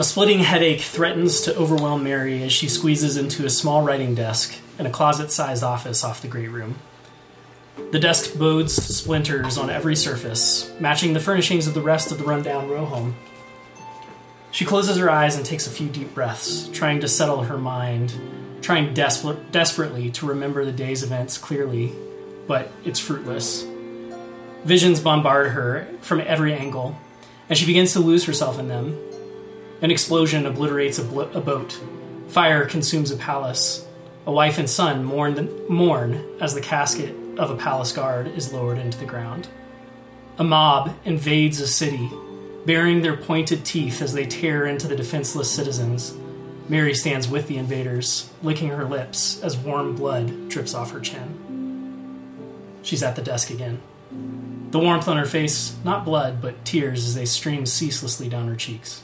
A splitting headache threatens to overwhelm Mary as she squeezes into a small writing desk in a closet sized office off the great room. The desk bodes splinters on every surface, matching the furnishings of the rest of the rundown row home. She closes her eyes and takes a few deep breaths, trying to settle her mind, trying desper- desperately to remember the day's events clearly, but it's fruitless. Visions bombard her from every angle, and she begins to lose herself in them. An explosion obliterates a, a boat. Fire consumes a palace. A wife and son mourn, mourn as the casket of a palace guard is lowered into the ground. A mob invades a city, baring their pointed teeth as they tear into the defenseless citizens. Mary stands with the invaders, licking her lips as warm blood drips off her chin. She's at the desk again. The warmth on her face, not blood, but tears as they stream ceaselessly down her cheeks.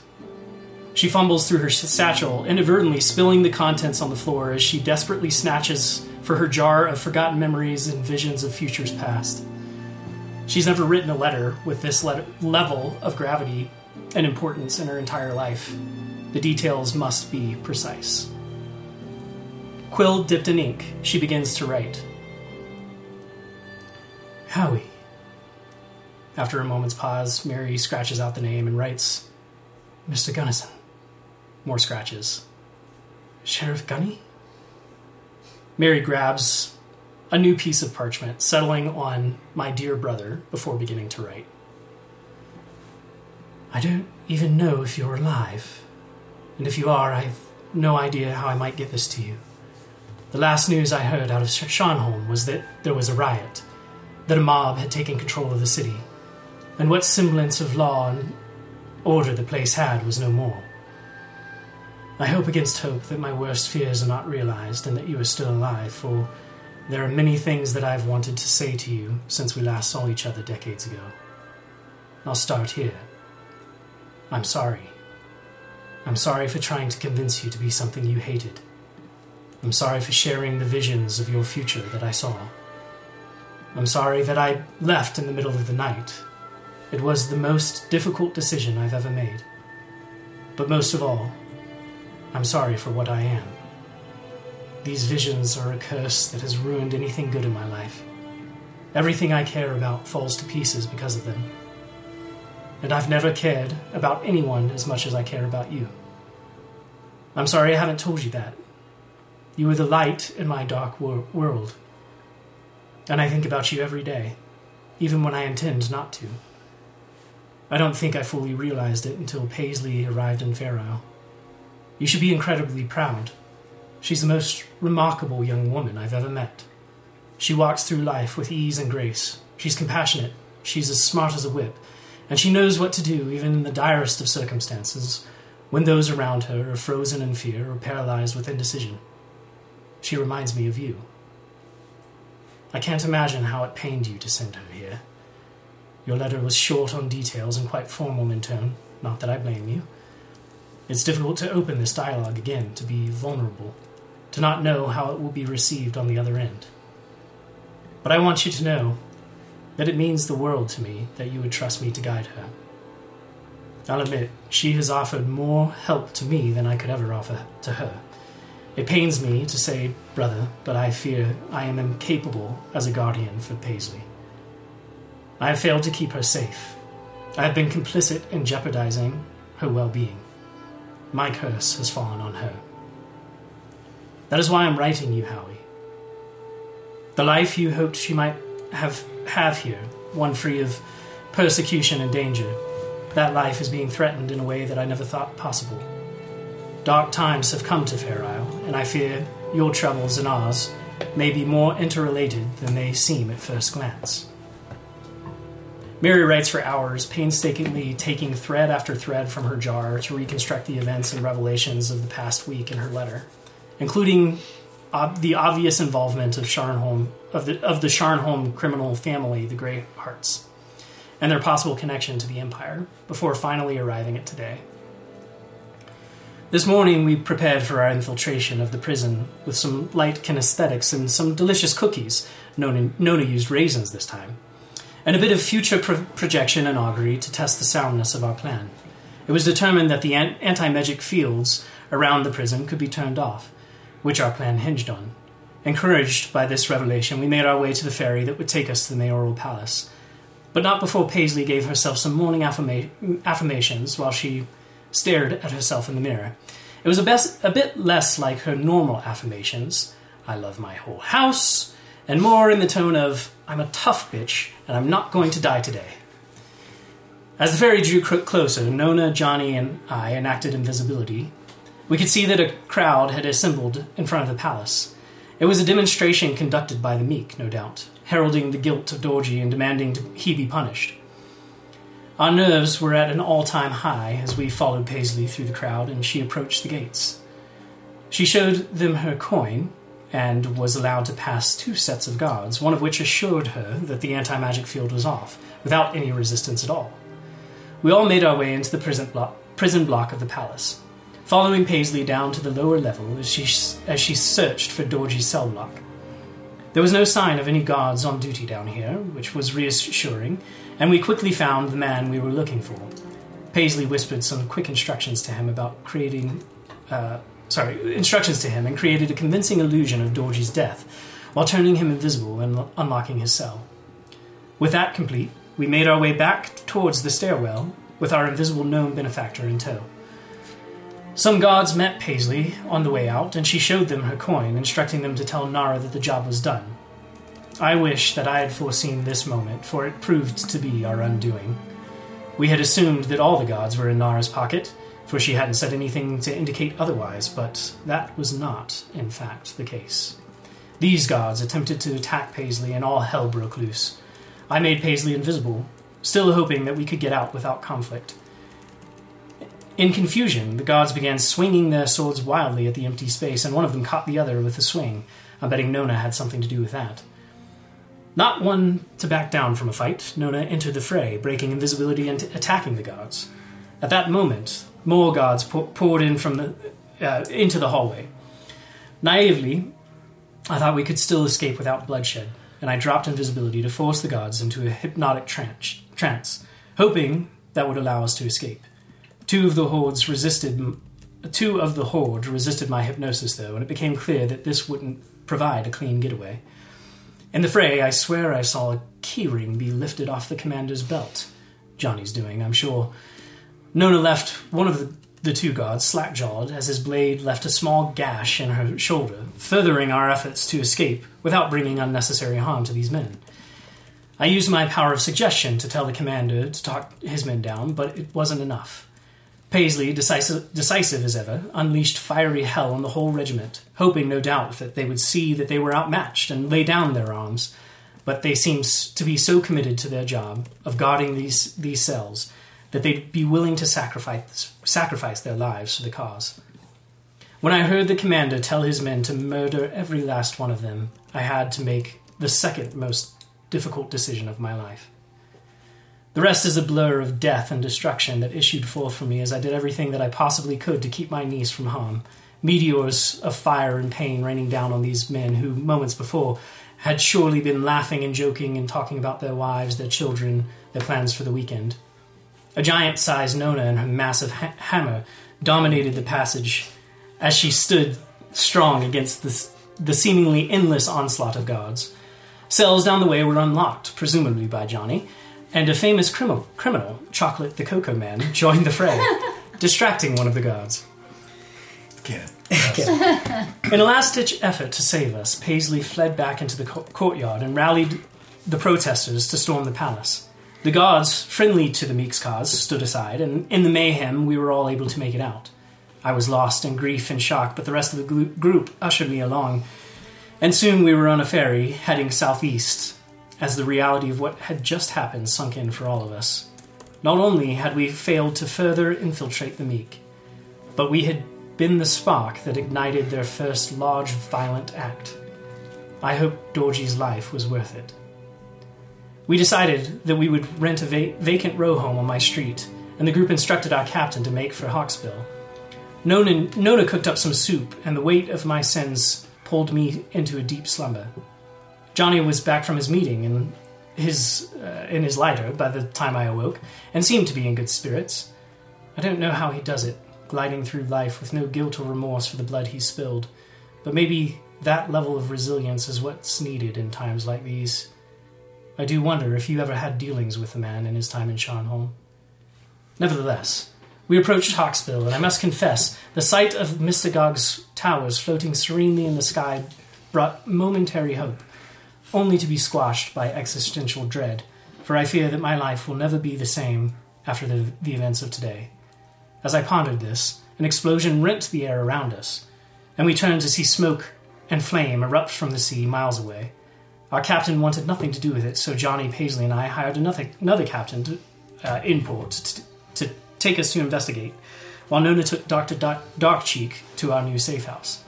She fumbles through her satchel, inadvertently spilling the contents on the floor as she desperately snatches for her jar of forgotten memories and visions of futures past. She's never written a letter with this le- level of gravity and importance in her entire life. The details must be precise. Quill dipped in ink, she begins to write. Howie. After a moment's pause, Mary scratches out the name and writes, Mr. Gunnison. More scratches. Sheriff Gunny? Mary grabs a new piece of parchment, settling on my dear brother before beginning to write. I don't even know if you're alive. And if you are, I've no idea how I might get this to you. The last news I heard out of Sharnholm was that there was a riot, that a mob had taken control of the city, and what semblance of law and order the place had was no more. I hope against hope that my worst fears are not realized and that you are still alive, for there are many things that I've wanted to say to you since we last saw each other decades ago. I'll start here. I'm sorry. I'm sorry for trying to convince you to be something you hated. I'm sorry for sharing the visions of your future that I saw. I'm sorry that I left in the middle of the night. It was the most difficult decision I've ever made. But most of all, I'm sorry for what I am. These visions are a curse that has ruined anything good in my life. Everything I care about falls to pieces because of them. And I've never cared about anyone as much as I care about you. I'm sorry I haven't told you that. You are the light in my dark wor- world. And I think about you every day, even when I intend not to. I don't think I fully realized it until Paisley arrived in Faroe. You should be incredibly proud. She's the most remarkable young woman I've ever met. She walks through life with ease and grace. She's compassionate. She's as smart as a whip. And she knows what to do, even in the direst of circumstances, when those around her are frozen in fear or paralyzed with indecision. She reminds me of you. I can't imagine how it pained you to send her here. Your letter was short on details and quite formal in tone, not that I blame you. It's difficult to open this dialogue again, to be vulnerable, to not know how it will be received on the other end. But I want you to know that it means the world to me that you would trust me to guide her. I'll admit, she has offered more help to me than I could ever offer to her. It pains me to say, brother, but I fear I am incapable as a guardian for Paisley. I have failed to keep her safe. I have been complicit in jeopardizing her well being. My curse has fallen on her. That is why I'm writing you, Howie. The life you hoped she might have have here, one free of persecution and danger, that life is being threatened in a way that I never thought possible. Dark times have come to Fair Isle, and I fear your troubles and ours may be more interrelated than they seem at first glance. Mary writes for hours, painstakingly taking thread after thread from her jar to reconstruct the events and revelations of the past week in her letter, including ob- the obvious involvement of Sharnholm of the of the Sharnholm criminal family, the Greyhearts, and their possible connection to the Empire, before finally arriving at today. This morning we prepared for our infiltration of the prison with some light kinesthetics and some delicious cookies. Nona used raisins this time and a bit of future pro- projection and augury to test the soundness of our plan. It was determined that the anti magic fields around the prison could be turned off, which our plan hinged on. Encouraged by this revelation, we made our way to the ferry that would take us to the mayoral palace. But not before Paisley gave herself some morning affirma- affirmations while she stared at herself in the mirror. It was a, best, a bit less like her normal affirmations I love my whole house, and more in the tone of I'm a tough bitch and I'm not going to die today. As the ferry drew closer, Nona, Johnny, and I enacted invisibility. We could see that a crowd had assembled in front of the palace. It was a demonstration conducted by the meek, no doubt, heralding the guilt of Dorji and demanding he be punished. Our nerves were at an all time high as we followed Paisley through the crowd and she approached the gates. She showed them her coin and was allowed to pass two sets of guards, one of which assured her that the anti magic field was off, without any resistance at all. We all made our way into the prison block, prison block of the palace, following Paisley down to the lower level as she, as she searched for Dorji's cell block. There was no sign of any guards on duty down here, which was reassuring, and we quickly found the man we were looking for. Paisley whispered some quick instructions to him about creating, uh, sorry, instructions to him and created a convincing illusion of Dorji's death while turning him invisible and unlocking his cell. With that complete, we made our way back towards the stairwell with our invisible gnome benefactor in tow. Some guards met Paisley on the way out, and she showed them her coin, instructing them to tell Nara that the job was done. I wish that I had foreseen this moment, for it proved to be our undoing. We had assumed that all the gods were in Nara's pocket, for she hadn't said anything to indicate otherwise, but that was not, in fact, the case. These gods attempted to attack Paisley, and all hell broke loose. I made Paisley invisible, still hoping that we could get out without conflict. In confusion, the gods began swinging their swords wildly at the empty space, and one of them caught the other with a swing. I'm betting Nona had something to do with that. Not one to back down from a fight, Nona entered the fray, breaking invisibility and attacking the guards. At that moment, more guards poured in from the uh, into the hallway. Naively, I thought we could still escape without bloodshed, and I dropped invisibility to force the guards into a hypnotic trance, trance, hoping that would allow us to escape. Two of the hordes resisted. Two of the horde resisted my hypnosis, though, and it became clear that this wouldn't provide a clean getaway. In the fray, I swear I saw a keyring be lifted off the commander's belt. Johnny's doing, I'm sure. Nona left one of the, the two guards slack jawed as his blade left a small gash in her shoulder, furthering our efforts to escape without bringing unnecessary harm to these men. I used my power of suggestion to tell the commander to talk his men down, but it wasn't enough. Paisley, decisive, decisive as ever, unleashed fiery hell on the whole regiment, hoping, no doubt, that they would see that they were outmatched and lay down their arms. But they seemed to be so committed to their job of guarding these, these cells that they'd be willing to sacrifice, sacrifice their lives for the cause. When I heard the commander tell his men to murder every last one of them, I had to make the second most difficult decision of my life. The rest is a blur of death and destruction that issued forth from me as I did everything that I possibly could to keep my niece from harm. Meteors of fire and pain raining down on these men who, moments before, had surely been laughing and joking and talking about their wives, their children, their plans for the weekend. A giant sized Nona and her massive ha- hammer dominated the passage as she stood strong against this, the seemingly endless onslaught of guards. Cells down the way were unlocked, presumably by Johnny, and a famous criminal, criminal, Chocolate the Cocoa Man, joined the fray, distracting one of the guards. Kid. In a last ditch effort to save us, Paisley fled back into the co- courtyard and rallied the protesters to storm the palace. The guards, friendly to the Meek's cause, stood aside, and in the mayhem, we were all able to make it out. I was lost in grief and shock, but the rest of the group ushered me along, and soon we were on a ferry heading southeast as the reality of what had just happened sunk in for all of us. Not only had we failed to further infiltrate the Meek, but we had been the spark that ignited their first large violent act. I hoped Dorji's life was worth it. We decided that we would rent a va- vacant row home on my street, and the group instructed our captain to make for Hawksbill. Nona, Nona cooked up some soup, and the weight of my sins pulled me into a deep slumber. Johnny was back from his meeting in his uh, in his lighter by the time I awoke, and seemed to be in good spirits. I don't know how he does it, gliding through life with no guilt or remorse for the blood he spilled, but maybe that level of resilience is what's needed in times like these. I do wonder if you ever had dealings with the man in his time in Sharnholm. Nevertheless, we approached Hawksbill, and I must confess, the sight of Mystagog's towers floating serenely in the sky brought momentary hope, only to be squashed by existential dread, for I fear that my life will never be the same after the, the events of today. As I pondered this, an explosion rent the air around us, and we turned to see smoke and flame erupt from the sea miles away. Our captain wanted nothing to do with it, so Johnny Paisley and I hired another, another captain to uh, import to, to take us to investigate, while Nona took Dr. Dark, Darkcheek to our new safe house.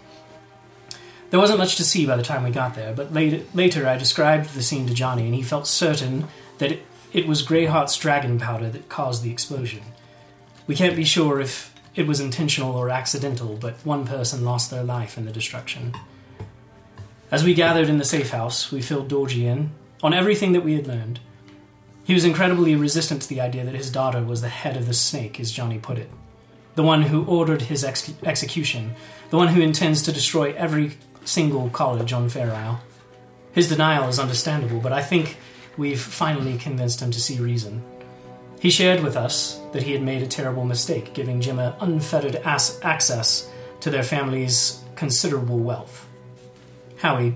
There wasn't much to see by the time we got there, but later, later I described the scene to Johnny, and he felt certain that it, it was Greyheart's dragon powder that caused the explosion. We can't be sure if it was intentional or accidental, but one person lost their life in the destruction. As we gathered in the safe house, we filled Dorji in on everything that we had learned. He was incredibly resistant to the idea that his daughter was the head of the snake, as Johnny put it. The one who ordered his ex- execution, the one who intends to destroy every single college on Fair Isle. His denial is understandable, but I think we've finally convinced him to see reason. He shared with us that he had made a terrible mistake, giving Gemma unfettered as- access to their family's considerable wealth. Howie,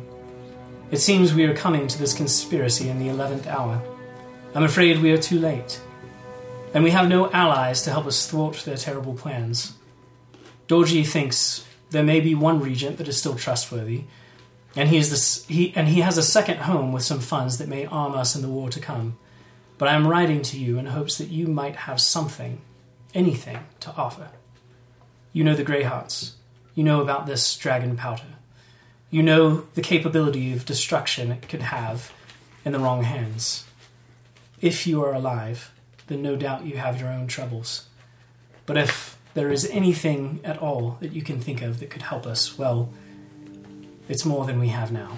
it seems we are coming to this conspiracy in the eleventh hour. I'm afraid we are too late, and we have no allies to help us thwart their terrible plans. Dorji thinks there may be one regent that is still trustworthy, and he is he and he has a second home with some funds that may arm us in the war to come. But I am writing to you in hopes that you might have something, anything, to offer. You know the Greyhearts. You know about this dragon powder. You know the capability of destruction it could have in the wrong hands. If you are alive, then no doubt you have your own troubles. But if there is anything at all that you can think of that could help us, well, it's more than we have now.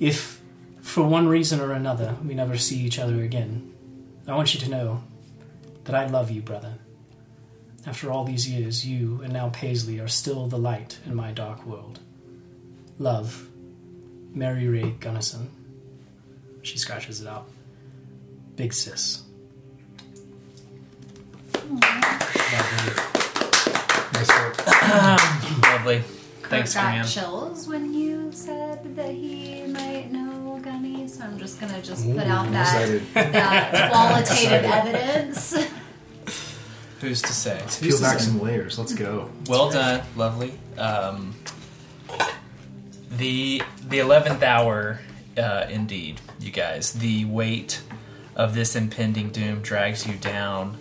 If, for one reason or another, we never see each other again, I want you to know that I love you, brother. After all these years, you and now Paisley are still the light in my dark world. Love, Mary Ray Gunnison. She scratches it out. Big sis. Lovely. Thanks, Kurt got Graham. chills when you said that he might know Gunny, so I'm just gonna just put out that, Excited. that qualitative evidence. Who's to say? Peel back some layers. Let's go. Well done, lovely. Um, the the eleventh hour, uh, indeed, you guys. The weight of this impending doom drags you down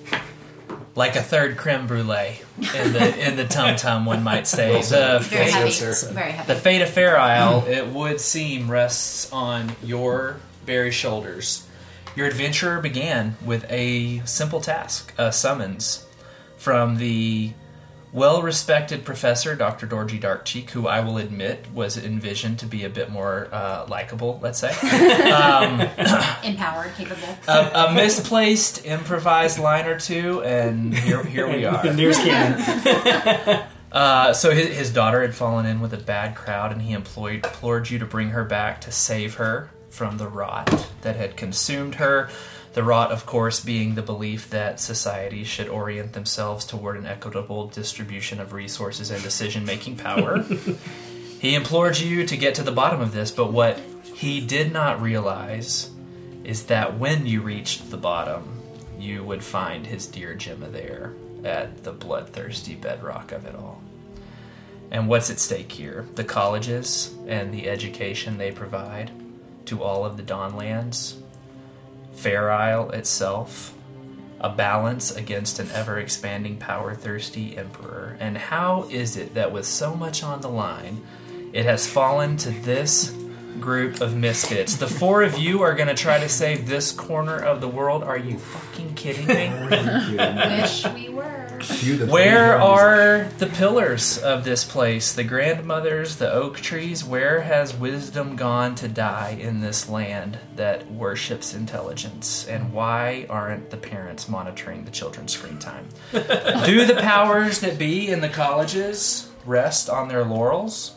like a third creme brulee in the in the tum tum. One might say. the Very fate, heavy. Very heavy. the fate of Fair Isle, it would seem, rests on your very shoulders. Your adventure began with a simple task, a summons from the well respected professor, Dr. Dorji Darkcheek, who I will admit was envisioned to be a bit more uh, likable, let's say. um, Empowered, capable. a, a misplaced improvised line or two, and here, here we are. And there's Canon. Uh, so his, his daughter had fallen in with a bad crowd, and he employed, implored you to bring her back to save her from the rot that had consumed her. The rot, of course, being the belief that society should orient themselves toward an equitable distribution of resources and decision making power. he implored you to get to the bottom of this, but what he did not realize is that when you reached the bottom, you would find his dear Gemma there at the bloodthirsty bedrock of it all. And what's at stake here? The colleges and the education they provide to all of the Dawnlands, Fair Isle itself, a balance against an ever expanding power thirsty emperor. And how is it that with so much on the line, it has fallen to this group of misfits? The four of you are going to try to save this corner of the world? Are you fucking kidding me? Wish we were. Few that Where play here are the pillars of this place? The grandmothers, the oak trees? Where has wisdom gone to die in this land that worships intelligence? And why aren't the parents monitoring the children's screen time? Do the powers that be in the colleges rest on their laurels?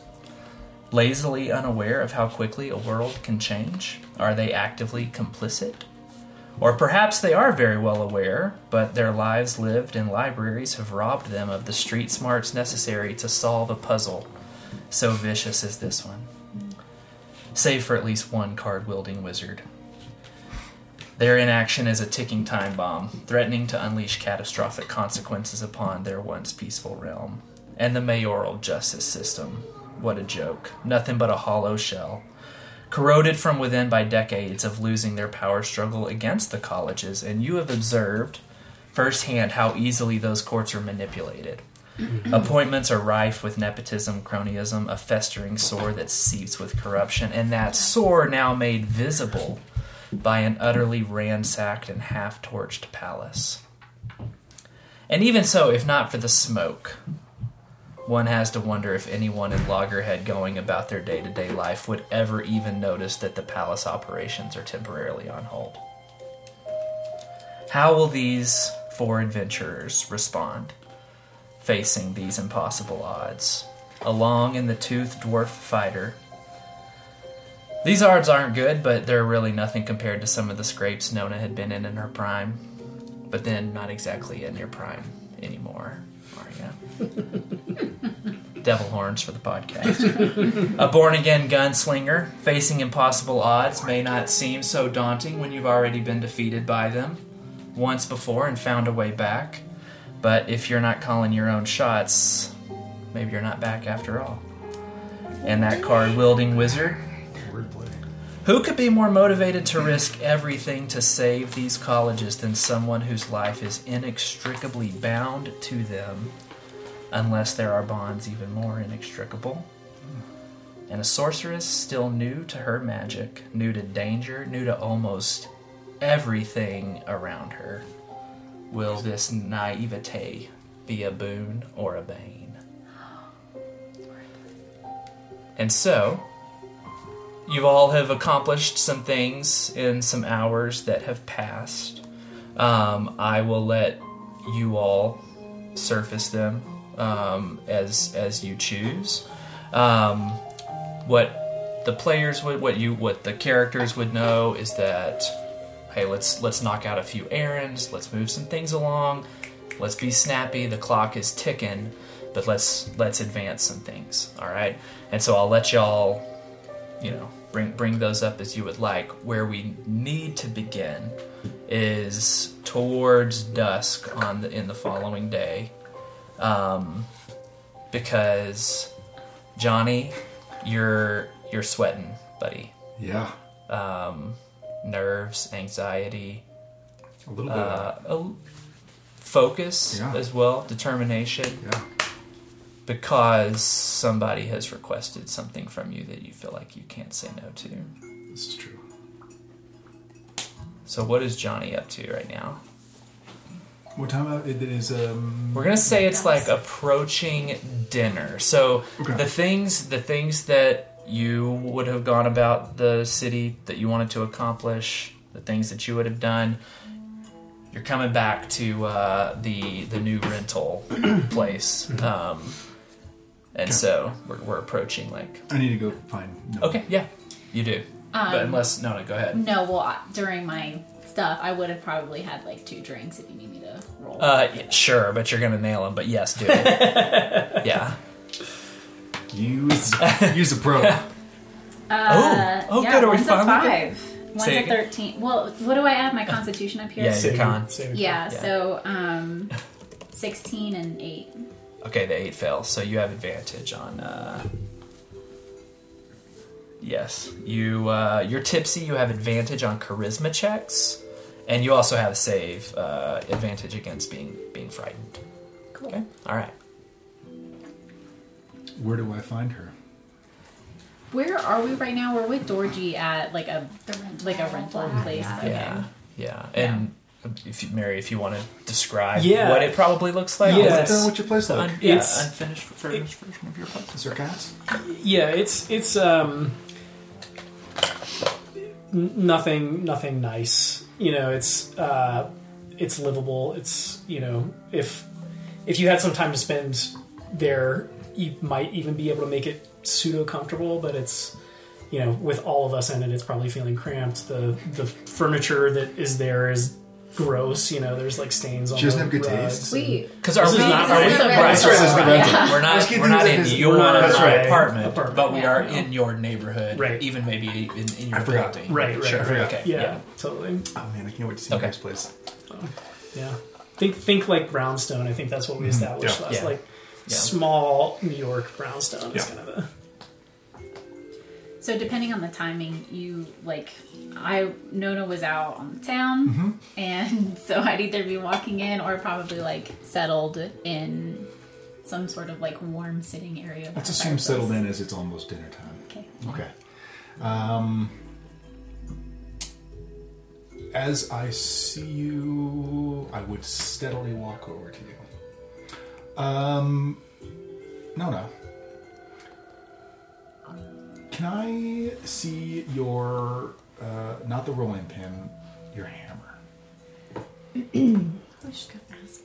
Lazily unaware of how quickly a world can change? Are they actively complicit? Or perhaps they are very well aware, but their lives lived in libraries have robbed them of the street smarts necessary to solve a puzzle so vicious as this one. Save for at least one card wielding wizard. Their inaction is a ticking time bomb, threatening to unleash catastrophic consequences upon their once peaceful realm. And the mayoral justice system. What a joke. Nothing but a hollow shell corroded from within by decades of losing their power struggle against the colleges, and you have observed firsthand how easily those courts are manipulated. Mm-hmm. Appointments are rife with nepotism, cronyism, a festering sore that seeps with corruption, and that sore now made visible by an utterly ransacked and half torched palace. And even so, if not for the smoke, one has to wonder if anyone in Loggerhead going about their day to day life would ever even notice that the palace operations are temporarily on hold. How will these four adventurers respond facing these impossible odds? Along in the toothed dwarf fighter. These odds aren't good, but they're really nothing compared to some of the scrapes Nona had been in in her prime. But then, not exactly in your prime anymore? Devil horns for the podcast. a born again gunslinger facing impossible odds may not seem so daunting when you've already been defeated by them once before and found a way back. But if you're not calling your own shots, maybe you're not back after all. And that card wielding wizard, who could be more motivated to risk everything to save these colleges than someone whose life is inextricably bound to them, unless there are bonds even more inextricable? And a sorceress still new to her magic, new to danger, new to almost everything around her. Will this naivete be a boon or a bane? And so, you all have accomplished some things in some hours that have passed. Um, I will let you all surface them um, as as you choose. Um, what the players would, what you, what the characters would know is that, hey, let's let's knock out a few errands, let's move some things along, let's be snappy. The clock is ticking, but let's let's advance some things. All right, and so I'll let y'all you know bring bring those up as you would like where we need to begin is towards dusk on the in the following day um, because johnny you're you're sweating buddy Yeah. um, nerves anxiety A little bit. uh, a- focus Yeah. as well determination. Yeah. because somebody has requested something from you that you feel like you can't say no to This is true. So what is Johnny up to right now? What time it is? Um. We're gonna say it's like approaching dinner. So Okay. the things the things that you would have gone about the city that you wanted to accomplish, the things that you would have done, you're coming back to uh, the the new rental place. Um, and so we're, we're approaching like I need to go find. No. okay, yeah, you do. but Um, unless no, no, go ahead. No, well, during my stuff, I would have probably had like two drinks if you need me to roll. Uh, yeah, sure, but you're gonna nail him. But yes, do it. yeah. Use use a pro. Uh, Oh, oh, yeah, good, are we One's a finally five. One's Say a again. thirteen. Well, what do I add? My Constitution up here. Yeah, Save your con. your- save your Yeah, Yeah. so um, sixteen and eight. Okay, the eight fails, so you have advantage on. Uh... Yes, you uh, you're tipsy. You have advantage on charisma checks, and you also have a save uh, advantage against being being frightened. Cool. Okay, all right. Where do I find her? Where are we right now? We're with Dorji at like a like a rental place. Okay. Yeah, yeah, and if you, Mary, if you want to describe Yeah. what it probably looks like. Yeah. What's, uh, what's your place The like? un- yeah, It's- unfinished finished version of your place. Is there cats? Yeah, it's it's um n- nothing nothing nice. You know, it's uh it's livable. It's you know if if you had some time to spend there, you might even be able to make it pseudo comfortable. But it's you know with all of us in it, it's probably feeling cramped. The the furniture that is there is gross. You know, there's like stains on. She doesn't the have good taste. and- We Because our This is we, not- are this we- is a right, rental. right, This is a right. rental. We're not Let's we're not in as- your we're not in apartment, apartment. but we are Yeah. in your neighborhood, Right. even maybe in, in your I forgot. building. Right, right, Sure. right. Okay. Yeah, totally. Oh man, I can't wait to see Okay. this place. Yeah. Think think like brownstone. I think that's what we established Mm-hmm. Yeah. last. Yeah. Like Yeah. small New York brownstone is kind of a So depending on the timing, you like I Nona was out on the town, Mm-hmm. and so I'd either be walking in or probably like settled in some sort of like warm sitting area. Let's assume settled in as it's almost dinner time. Okay. Okay. Um, as I see you, I would steadily walk over to you. Um, no, no. Can I see your, uh, not the rolling pin, your hammer? I just gonna ask.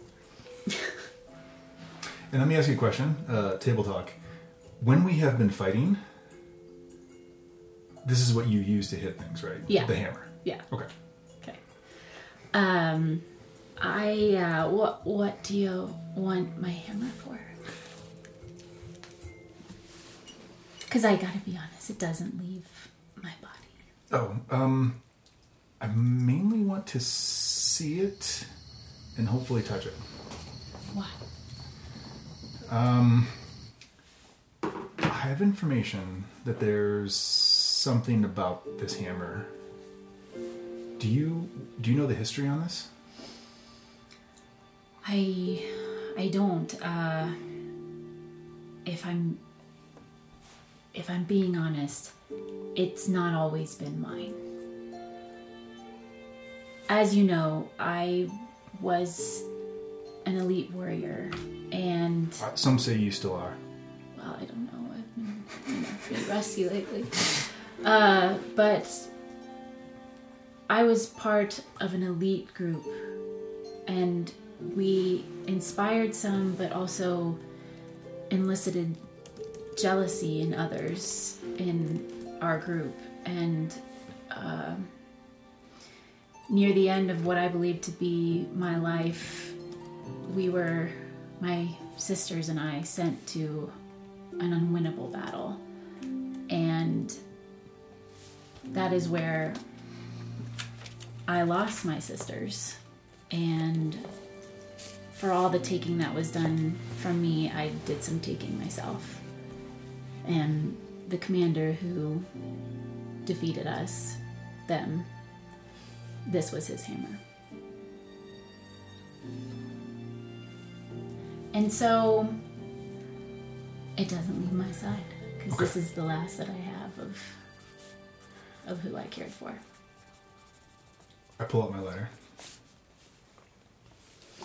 And let me ask you a question, uh, table talk. When we have been fighting, this is what you use to hit things, right? Yeah. The hammer. Yeah. Okay. Okay. Um, I uh, what what do you want my hammer for? Because I gotta be honest, it doesn't leave my body. Oh, um, I mainly want to see it and hopefully touch it. Why? Um, I have information that there's something about this hammer. Do you do you know the history on this? I I don't. Uh, if I'm if I'm being honest, it's not always been mine. As you know, I was an elite warrior, and Uh, Some say you still are. well, I don't know. I've been you know, pretty rusty lately. Uh, but I was part of an elite group, and we inspired some, but also elicited jealousy in others in our group. And uh, near the end of what I believe to be my life, we were, my sisters and I, sent to an unwinnable battle. And that is where I lost my sisters. And for all the taking that was done from me, I did some taking myself. And the commander who defeated us, them, this was his hammer. And so it doesn't leave my side because this is the last that I have of of who I cared for. I pull out my letter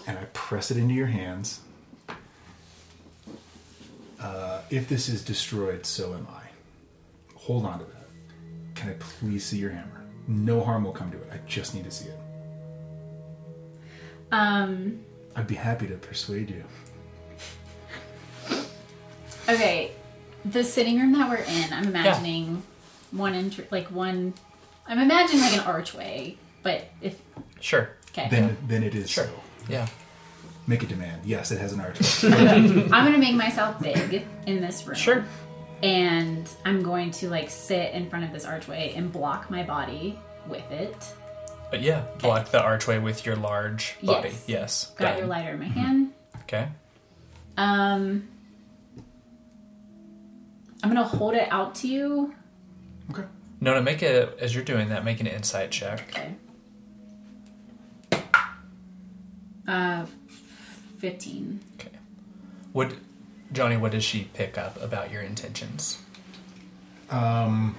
and I press it into your hands. Uh, if this is destroyed, so am I. Hold on to that. Can I please see your hammer? No harm will come to it. I just need to see it. Um. I'd be happy to persuade you. Okay, the sitting room that we're in, I'm imagining one entry, like one. I'm imagining like an archway, but if Sure. okay, Then, then it is Sure. so. Yeah. Make a demand. Yes, it has an archway. I'm gonna make myself big in this room. Sure. And I'm going to like sit in front of this archway and block my body with it. But yeah, block the archway with your large body. Yes. Yes. Got Got your lighter in my hand. Okay. Um, I'm gonna hold it out to you. okay. No, to make it as you're doing that, make an insight check. Okay. Uh, fifteen. Okay. What, Johnny? What does she pick up about your intentions? Um,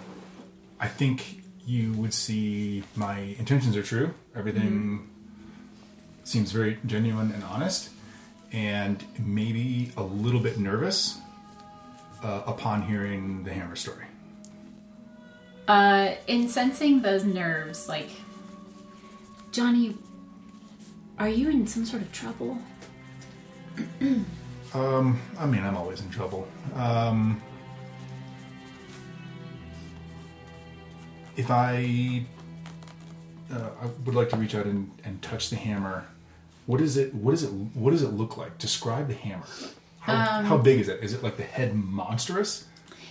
I think you would see my intentions are true. Everything seems very genuine and honest, and maybe a little bit nervous uh, upon hearing the hammer story. Uh, in sensing those nerves, like, Johnny, are you in some sort of trouble? I mean, I'm always in trouble. Um, if I, uh, I would like to reach out and, and touch the hammer, what is it? What is it? What does it look like? Describe the hammer. How, how big is it? Is it like the head monstrous?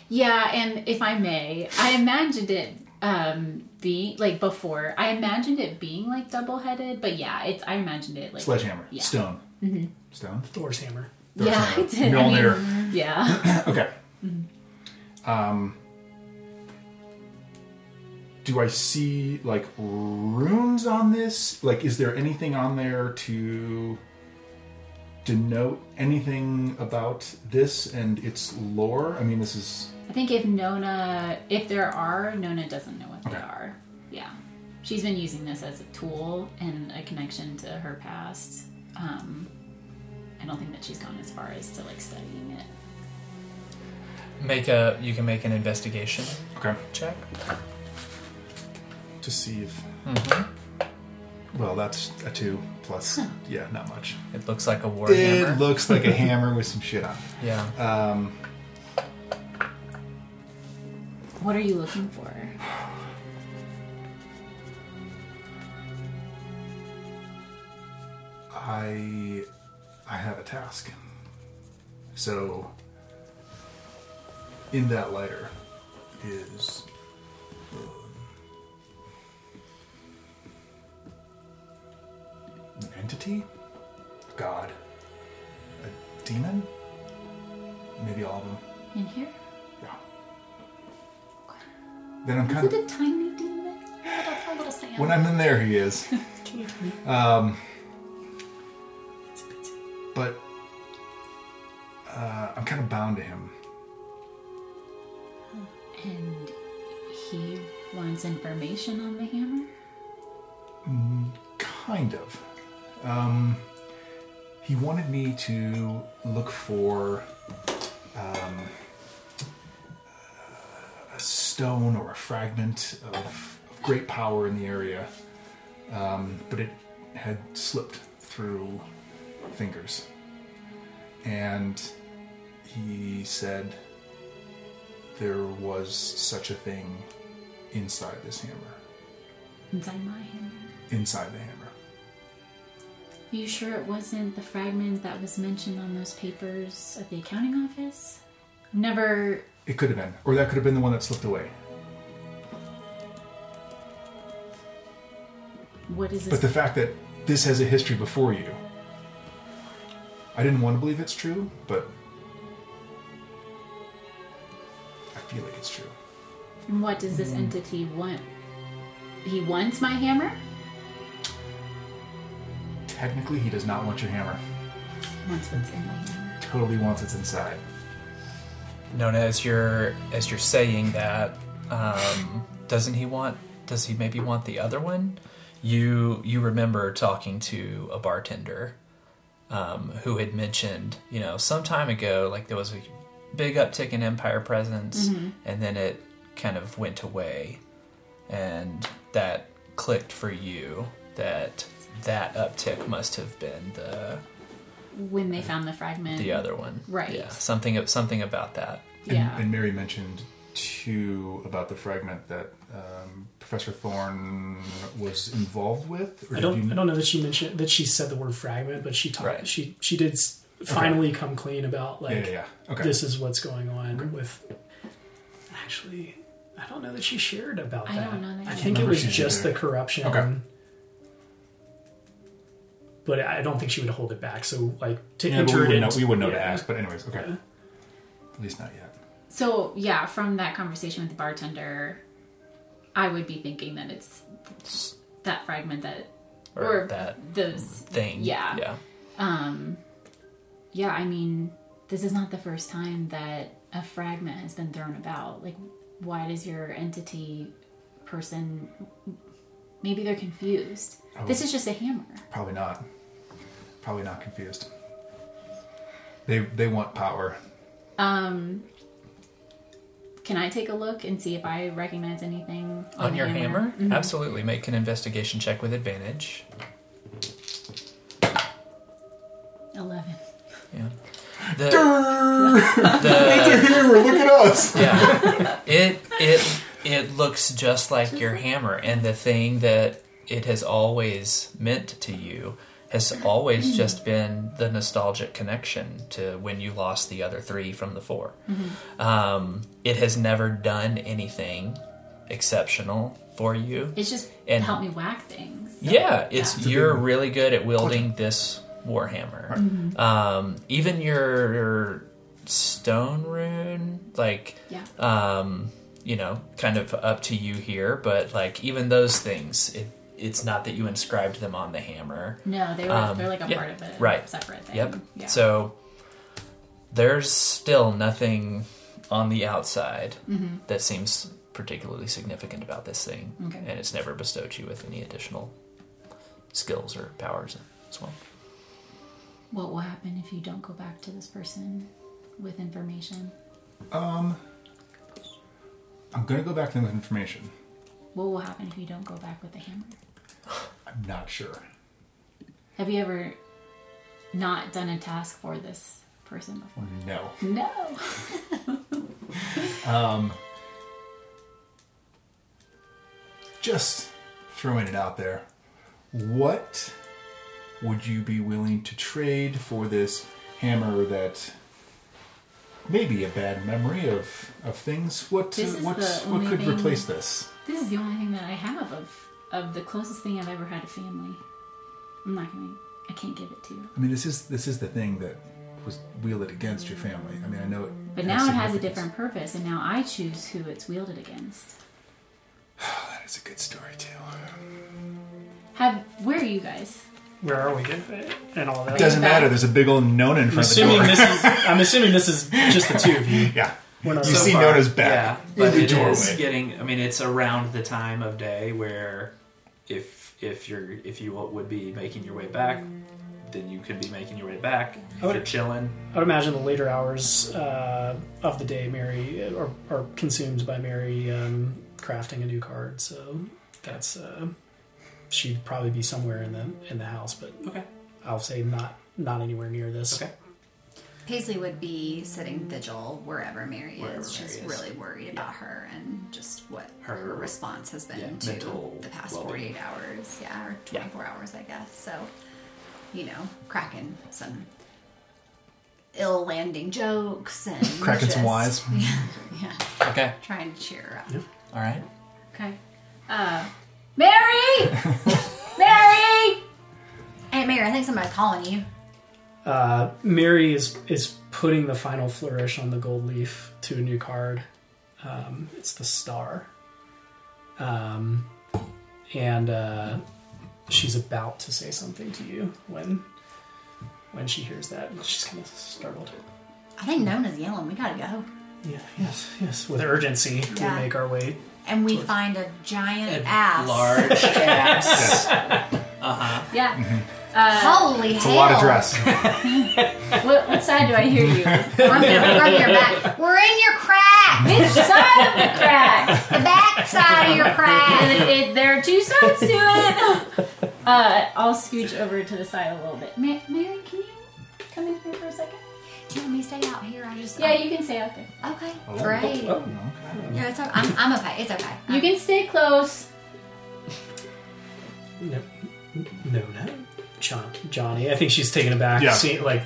Yeah, and if I may, I imagined it um being like before. I imagined it being like double headed, but yeah, it's I imagined it like Sledgehammer, Yeah. stone, stone. Thor's hammer. Yeah, I did. I mean, yeah. Okay. Um, do I see like runes on this? Like, is there anything on there to denote anything about this and its lore? I mean, this is I think if Nona, if there are, Nona doesn't know what they are. Yeah, she's been using this as a tool and a connection to her past. Um, I don't think that she's gone as far as to like studying it. Make a. You can make an investigation okay check. to see if. Mm-hmm. Well, that's a two plus. Yeah, not much. It looks like a war hammer. It hammer. looks like a hammer with some shit on. it. yeah. Um, What are you looking for? I I have a task. So in that lighter is um, an entity, a god, a demon, maybe all of them. In here? Yeah. Then I'm kind Is kind it a tiny demon? That's a little sound. when I'm in there, he is. Can you tell me? Um, It's a bit- but uh, I'm kind of bound to him. And he wants information on the hammer? Kind of. Um, he wanted me to look for um, a stone or a fragment of, of great power in the area, um, but it had slipped through fingers. And he said there was such a thing inside this hammer, Inside my hammer? inside the hammer. Are you sure it wasn't the fragment that was mentioned on those papers at the accounting office? I've never. It could have been, or that could have been the one that slipped away. What is this? But the fact that this has a history before you, I didn't want to believe it's true, but I feel like it's true. And what does Mm. this entity want? He wants my hammer? Technically, he does not want your hammer. He wants what's in my hammer. Totally wants its inside. Nona, as you're as you're saying that, um, doesn't he want? Does he maybe want the other one? You you remember talking to a bartender um, who had mentioned, you know, some time ago, like there was a big uptick in Empire presence, and then it kind of went away, and that clicked for you that that uptick must have been the When they found the fragment. the other one, Right. Yeah, something something about that. And, Yeah. and Mary mentioned too about the fragment that um, Professor Thorne was involved with. I don't. you- I don't know that she mentioned that she said the word fragment, but she talked. Right. She she did s finally come clean about like yeah, yeah. Okay. this is what's going on with. Actually, I don't know that she shared about I that. don't know that I either. think it was just did. the corruption. Okay. But I don't think she would hold it back. So like to yeah, but we enter it wouldn't know, into we wouldn't know to ask. But anyways, okay. Yeah. At least not yet. So, yeah, from that conversation with the bartender, I would be thinking that it's that fragment that. Or that Those. thing. Yeah. yeah. Um, yeah, I mean, this is not the first time that a fragment has been thrown about. Like, why does your entity person. Maybe they're confused. Oh. This is just a hammer. Probably not. probably not confused. They they want power. Um, can I take a look and see if I recognize anything on, On your hammer? Mhm. Absolutely. Make an investigation check with advantage. Eleven. Yeah. The, the, Hammer, look at us. yeah. It it it looks just like your hammer, and the thing that it has always meant to you has always just been the nostalgic connection to when you lost the other three from the 4 Um, it has never done anything exceptional for you. It's just And- helped me whack things. Yeah, it's Yeah. you're really good at wielding this warhammer. Um, even your stone rune, like, Yeah. um, you know, kind of up to you here. But like even those things, it, it's not that you inscribed them on the hammer. No, they were Um, they're like a yeah, part of it, right. Separate thing. Yep. Yeah. So there's still nothing on the outside Mm-hmm. that seems particularly significant about this thing, Okay. and it's never bestowed you with any additional skills or powers as well. what will happen if you don't go back to this person with information? Um, I'm gonna go back to them with information. What will happen if you don't go back with the hammer? I'm not sure. Have you ever not done a task for this person before? No. No. um, Just throwing it out there. What would you be willing to trade for this hammer that may be a bad memory of, of things? What is what what could thing- replace this? This is the only thing that I have of of the closest thing I've ever had to family. I'm not gonna. I can't give it to you. I mean, this is this is the thing that was wielded against your family. I mean, I know it. But now it has a different purpose, and now I choose who it's wielded against. That is a good story too. Have where are you guys? Where are we? And all that. Doesn't matter. There's a big old Nona in I'm front of the assuming door. this is. I'm assuming this is just the two of you. yeah. We're not You so see far. Nona's back Yeah, in but the it is doorway. getting. I mean, it's around the time of day where, if if you're if you would be making your way back, then you could be making your way back. If I would- you're chilling, I would imagine the later hours uh, of the day, Mary, are, are consumed by Mary um, crafting a new card. So that's uh, she'd probably be somewhere in the in the house, but okay, I'll say not not anywhere near this. okay. Paisley would be sitting vigil wherever Mary Wherever is. She's Mary is. really worried about her and just what Her- her, response has been yeah, to the past well-being. 48 hours. Yeah, or 24 hours, I guess. So, you know, cracking some ill landing jokes and Cracking some wise. yeah, Okay. trying to cheer her up. All right. Okay. Uh, Mary, Mary. Aunt Mary, I think somebody's calling you. Uh, Mary is is putting the final flourish on the gold leaf to a new card. Um, it's the star, um, and uh, she's about to say something to you when when she hears that. She's kind of startled. I think Nona's yelling. We gotta go. Yeah, yes, yes. With urgency, Yeah. we make our way. And we find a giant A ass. large ass. Uh huh. Yeah. Holy It's a lot of dress. What, what side do I hear you? Rub your, rub your back. We're in your crack. Which side of the crack? The back side of your crack. It- it- there are two sides to it. Uh, I'll scooch over to the side a little bit. Ma- Mary, can you come in here for a second? Do you want me to stay out here? I just Yeah, you can stay out there. Okay, great. Oh, Okay. Yeah, it's okay. I'm, I'm okay. It's okay. You can stay close. no, no, no. John, Johnny. I think she's taken aback, Yeah. seeing, like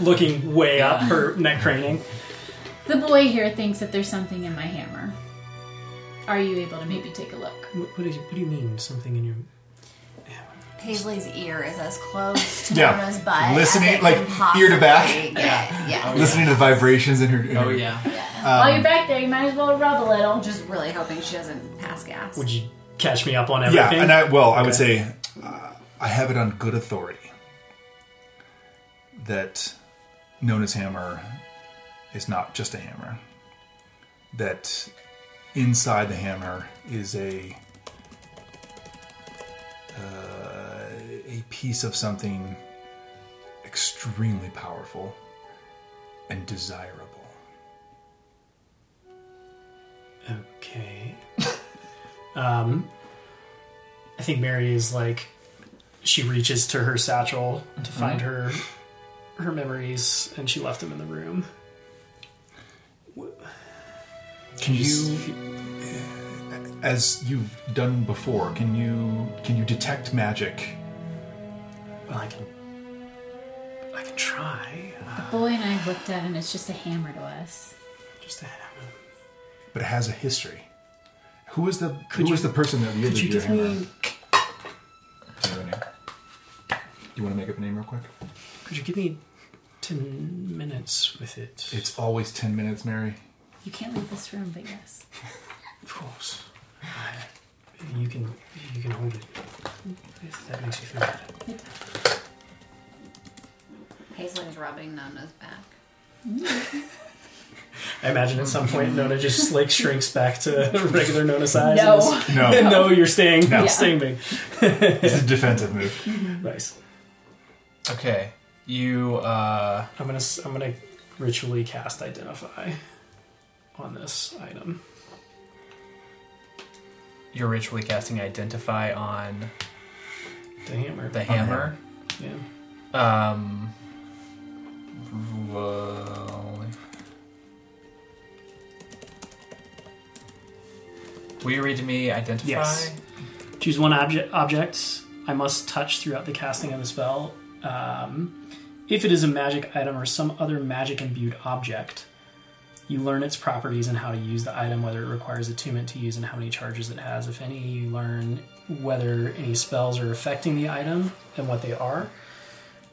looking way up, her neck craning. The boy here thinks that there's something in my hammer. Are you able to maybe take a look? What, what, is, what do you mean? Something in your Paisley's ear is as close to Yeah. Nona's butt. Listening, as it like, can ear to back. get. Yeah. Listening to the vibrations in her. in Oh her- yeah. While you're back there, you might as well rub a little. Just really hoping she doesn't pass gas. Would you catch me up on everything? Yeah, and I well, I would say uh, I have it on good authority that Nona's hammer is not just a hammer. That inside the hammer is a uh, a piece of something extremely powerful and desirable. Okay. um, I think Mary is like, she reaches to her satchel to mm-hmm. find her her memories, and she left them in the room. Can you, uh, as you've done before, can you can you detect magic? Well, I can. I can try. The Boy and I looked at it, and it's just a hammer to us. just a hammer. But it has a history. Who was the Could who you- was the person that Could wielded you your give hammer? me? Do you have a name? You want to make up a name real quick? Could you give me ten minutes with it? It's always ten minutes, Mary. You can't leave this room, but yes. Of course. I- You can you can hold it if that makes you feel better. Paisley's rubbing Nona's back. I imagine at some point Nona just like shrinks back to regular Nona size. No. and No, is- no, you're staying. No. You're staying big. it's a defensive move. Nice. Okay, you. uh I'm gonna I'm gonna ritually cast identify on this item. You're ritually casting identify on The hammer. the hammer. Yeah. Um. Well, will you read to me identify? Yes. Choose one object. Object I must touch throughout the casting of the spell. Um, if it is a magic item or some other magic imbued object, you learn its properties and how to use the item, whether it requires attunement to use and how many charges it has. If any, you learn whether any spells are affecting the item and what they are.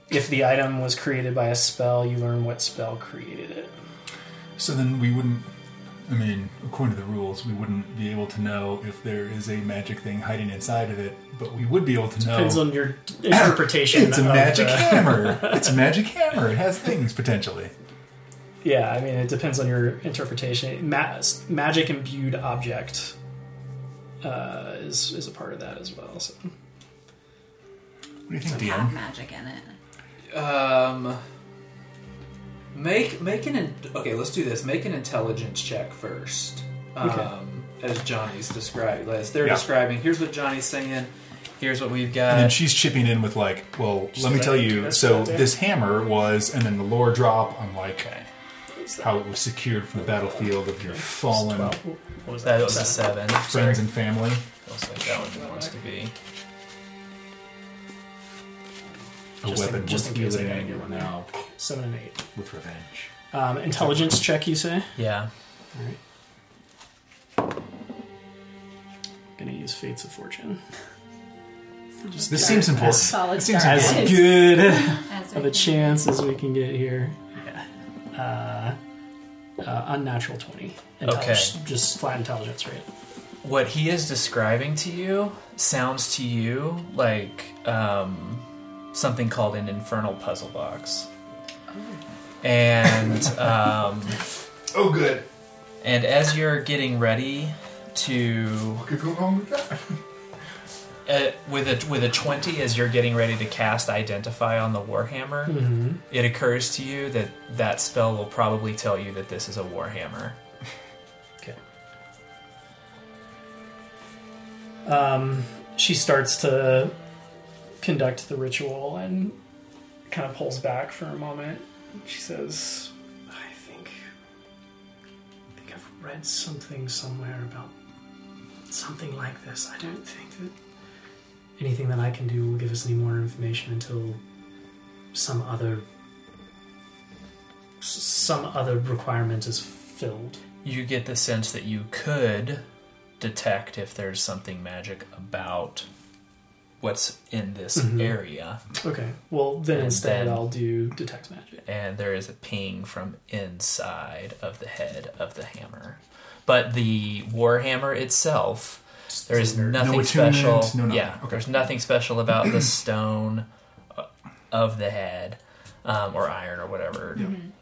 If the item was created by a spell, you learn what spell created it. So then we wouldn't. I mean, according to the rules, we wouldn't be able to know if there is a magic thing hiding inside of it, but we would be able to know. Depends on your interpretation. it's a magic the- hammer. It's a magic hammer. It has things potentially. Yeah, I mean, it depends on your interpretation. Ma- magic imbued object uh, is is a part of that as well. So What do you think, Have DM? magic in it. Um, make make an in- okay. Let's do this. Make an intelligence check first. Um, Okay. As Johnny's describing, as they're Yeah. describing. Here's what Johnny's saying. Here's what we've got. And got. then she's chipping in with like, well, let me like, tell you. So this hammer was, and then the lore drop on like okay, how it was secured from the battlefield of your fallen What was that that? was a seven. friends and family. Looks like that one wants to be. A Just in- weapon just worth in case I wielding gotta and get one now Seven and eight. with revenge. Um, intelligence check, you say? Yeah. All right. Gonna use Fates of Fortune. This seems important. Solid This seems start. As important. good As of a chance as we can get here. Yeah. Uh, uh, unnatural twenty. Intelligence- Just flat intelligence, right? What he is describing to you sounds to you like um, something called an infernal puzzle box. And um, Oh, good. and as you're getting ready to Could go wrong with that. uh, with a with a twenty, as you're getting ready to cast identify on the warhammer, Mm-hmm. it occurs to you that that spell will probably tell you that this is a warhammer. Okay. Um, she starts to conduct the ritual and kind of pulls back for a moment. She says, "I think, I think I've read something somewhere about something like this. I don't think that anything that I can do will give us any more information until some other." Some other requirement is filled. You get the sense that you could detect if there's something magic about what's in this Mhm. area. Okay. Well, then And instead then- I'll do detect magic. and there is a ping from inside of the head of the hammer. But the warhammer itself, there is No nothing attunement, special. no nothing. yeah, Okay. there's nothing special about the stone uh, of the head, um, or iron, or whatever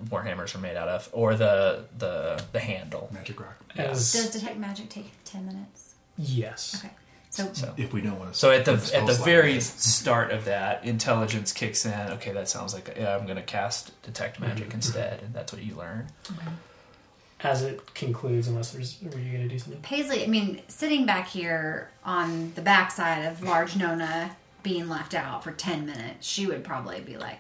warhammers are made out of, or the the the handle. Magic rock. As Does detect magic take ten minutes? yes. Okay. So, So, If we don't want to. so at the at the very start of that, intelligence kicks in. Okay, that sounds like yeah, I'm going to cast detect mm-hmm. magic instead, and that's what you learn. Mm-hmm. As it concludes, unless there's, were you going to do something? Paisley, I mean, sitting back here on the backside of large Nona being left out for 10 minutes, she would probably be like,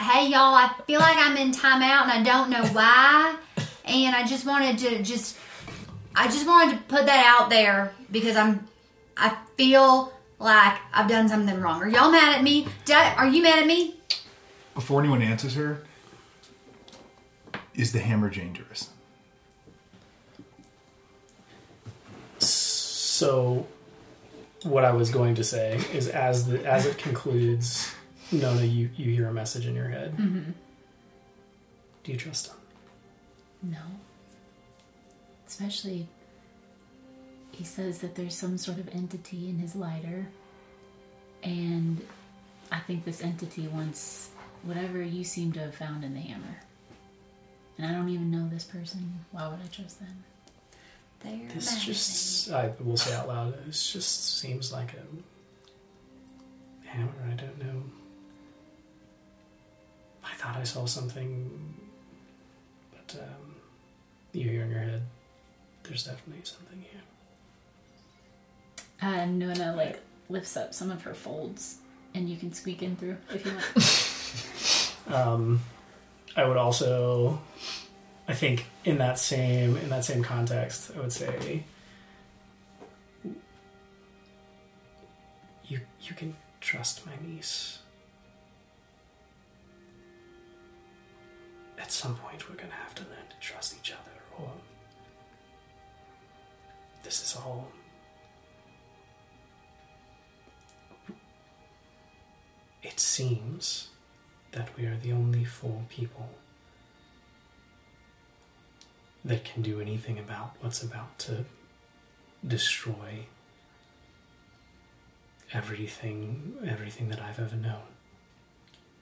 Hey, y'all, I feel like I'm in timeout and I don't know why. And I just wanted to just, I just wanted to put that out there because I'm, I feel like I've done something wrong. Are y'all mad at me? Did I, are you mad at me? Before anyone answers her, is the hammer dangerous? So, what I was going to say is, as the as it concludes, Nona, you you hear a message in your head. Mm-hmm. Do you trust him? No. Especially, he says that there's some sort of entity in his lighter, and I think this entity wants whatever you seem to have found in the hammer. And I don't even know this person. Why would I trust them? They're This at just I will say out loud. This just seems like a hammer. I don't know. I thought I saw something, but um, you hear in your head. There's definitely something here. Uh, Nona like lifts up some of her folds, and you can squeak in through if you want. Um, I would also, I think, in that same in that same context, I would say, you you can trust my niece. At some point, we're gonna have to learn to trust each other, or this is all. It seems that we are the only four people that can do anything about what's about to destroy everything everything that I've ever known.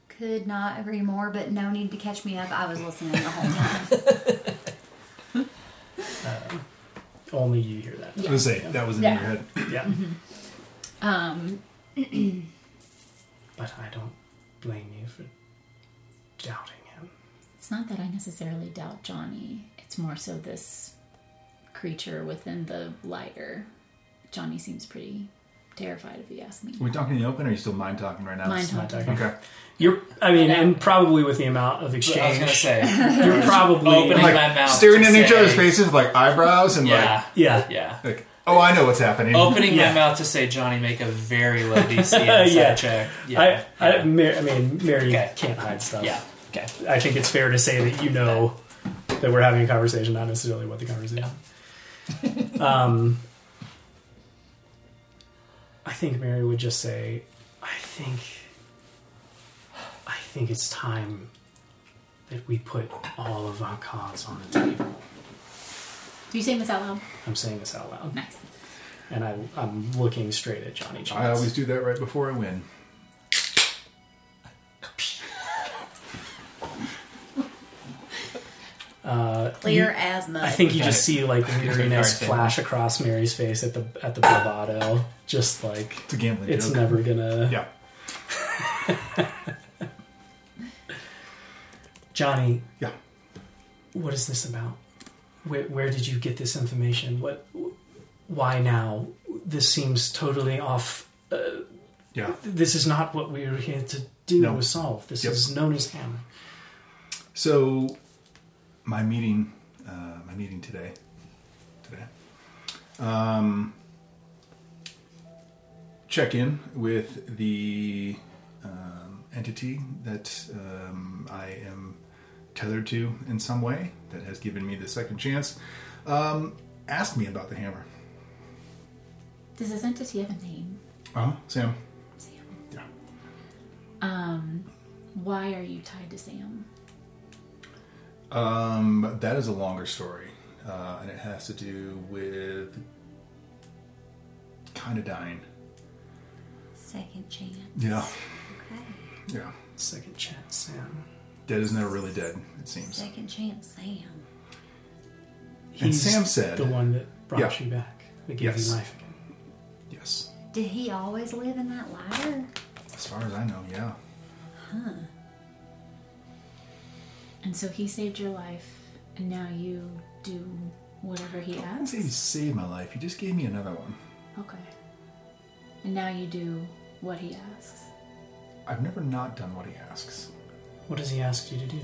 Could not agree more, but no need to catch me up. I was listening the whole time. Um, only you hear that. I was gonna say that was in Yeah. your head. Yeah. Um, But I don't blame you for doubting him. it's not that I necessarily doubt Johnny. It's more so this creature within the lighter. Johnny seems pretty terrified, if you ask me. Are we talking in the open or are you still mind talking right now? Mind Mind talking. talking. Okay. You're I mean, and probably with the amount of I was exchange going to say, you're probably Opening Like my mouth staring to in each other's faces with like eyebrows and yeah, Yeah. yeah. like, like, oh, I know what's happening. Opening Yeah. my mouth to say, Johnny, make a very low DC insight Yeah. check. Yeah, I, I. Mar- I mean, Mary Okay. can't hide stuff. yeah. Okay. I think it's fair to say that you know that we're having a conversation, not necessarily what the conversation. um, I think Mary would just say, "I think, I think it's time that we put all of our cards on the table." Do you saying this out loud? I'm saying this out loud, Nice. and I, I'm looking straight at Johnny. Chance. I always do that right before I win. Uh, Clear you- as mud. I think you Got just see like weariness Sorry, flash across Mary's face at the at the bravado. Just like It's a gambling it's joke. never gonna. Yeah. Johnny, Yeah. what is this about? Where where did you get this information? What? Why now? This seems totally off. Yeah. This is not what we are here to do No. or solve. This Yep. is known as hammer. So, my meeting, uh, my meeting today, today, um, check in with the um, entity that um, I am tethered to in some way that has given me the second chance. Um, ask me about the hammer. Does this entity have a name? Uh huh. Sam. Sam. Yeah. Um, why are you tied to Sam? Um, that is a longer story, uh, and it has to do with kind of dying. Second chance. Yeah, Okay. yeah. Second chance, Sam. Dead is never really dead. It seems. Second chance, Sam. And Sam said- the one that brought Yeah. you back, that gave Yes. you life again. Yes. Did he always live in that ladder? As far as I know, yeah. Huh. And so he saved your life, and now you do whatever he asks? I didn't say he saved my life. He just gave me another one. Okay. And now you do what he asks. I've never not done what he asks. What does he ask you to do?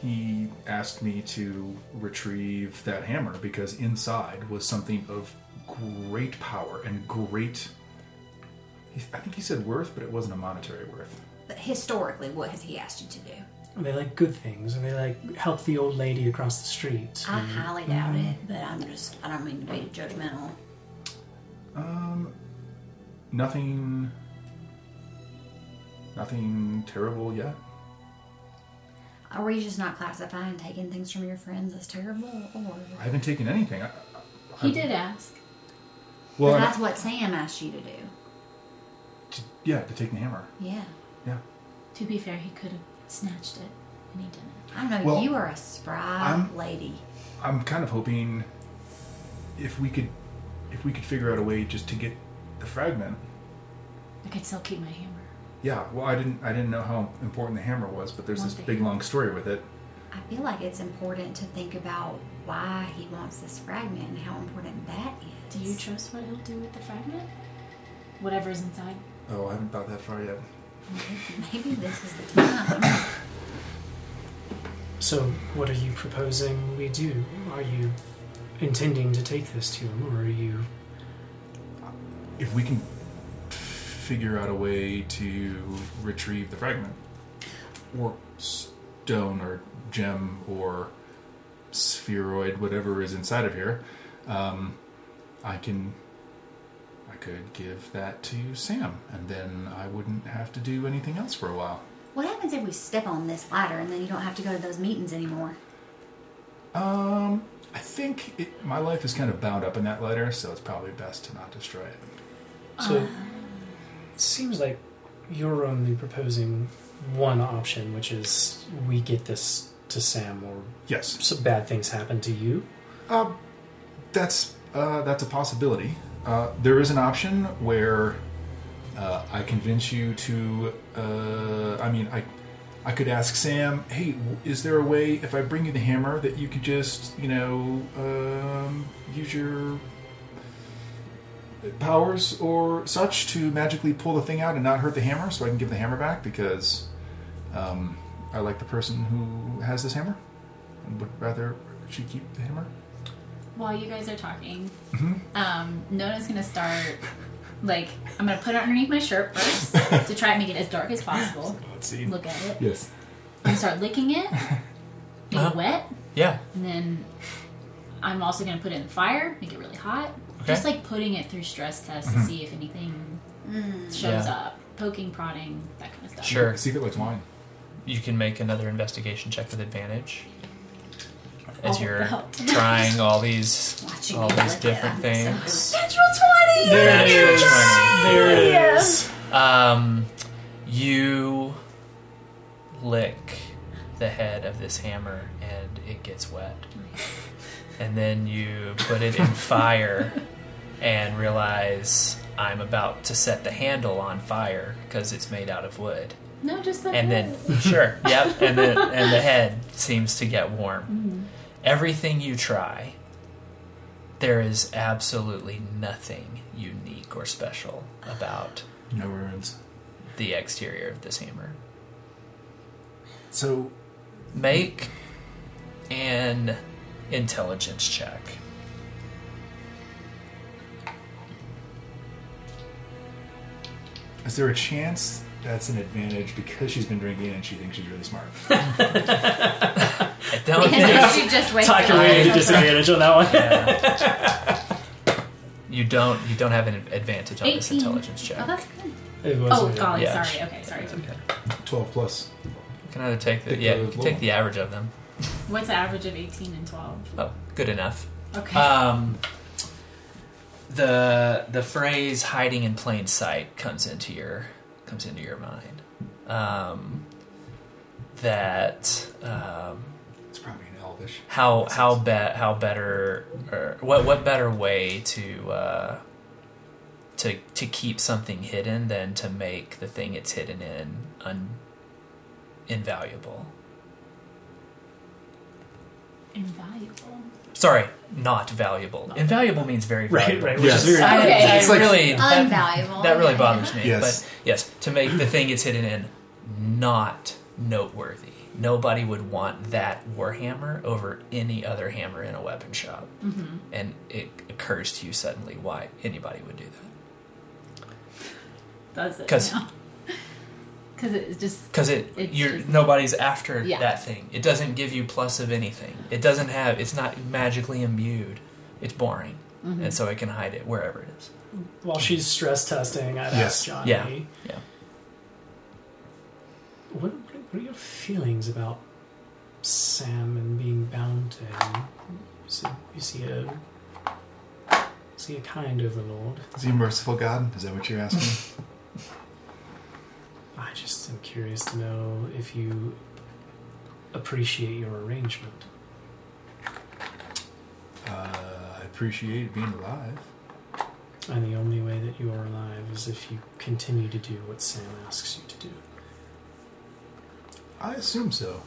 He asked me to retrieve that hammer because inside was something of great power and great. I think he said worth, but it wasn't a monetary worth. But historically, what has he asked you to do? Are they like good things? Are they like help the old lady across the street? I highly doubt it, but I'm just, I don't mean to be judgmental. Um, nothing. Nothing terrible yet. Are we just not classifying taking things from your friends as terrible? Or I haven't taken anything. I, He did ask. well, but and- that's what Sam asked you to do. to- yeah, to take the hammer. Yeah. Yeah. To be fair, he could have snatched it, and he didn't. I don't know. Well, you are a spry I'm- lady. I'm kind of hoping if we could, if we could figure out a way just to get the fragment. I could still keep my hammer. Yeah. Well, I didn't. I didn't know how important the hammer was, but there's this thing. big long story with it. I feel like it's important to think about why he wants this fragment and how important that is. Do you trust what he'll do with the fragment? Whatever's inside. Oh, I haven't thought that far yet. Maybe this is the time. So, what are you proposing we do? Are you intending to take this to him, or are you? If we can figure out a way to retrieve the fragment, or stone, or gem, or spheroid, whatever is inside of here, um, I can. I could give that to Sam, and then I wouldn't have to do anything else for a while. what happens if we step on this ladder and then you don't have to go to those meetings anymore? Um, I think it, my life is kind of bound up in that ladder, so it's probably best to not destroy it. So, it seems like you're only proposing one option, which is we get this to Sam, or Yes, some bad things happen to you. uh, that's uh, that's a possibility. Uh, there is an option where uh, I convince you to. Uh, I mean, I I could ask Sam, "Hey, is there a way if I bring you the hammer that you could just, you know, um, use your powers or such to magically pull the thing out and not hurt the hammer, so I can give the hammer back because um, I like the person who has this hammer and would rather she keep the hammer." While you guys are talking, Mm-hmm. um, Nona's gonna start. Like, I'm gonna put it underneath my shirt first to try and make it as dark as possible. Let's see. Look at it. Yes. I'm gonna start licking it, make Uh-huh. it wet, Yeah. and then I'm also gonna put it in the fire, make it really hot. Okay. Just like putting it through stress tests Mm-hmm. to see if anything shows Yeah. up, poking, prodding, that kind of stuff. Sure. See if it likes wine. You can make another investigation check with advantage as Oh, you're wow. trying all these Watching all these different it, things. so- Natural twenty. There it Natural is. 20. There it is. Um, you lick the head of this hammer and it gets wet. And then you put it in fire and realize I'm about to set the handle on fire because it's made out of wood. No, just like And then sure, yep, and then and the head seems to get warm. Mm-hmm. Everything you try, there is absolutely nothing unique or special about No ruins. the exterior of this hammer. So Make an intelligence check. Is there a chance that's an advantage because she's been drinking and she thinks she's really smart? I don't think then she just wasted Talk your way all to of disadvantage on that one. you don't you don't have an advantage on this intelligence check. Oh, that's good. It was Oh, a- golly, Yeah. sorry. Okay, sorry. Twelve plus. You can either take the Pick yeah, you can take the average of them. What's the average of 18 and 12? Oh, good enough. Okay. Um, the the phrase "hiding in plain sight" comes into your comes into your mind. Um, that um, It's probably an elvish. how how be, how better or what what better way to uh, to to keep something hidden than to make the thing it's hidden in un, invaluable. Invaluable. Sorry, not valuable. Invaluable means very Right, valuable. right. Which Yes. is very I, Okay. I It's like- really that, Unvaluable. that really bothers me. Yes. But yes, to make the thing it's hidden in not noteworthy. Nobody would want that warhammer over any other hammer in a weapon shop. Mm-hmm. And it occurs to you suddenly why anybody would do that. Does it? 'Cause- Because it's just. Because it, you're just- nobody's after Yeah. that thing. It doesn't give you plus of anything. It doesn't have. It's not magically imbued. It's boring, Mm-hmm. and so I can hide it wherever it is. While she's stress testing, I'd Yes. ask Johnny, Yeah. Yeah. What, what are your feelings about Sam and being bound to him? Is he, is he a is he a kind overlord? Is he a merciful God? Is that what you're asking? I just am curious to know if you appreciate your arrangement. uh, I appreciate being alive. And the only way that you are alive is if you continue to do what Sam asks you to do. I assume so.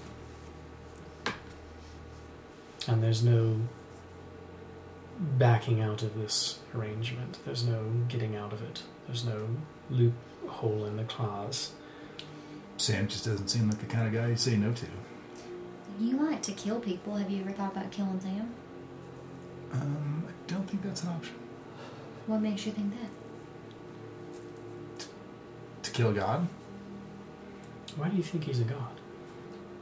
And there's no backing out of this arrangement. There's no getting out of it. There's no loophole in the clause. Sam just doesn't seem like the kind of guy you say no to. You like to kill people. Have you ever thought about killing Sam? Um, I don't think that's an option. What makes you think that? To kill God, Why do you think he's a god?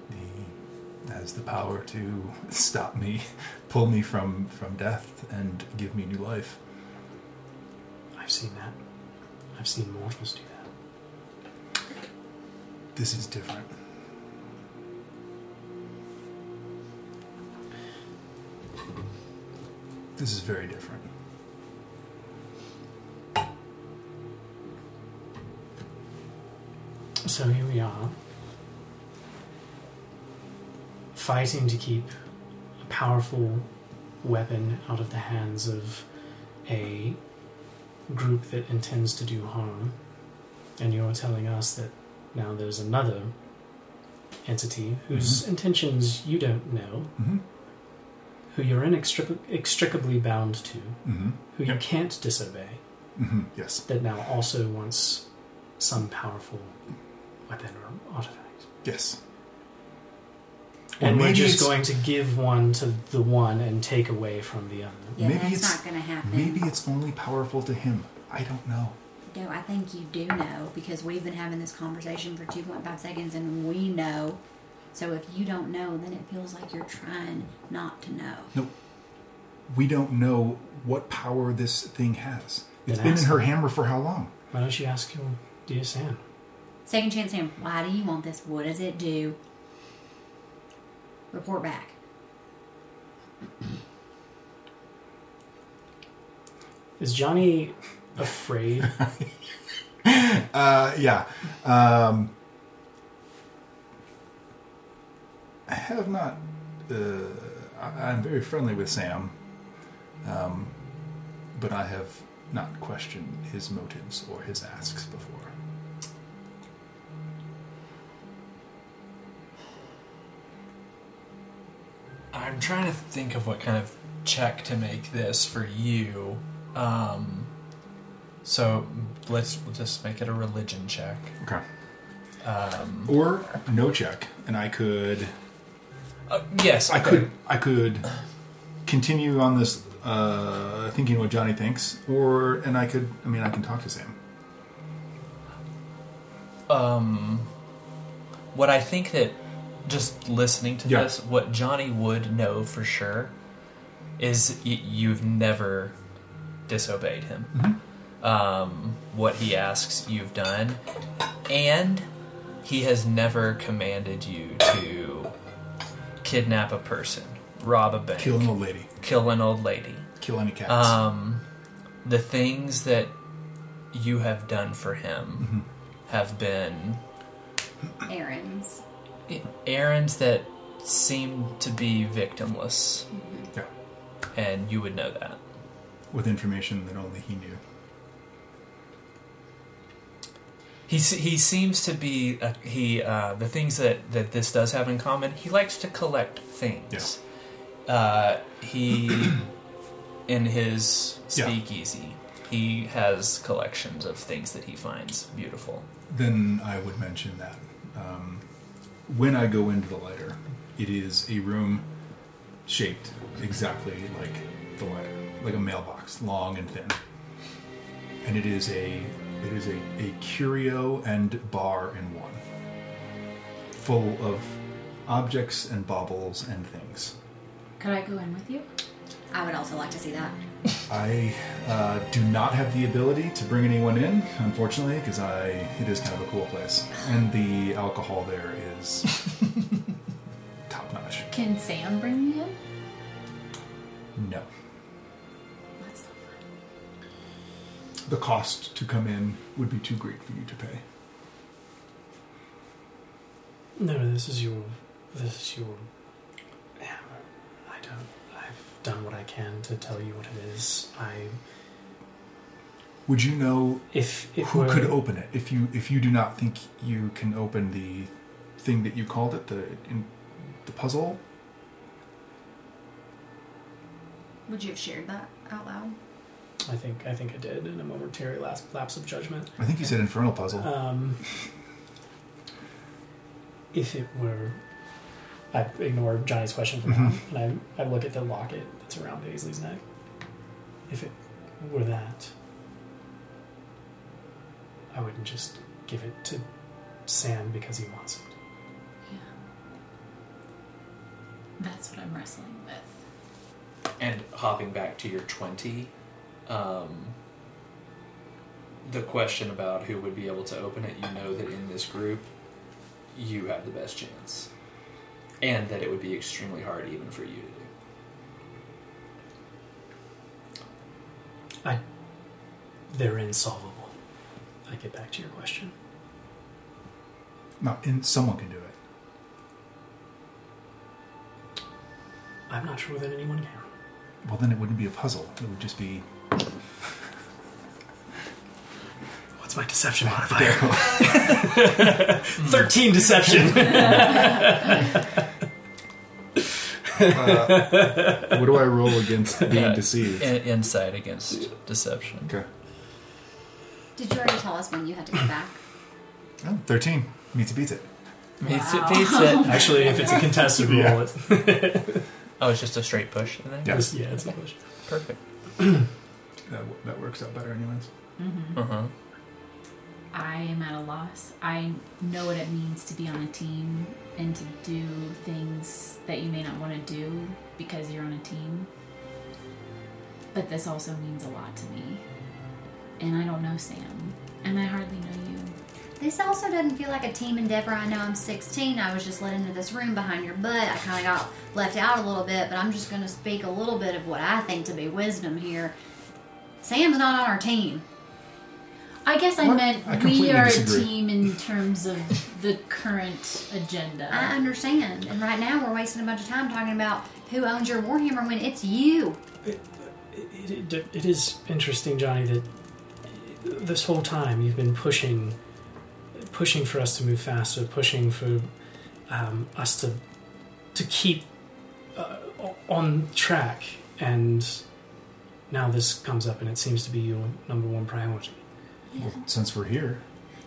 he has the power to stop me, pull me from from death, and give me new life. I've seen that. I've seen mortals do that. This is different. This is very different. So here we are, fighting to keep a powerful weapon out of the hands of a group that intends to do harm. And you're telling us that now there's another entity whose intentions you don't know, Mm-hmm. who you're inextricably bound to, Mm-hmm. who you can't disobey, Mm-hmm. Yes. that now also wants some powerful weapon or artifact. Yes. And we're just going to give one to the one and take away from the other. Yeah, Maybe that's it's- not going to happen. Maybe it's only powerful to him. I don't know. No, I think you do know because we've been having this conversation for 2.5 seconds and we know. So if you don't know, then it feels like you're trying not to know. No. We don't know what power this thing has. It's Then been in ask her him. hammer for how long? Why don't you ask your dear Sam? Second chance, Sam. Why do you want this? What does it do? Report back. Is Johnny afraid? Uh, yeah. Um, I have not. Uh, I, I'm very friendly with Sam, um, but I have not questioned his motives or his asks before. I'm trying to think of what kind of check to make this for you. Um, so let's we'll just make it a religion check. Okay. Um, Or no check, and I could. uh, yes, I okay. could. I could continue on this, uh, thinking what Johnny thinks, or and I could. I mean, I can talk to Sam. Um, what I think that just listening to Yeah. this, what Johnny would know for sure is y- you've never disobeyed him. Um, what he asks, you've done, and he has never commanded you to kidnap a person, rob a bank, Kill an old lady. kill an old lady. Kill any cats. Um, the things that you have done for him have been Errands. errands that seem to be victimless, yeah. and you would know that. With information that only he knew. He he seems to be uh, he uh, the things that that this does have in common. He likes to collect things. Uh, he in his Yeah. speakeasy, he has collections of things that he finds beautiful. Then I would mention that um, when I go into the lighter, it is a room shaped exactly like the lighter, like a mailbox, long and thin. And it is a it is a, a curio and bar in one, full of objects and baubles and things. Could I go in with you? I would also like to see that. I uh, do not have the ability to bring anyone in, unfortunately, because I it is kind of a cool place, and the alcohol there is top notch. Can Sam bring me in? No, the cost to come in would be too great for you to pay. No, this is your. This is your hammer. I don't. I've done what I can to tell you what it is. I. Would you know If it who were, could open it if you if you do not think you can open the thing that you called it the in, the puzzle? Would you have shared that out loud? I think I think I did in a momentary lapse, lapse of judgment. I think you said infernal puzzle. Um, if it were, I ignore Johnny's question for now, Mhm. and I, I look at the locket that's around Paisley's neck. If it were that, I wouldn't just give it to Sam because he wants it. Yeah. That's what I'm wrestling with. And hopping back to your 20, um, the question about who would be able to open it, you know that in this group, you have the best chance. And that it would be extremely hard even for you to do. I, they're insolvable. I get back to your question. Not in someone can do it. I'm not sure that anyone can. Well, then it wouldn't be a puzzle. It would just be What's my deception modifier? Thirteen deception. Uh, what do I roll against being deceived? In- insight against deception. Okay. Did you already tell us when you had to go back? Oh, 13. Meets it beats it. Meets it, beats it. Actually, if it's a contested Yeah. roll, Oh, it's just a straight push. And then? Yeah. it's, yeah, it's a push. Perfect. That, that works out better, anyways. Uh huh. I am at a loss. I know what it means to be on a team and to do things that you may not want to do because you're on a team. But this also means a lot to me. And I don't know Sam. And I hardly know you. This also doesn't feel like a team endeavor. I know I'm 16. I was just let into this room behind your butt. I kind of got left out a little bit, but I'm just going to speak a little bit of what I think to be wisdom here. Sam's not on our team. I guess I What? meant I we completely are disagree. a team in terms of the current agenda. I understand. And right now we're wasting a bunch of time talking about who owns your Warhammer when it's you. It, it, it is interesting, Johnny, that this whole time you've been pushing, pushing for us to move faster, pushing for um, us to to keep uh, on track, and now this comes up, and it seems to be your number one priority. Well, since we're here,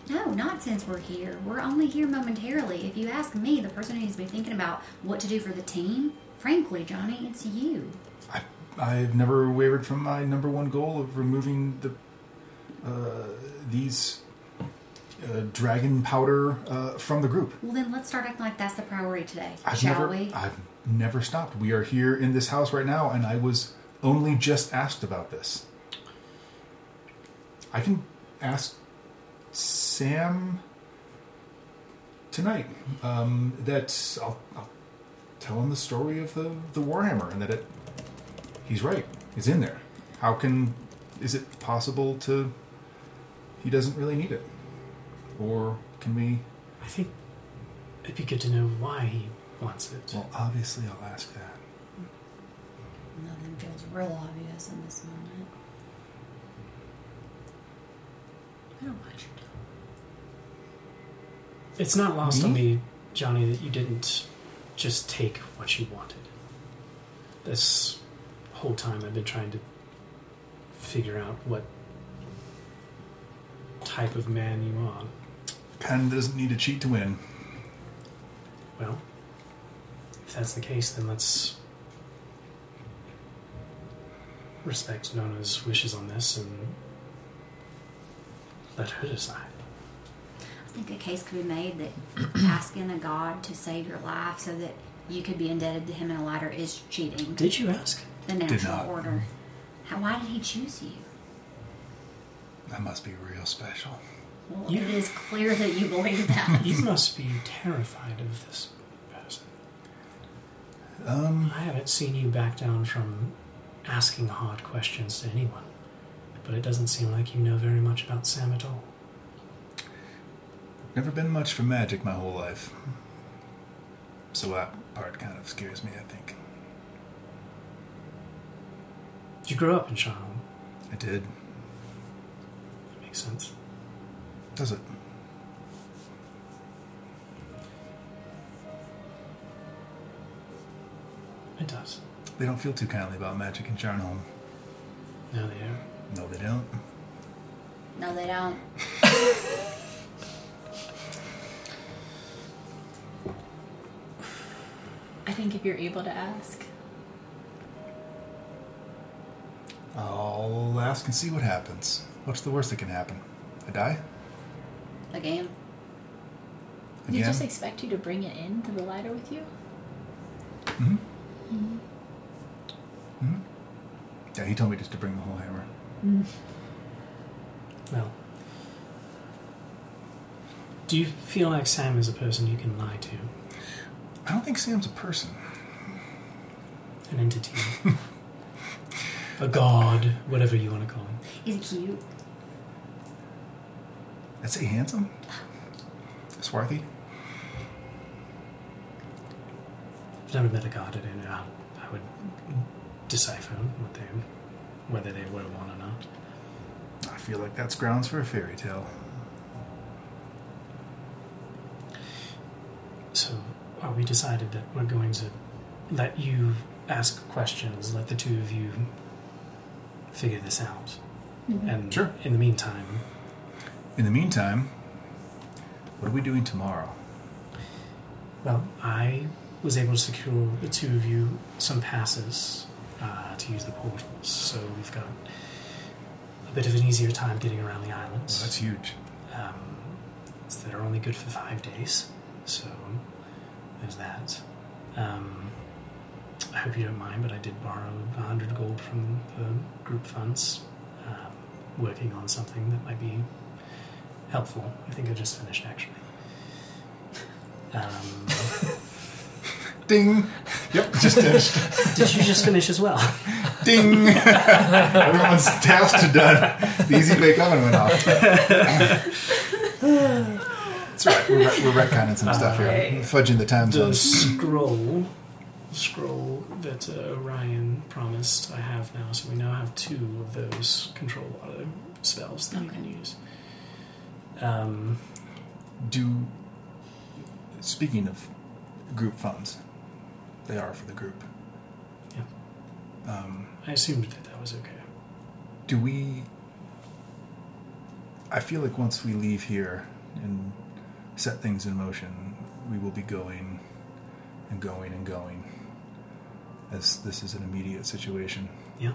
No, not since we're here. We're only here momentarily. If you ask me, the person who needs to be thinking about what to do for the team, frankly, Johnny, it's you. I, I've never wavered from my number one goal of removing the uh, these uh, dragon powder uh, from the group. Well, then let's start acting like that's the priority today, I've shall never, we? I've never stopped. We are here in this house right now, and I was only just asked about this. I can ask Sam tonight. Um, that I'll, I'll tell him the story of the the Warhammer, and that it he's right. It's in there. How can is it possible to? He doesn't really need it, or can we? I think it'd be good to know why he wants it. Well, obviously, I'll ask that. Nothing feels real obvious in this moment. I don't want you to. It's not lost on me, Johnny, that you didn't just take what you wanted. This whole time I've been trying to figure out what type of man you are. Pen doesn't need to cheat to win. Well, if that's the case, then let's respect Nona's wishes on this and let her decide. I think a case could be made that asking a god to save your life so that you could be indebted to him in a ladder is cheating. Did you ask? The not. natural order. How, why did he choose you? That must be real special. Well, You- it is clear that you believe that. You must be terrified of this person. Um, I haven't seen you back down from asking hard questions to anyone, but it doesn't seem like you know very much about Sam at all. never been much for magic my whole life. So that part kind of scares me, I think. Did you grow up in Shannon? I did. That makes sense. Does it? It does. They don't feel too kindly about magic in Charnholm. No, they don't. No, they don't. no, they don't. I think if you're able to ask. I'll ask and see what happens. What's the worst that can happen? I die? Again. Did you just expect you to bring it into the ladder with you? hmm hmm Yeah, he told me just to bring the whole hammer. Well, do you feel like Sam is a person you can lie to? I don't think Sam's a person. An entity? a god? Whatever you want to call him. He's cute. I'd say handsome. Swarthy. I've never met a god. I don't know how I would decipher what they, whether they were one or not. I feel like that's grounds for a fairy tale. So, are we decided that we're going to let you ask questions, let the two of you figure this out? Mm-hmm. And Sure. in the meantime, In the meantime, what are we doing tomorrow? well, I was able to secure the two of you some passes uh, to use the portals, so we've got a bit of an easier time getting around the Well, islands. that's huge. Um, so they're only good for five days, so there's that. Um, I hope you don't mind, but I did borrow a hundred gold from the group funds, um, working on something that might be helpful. I think I just finished actually. Um, Ding! Yep, just finished. did you just finish as well? Ding! Everyone's tasks are done. The easy bake oven went off. That's right. We're, re- we're retconning some stuff here. Alright. Fudging the time The zones. scroll, scroll that uh, Orion promised, I have now. So we now have two of those control water spells that you can use. Um, Do speaking of group funds, they are for the group. Yeah. Um, I assumed that that was okay. do we? I feel like once we leave here and set things in motion, we will be going and going and going. As this is an immediate situation. Yeah.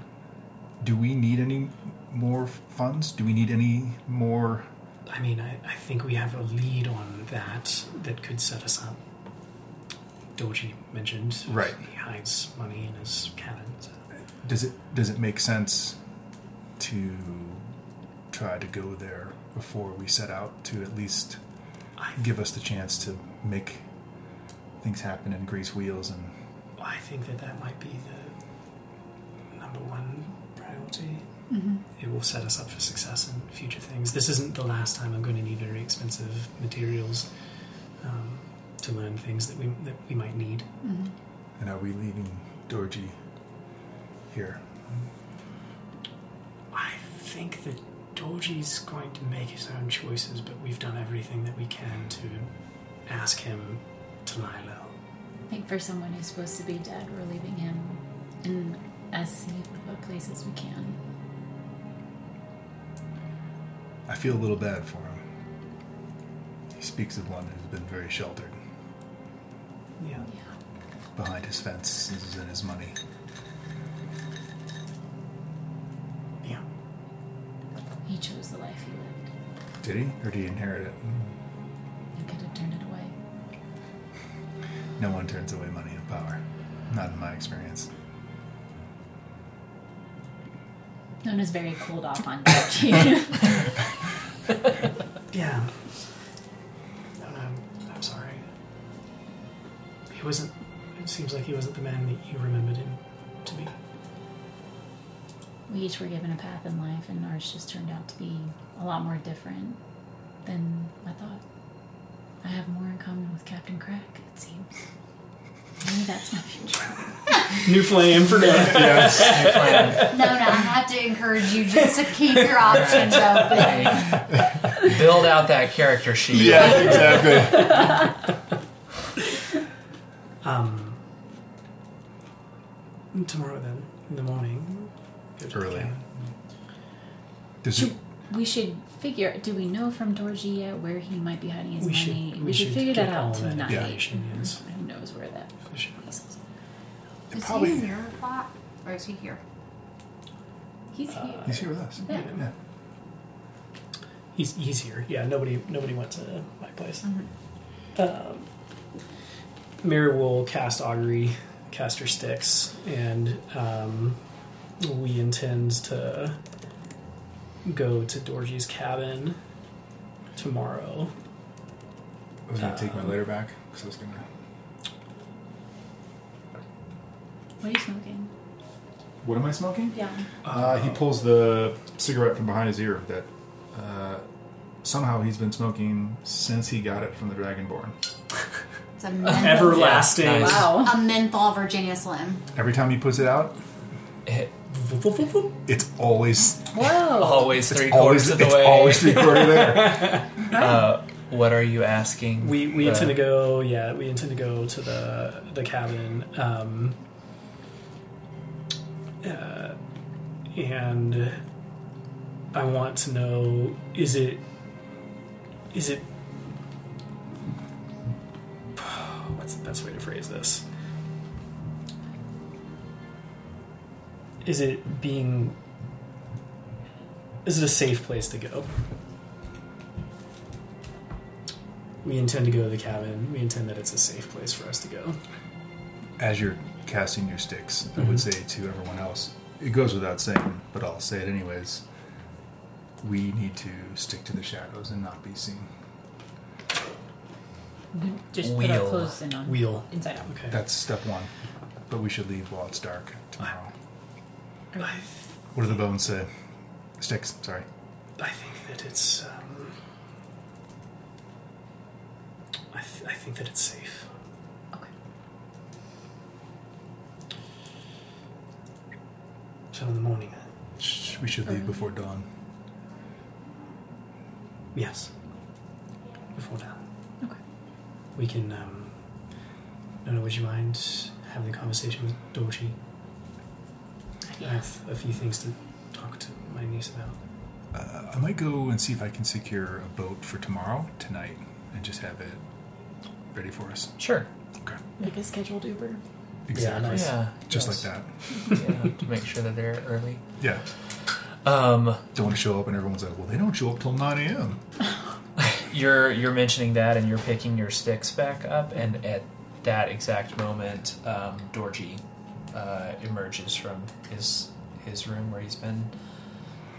Do we need any more funds? Do we need any more? I mean, I, I think we have a lead on that that could set us up. Dorji mentioned Right. he hides money in his cabin. so- Does it does it make sense to try to go there before we set out to at least I, give us the chance to make things happen and grease wheels and I think that that might be the number one priority. Mm-hmm. It will set us up for success in future things. This isn't the last time I'm going to need very expensive materials to learn things that we that we might need. Mm-hmm. and are we leaving Dorji here? I think that Dorji's going to make his own choices, but we've done everything that we can to ask him to lie low. I think for someone who's supposed to be dead, we're leaving him in as safe of a place as we can. I feel a little bad for him. He speaks of one who's been very sheltered. Yeah. Behind his fences and his money. Yeah. He chose the life he lived. Did he? Or did he inherit it? He could have turned it away. No one turns away money and power. Not in my experience. no Nona's very cooled off on Dorji. Yeah. No, no, I'm sorry. He wasn't. It seems like he wasn't the man that you remembered him to be. we each were given a path in life, and ours just turned out to be a lot more different than I thought. I have more in common with Captain Crack, it seems. Maybe that's my future. New flame for death. Yes. No, no, I have to encourage you just to keep your options open. Build out that character sheet. Yeah, exactly. Um. Tomorrow then, in the morning. go to the Early. cabin. Does Should, it, we should figure. Do we know from Dorji yet where he might be hiding his We money? should. We, should figure get that all out that tonight. information. Yes. Who knows where that For sure. piece is? Is Probably- he in your plot? Or is he here? He's here. he's here with us. Yeah. yeah. He's he's here. Yeah. Nobody nobody went to my place. Mm-hmm. Um, Mary will cast augury, cast her sticks, and um, we intend to go to Dorji's cabin tomorrow. I was going to take my letter back because I was going to. What are you smoking? What am I smoking? Yeah. Uh, he pulls the cigarette from behind his ear that uh, somehow he's been smoking since he got it from the Dragonborn. It's a menthol, Everlasting. Yeah, nice. Wow. a menthol Virginia Slim. Every time he puts it out, It- it's always Whoa. always it's three always quarters of the it's way. always three quarter there. Uh, what are you asking? We we the- intend to go. Yeah, we intend to go to the the cabin. Um, uh, and I want to know: is it is it what's the best way to phrase this? Is it being is it a safe place to go? We intend to go to the cabin. We intend that it's a safe place for us to go. As you're casting your sticks, I Mhm. would say to everyone else, it goes without saying, but I'll say it anyways. We need to stick to the shadows and not be seen. Just put our Wheel. clothes in on Wheel. inside out. Okay. That's step one. But we should leave while it's dark tomorrow. I, What do the bones say? Sticks, sorry. I think that it's. Um, I, th- I think that it's safe. Okay. So in the morning, then. Sh- We should leave before dawn. Yes. Before dawn. Okay. We can. Don't know would you mind having a conversation with Dorji? I have a few things to talk to my niece about. Uh, I might go and see if I can secure a boat for tomorrow, tonight, and just have it ready for us. Sure. Okay. Like a scheduled Uber. Exactly. nice. Yeah. Just yes. like that. yeah, to make sure that they're early. Yeah. Um, Don't want to show up and everyone's like, well, they don't show up till 9 a.m. you're you're mentioning that, and you're picking your sticks back up, and at that exact moment, um, Dorji uh, emerges from his his room where he's been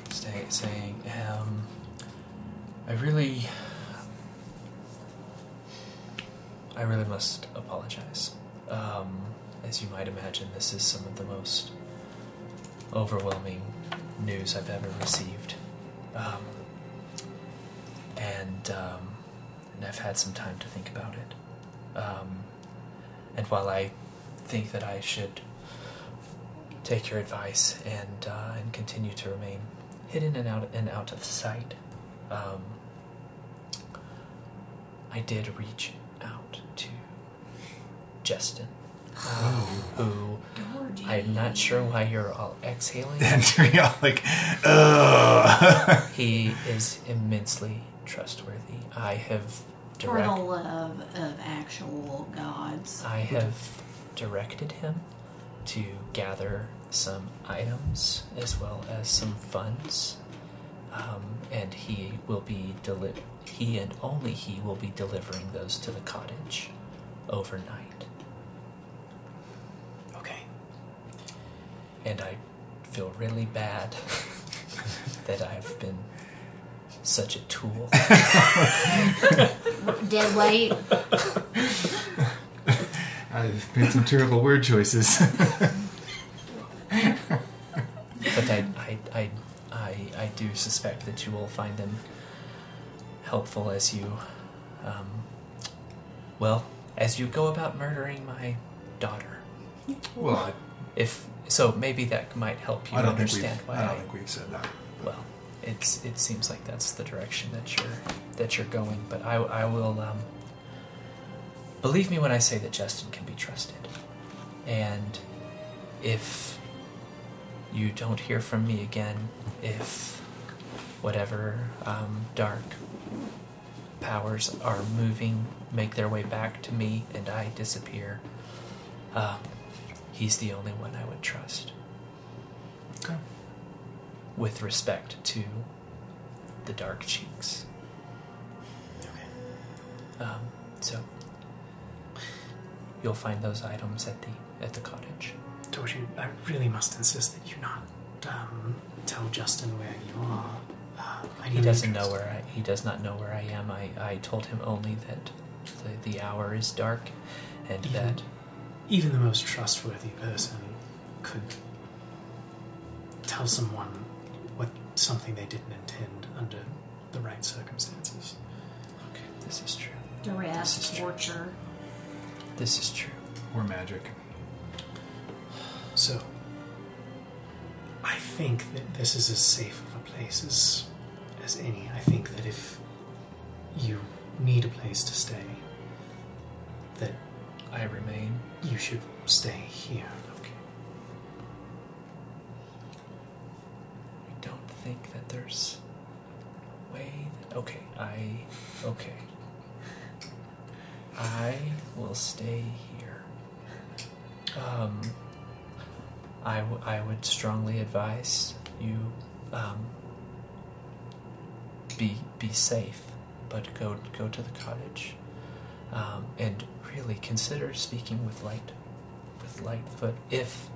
stay, saying, um, "I really, I really must apologize. Um, as you might imagine, this is some of the most overwhelming news I've ever received." Um, and um, and I've had some time to think about it. Um, and while I think that I should take your advice and uh, and continue to remain hidden and out and out of sight. Um, I did reach out to Justin, um, who I'm not sure why you're all exhaling. And you're all like, ugh. he is immensely trustworthy. I have For the love of actual gods. I have directed him to gather some items as well as some funds, um, and he will be deli- He and only he will be delivering those to the cottage overnight. Okay. And I feel really bad that I've been such a tool. Dead weight. I've made some terrible word choices. but I, I, I, I, I do suspect that you will find them helpful as you, um, well, as you go about murdering my daughter. well, I, If so, maybe that might help you I don't think we've. understand why. I don't I, think we've said that. It's it seems like that's the direction that you're that you're going. But I, I will um, believe me when I say that Justin can be trusted, and if you don't hear from me again, if whatever um, dark powers are moving make their way back to me and I disappear, um, he's the only one I would trust Okay. With respect to the dark cheeks. Um, so you'll find those items at the at the cottage. Dorji, I really must insist that you not um, tell Justin where you are. Uh, I He doesn't know where I he does not know where I am. I, I told him only that the, the hour is dark and Even- that Even the most trustworthy person could tell someone something they didn't intend under the right circumstances. okay, this is true. Duress, This is true. torture. This is true. Or magic. So, I think that this is as safe of a place as, as any. I think that if you need a place to stay, that I remain. you should stay here. Okay. I don't think that there's way. That, okay, I. Okay. I will stay here. Um, I, w- I would strongly advise you um, be be safe, but go go to the cottage, um, and really consider speaking with light with Lightfoot if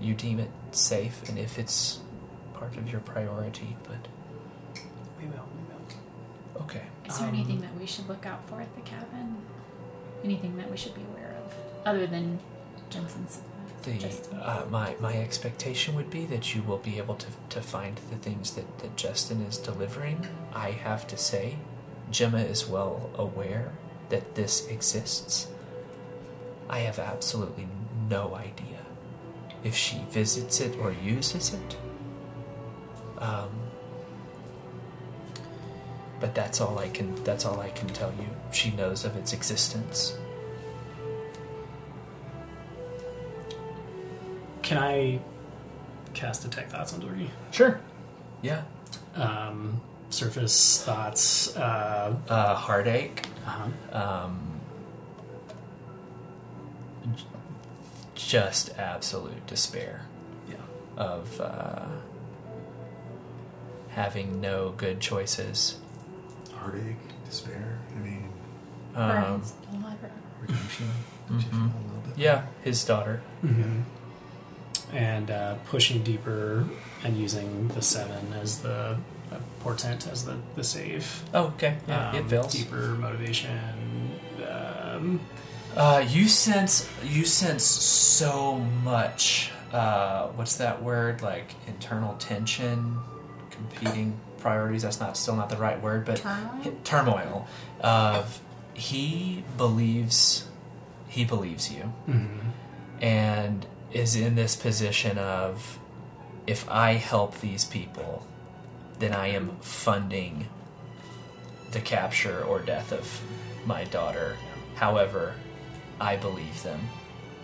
you deem it safe and if it's part of your priority. But We will, we will. okay, Is there Um, anything that we should look out for at the cabin? Anything that we should be aware of, other than Justin's? the uh, my my expectation would be that you will be able to to find the things that that Justin is delivering. I have to say, Gemma is well aware that this exists. I have absolutely no idea if she visits it or uses it. Um, but that's all I can. That's all I can tell you. She knows of its existence. Can I cast Detect Thoughts on Dorji? Sure. Yeah. Um, surface thoughts. Uh, Uh, heartache. uh-huh. Um, j- just absolute despair Yeah. of uh, having no good choices. Heartache, despair. I mean, Um, redemption. Did you Mhm. feel a little bit? yeah, his daughter. hmm And uh, pushing deeper and using the seven as the uh, portent as the, the save. Oh, okay. Yeah, Um, it fails. Deeper motivation. Um, Uh, you sense you sense so much. Uh, what's that word? Like internal tension, competing priorities. That's not still not the right word, but Turmoil? turmoil. Of he believes he believes you, mhm. and is in this position of if I help these people, then I am funding the capture or death of my daughter. However, I believe them,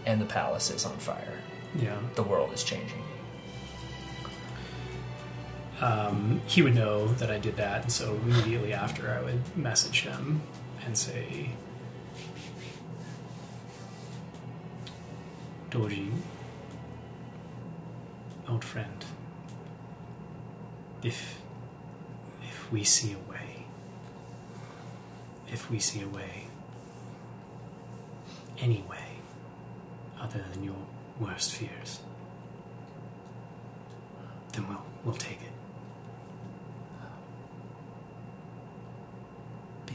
and the palace is on fire. Yeah. The world is changing. Um, he would know that I did that, and so immediately after, I would message him and say, "Dorji, old friend, if if we see a way, if we see a way, any way, other than your worst fears, then we'll we'll take it."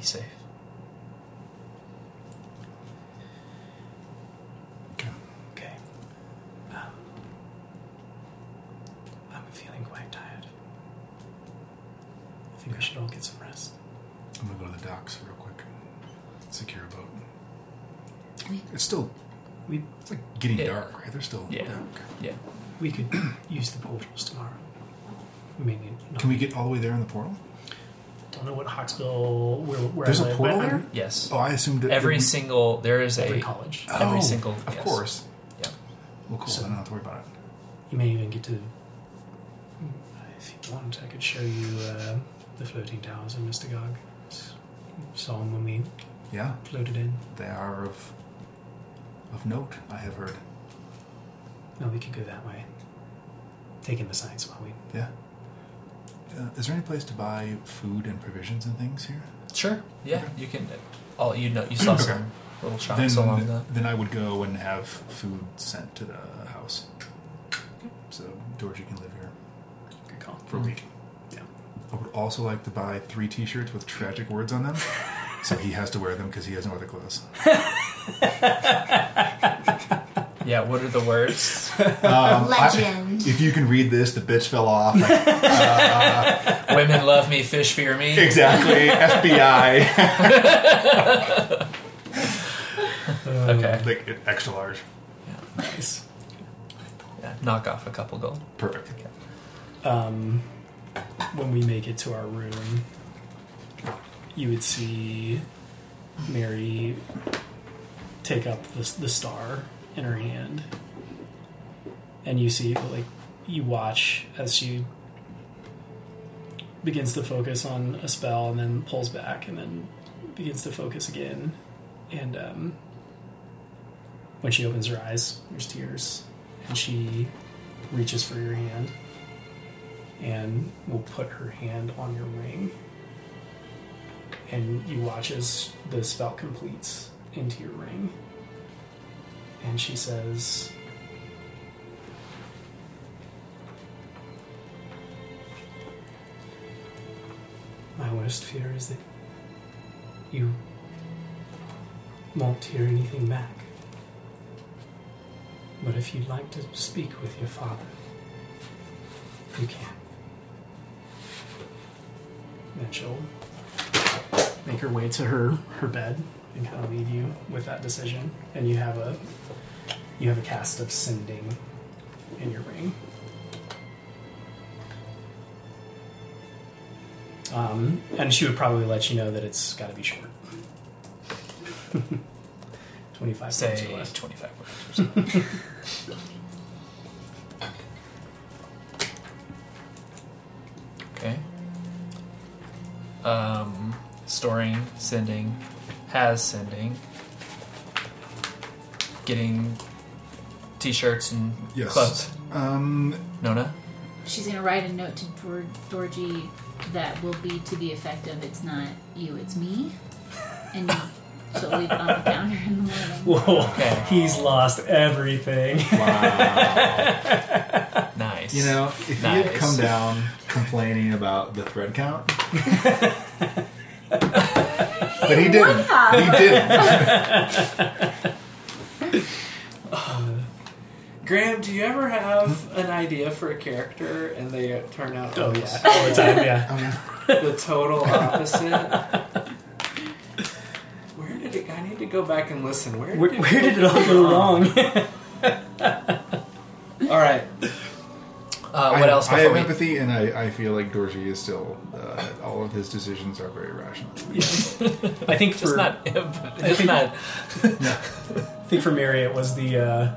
Be safe. Okay. Um, I'm feeling quite tired. I think we should all get some rest. I'm gonna go to the docks real quick. Secure a boat. We- It's still. We It's like getting Yeah. dark, right? There's still. Yeah. dark. Yeah. we could use the portals tomorrow. Maybe not. Can we get all the way there in the portal? Don't know what Hawksbill. Where, where There's I a live, portal there? Yes. Oh, I assumed it, Every it- single there is Every a college. every Oh, single Of yes. course. Yeah. Well, cool. So- I don't have to worry about it. You may even get to. If you want, I could show you uh, the floating towers in Mystagog. Saw them when we Yeah, floated in. they are of of note. I have heard. No, we could go that way. Taking the sights while we. Yeah. Uh, is there any place to buy food and provisions and things here? Sure. Yeah. Okay. You can. All you know. You saw Okay. some little shops then, along the. then I would go and have food sent to the house. So Dorji can live here Good call. for a week. Yeah. I would also like to buy three T-shirts with tragic words on them, so he has to wear them because he has no other clothes. Yeah. What are the words? Um, I- Legend. if you can read this, the bitch fell off. Like, Women love me. Fish fear me. exactly, FBI, Okay. like extra large. Nice. Yeah. Knock off a couple gold. Perfect. um, when we make it to our room, you would see Mary take up the, the star in her hand, and you see like you watch as she begins to focus on a spell and then pulls back and then begins to focus again, and um, when she opens her eyes, there's tears, and she reaches for your hand and will put her hand on your ring. And you watch as the spell completes into your ring. And she says, My worst fear is that you won't hear anything back. But if you'd like to speak with your father, you can. Then she'll make her way to her her bed and kind of leave you with that decision. And you have a you have a cast of sending in your ring. Um, and she would probably let you know that it's got to be short. Twenty-five words Say or less. twenty-five words. Or so. okay. Um, storing, sending, has sending, getting t-shirts and Yes. clothes. Um, Nona. She's gonna write a note to Dor- Dorji that will be to the effect of "It's not you, it's me," and she'll leave it on the counter in the morning. Whoa, Okay. he's lost everything. Nice. you know, if he had Nice. come down complaining about the thread count, but he didn't. He didn't. Uh, Graham, do you ever have an idea for a character and they turn out Oh yeah, all the time. Yeah. Oh, the total opposite? Where did it? I need to go back and listen. Where did, Where, it, where did it all go wrong? All right. Uh, I what else I have we? empathy, and I, I feel like Dorsey is still. Uh, all of his decisions are very rational. I think Just for not. Just think- not. I think for Mary it was the uh,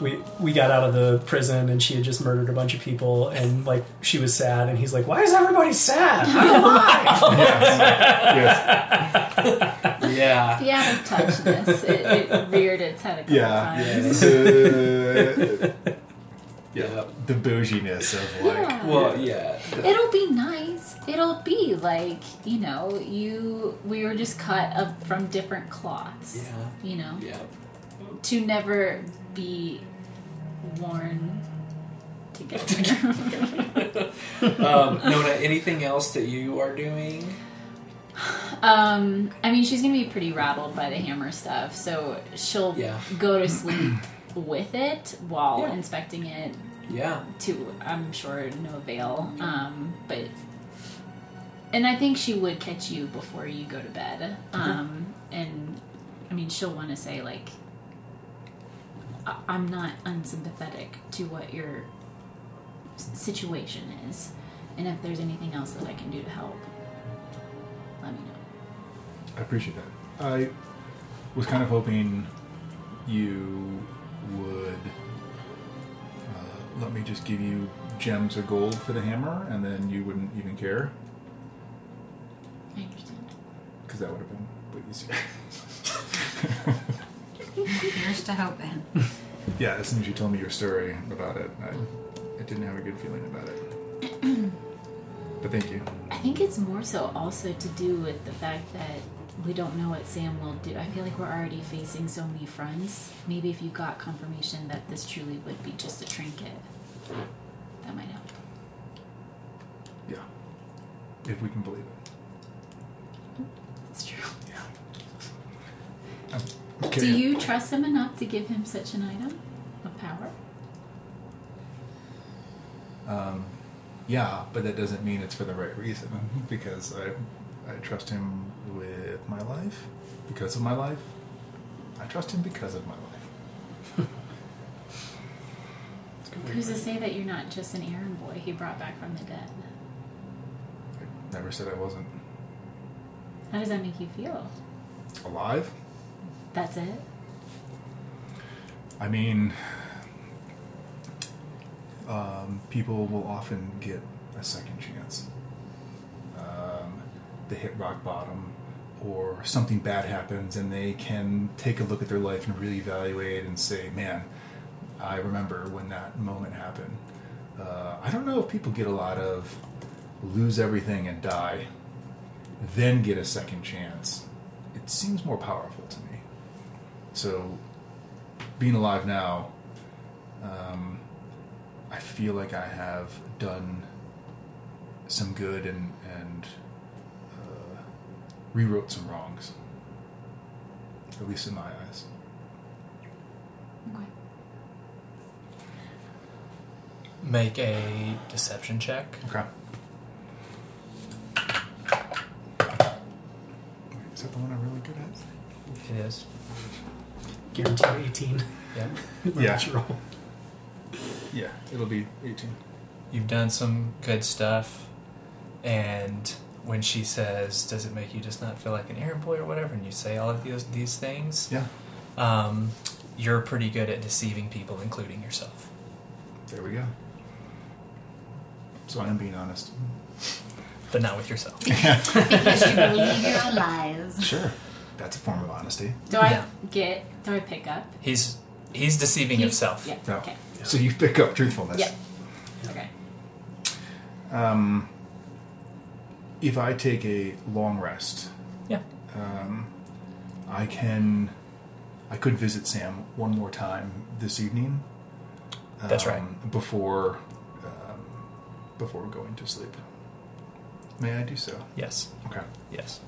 we we got out of the prison and she had just murdered a bunch of people and like she was sad and he's like, why is everybody sad? I'm alive. yes. Yeah. The out of touchness, it, it reared its head a couple Yeah. times. Uh, Yeah. the bouginess of like. Yeah. Well, yeah. It'll be nice. It'll be like you know, you we were just cut up from different cloths. Yeah. You know, Yeah. to never be worn together. Um, Nona, anything else that you are doing? um, I mean, she's gonna be pretty rattled by the hammer stuff, so she'll Yeah. go to sleep with it while Yeah. inspecting it. Yeah. To I'm sure no avail. Um, but and I think she would catch you before you go to bed. Um, and I mean, she'll want to say like, I- "I'm not unsympathetic to what your s- situation is, and if there's anything else that I can do to help, let me know." I appreciate that. I was kind of hoping you would uh, let me just give you gems or gold for the hammer, and then you wouldn't even care, I understand. because that would have been way easier. Here's to hoping. yeah, as soon as you told me your story about it, I, I didn't have a good feeling about it. but thank you. I think it's more so also to do with the fact that we don't know what Sam will do. I feel like we're already facing so many fronts. Maybe if you got confirmation that this truly would be just a trinket, that might help. Yeah, if we can believe it. That's true. Yeah. Okay. Do you trust him enough to give him such an item of power? Um, yeah, but that doesn't mean it's for the right reason. Because I, I trust him with my life, because of my life. I trust him because of my life. Who's to say that you're not just an errand boy he brought back from the dead? I never said I wasn't How does that make you feel? alive. That's it? I mean, um, people will often get a second chance. Um, they hit rock bottom, or something bad happens, and they can take a look at their life and really evaluate and say, "Man, I remember when that moment happened." Uh, I don't know if people get a lot of lose everything and die, then get a second chance. It seems more powerful to me. So, being alive now, um, I feel like I have done some good and rewrote some wrongs, at least in my eyes. Okay. Make a deception check. Okay. Is that the one I'm really good at? It is. Guarantee 18. Yep. Yeah. Natural. Yeah, it'll be 18. You've done some good stuff, and when she says, "Does it make you just not feel like an errand boy or whatever?" and you say all of these these things, Yeah, um, you're pretty good at deceiving people, including yourself. there we go. So I am being honest. But not with yourself. Because you believe your own lies. Sure, that's a form of honesty. Do I Yeah. get, do I pick up? He's he's deceiving He's- himself. Yeah, No. okay. So you pick up truthfulness. Yeah. Okay. Um, if I take a long rest, Yeah. um, I can. I could visit Sam one more time this evening. That's right. um, Before, um, before going to sleep. May I do so? Yes. Okay. Yes.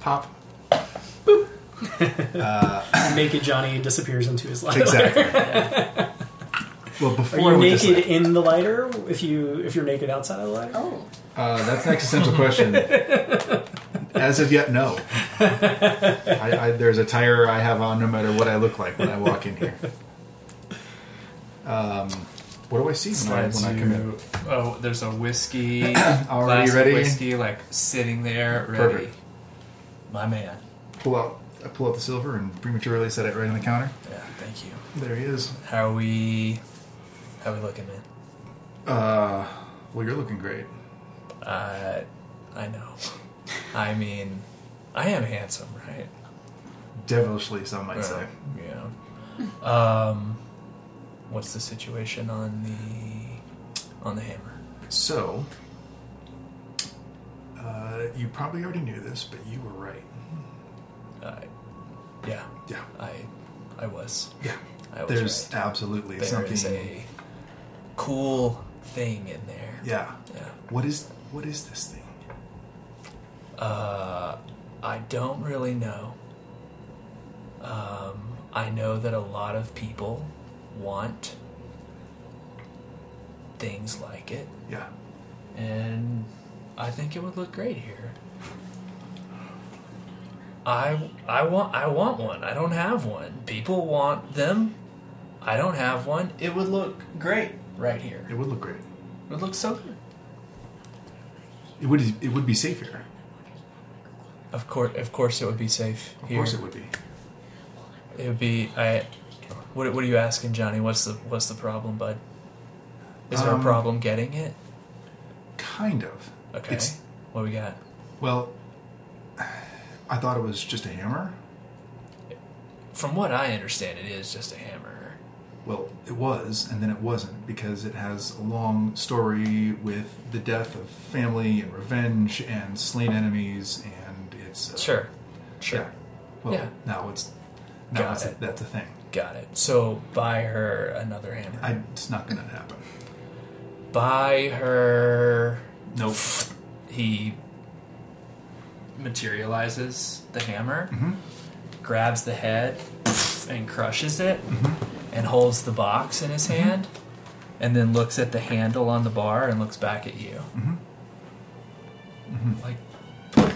Pop. Boop. uh, Make it Johnny disappears into his life. Exactly. well, Are you I went to naked in the lighter? If you if you're naked outside of the lighter? Oh. Uh, that's an existential question. As of yet, no. I, I, there's a tire I have on no matter what I look like when I walk in here. Um, What do I see when I, when I come in? Oh, there's a whiskey. Already glass of ready? Whiskey, like sitting there, ready. Perfect. My man. Pull out, I pull out the silver and prematurely set it right on the counter. Yeah, thank you. There he is. How are we? How are we looking, man? Uh, well, you're looking great. Uh, I know. I mean, I am handsome, right? Devilishly, some might say. Yeah. Um, what's the situation on the on the hammer? So, uh, you probably already knew this, but you were right. Uh, yeah, Yeah, I I was. yeah. I was There's right. absolutely There something. is a cool thing in there. Yeah. Yeah. What is what is this thing? Uh, I don't really know. Um, I know that a lot of people want things like it, Yeah. and I think it would look great here. I I want I want one. I don't have one. People want them. I don't have one. It would look great right here. It would look great. It would look so good. It would it would be safe here. Of course, of course, it would be safe Of here. course, it would be. It would be. I. What, what are you asking, Johnny? What's the What's the problem, bud? Is there a Um, problem getting it? Kind of. Okay. It's what we got? well. I thought it was just a hammer. From what I understand, it is just a hammer. Well, it was, and then it wasn't because it has a long story with the death of family and revenge and slain enemies, and it's uh, Sure. Sure. Yeah. Well, Yeah. now it's now Got it's a, it. that's a thing. Got it. So buy her another hammer. I, it's not going to happen. buy her. Nope. He materializes the hammer, Mhm. grabs the head, and crushes it, Mm-hmm. And holds the box in his hand, and then looks at the handle on the bar and looks back at you. Mhm. Like,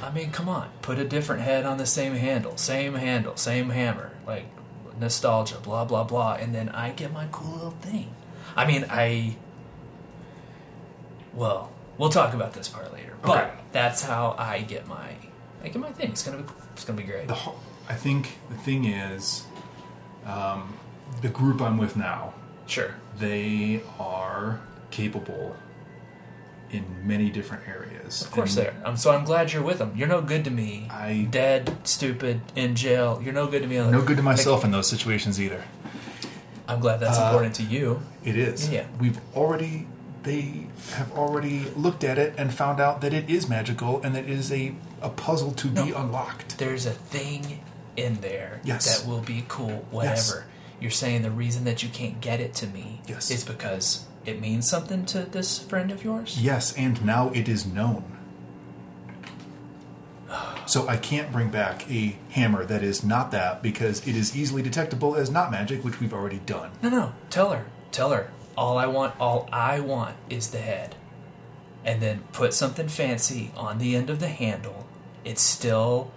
I mean, come on, put a different head on the same handle, same handle, same hammer, like nostalgia, blah blah blah, and then I get my cool little thing. I mean, I. Well, we'll talk about this part later, but Okay. that's how I get my, I get my thing. It's gonna be, it's gonna be great. The ho- I think the thing is, um, the group I'm with now, Sure. they are capable in many different areas. Of course And they are. I'm so I'm glad you're with them. You're no good to me. I- dead, stupid, in jail. You're no good to me. On No good to myself in those situations either. I'm glad that's Uh, important to you. It is. Yeah. We've already they have already looked at it and found out that it is magical and that it is a, a puzzle to be unlocked. There's a thing in there Yes. that will be cool. Whatever. You're saying the reason that you can't get it to me Yes. is because it means something to this friend of yours. Yes, and now it is known. So I can't bring back a hammer that is not that because it is easily detectable as not magic, which we've already done. No, no. Tell her. Tell her. All I want, all I want is the head. And then put something fancy on the end of the handle. It's still,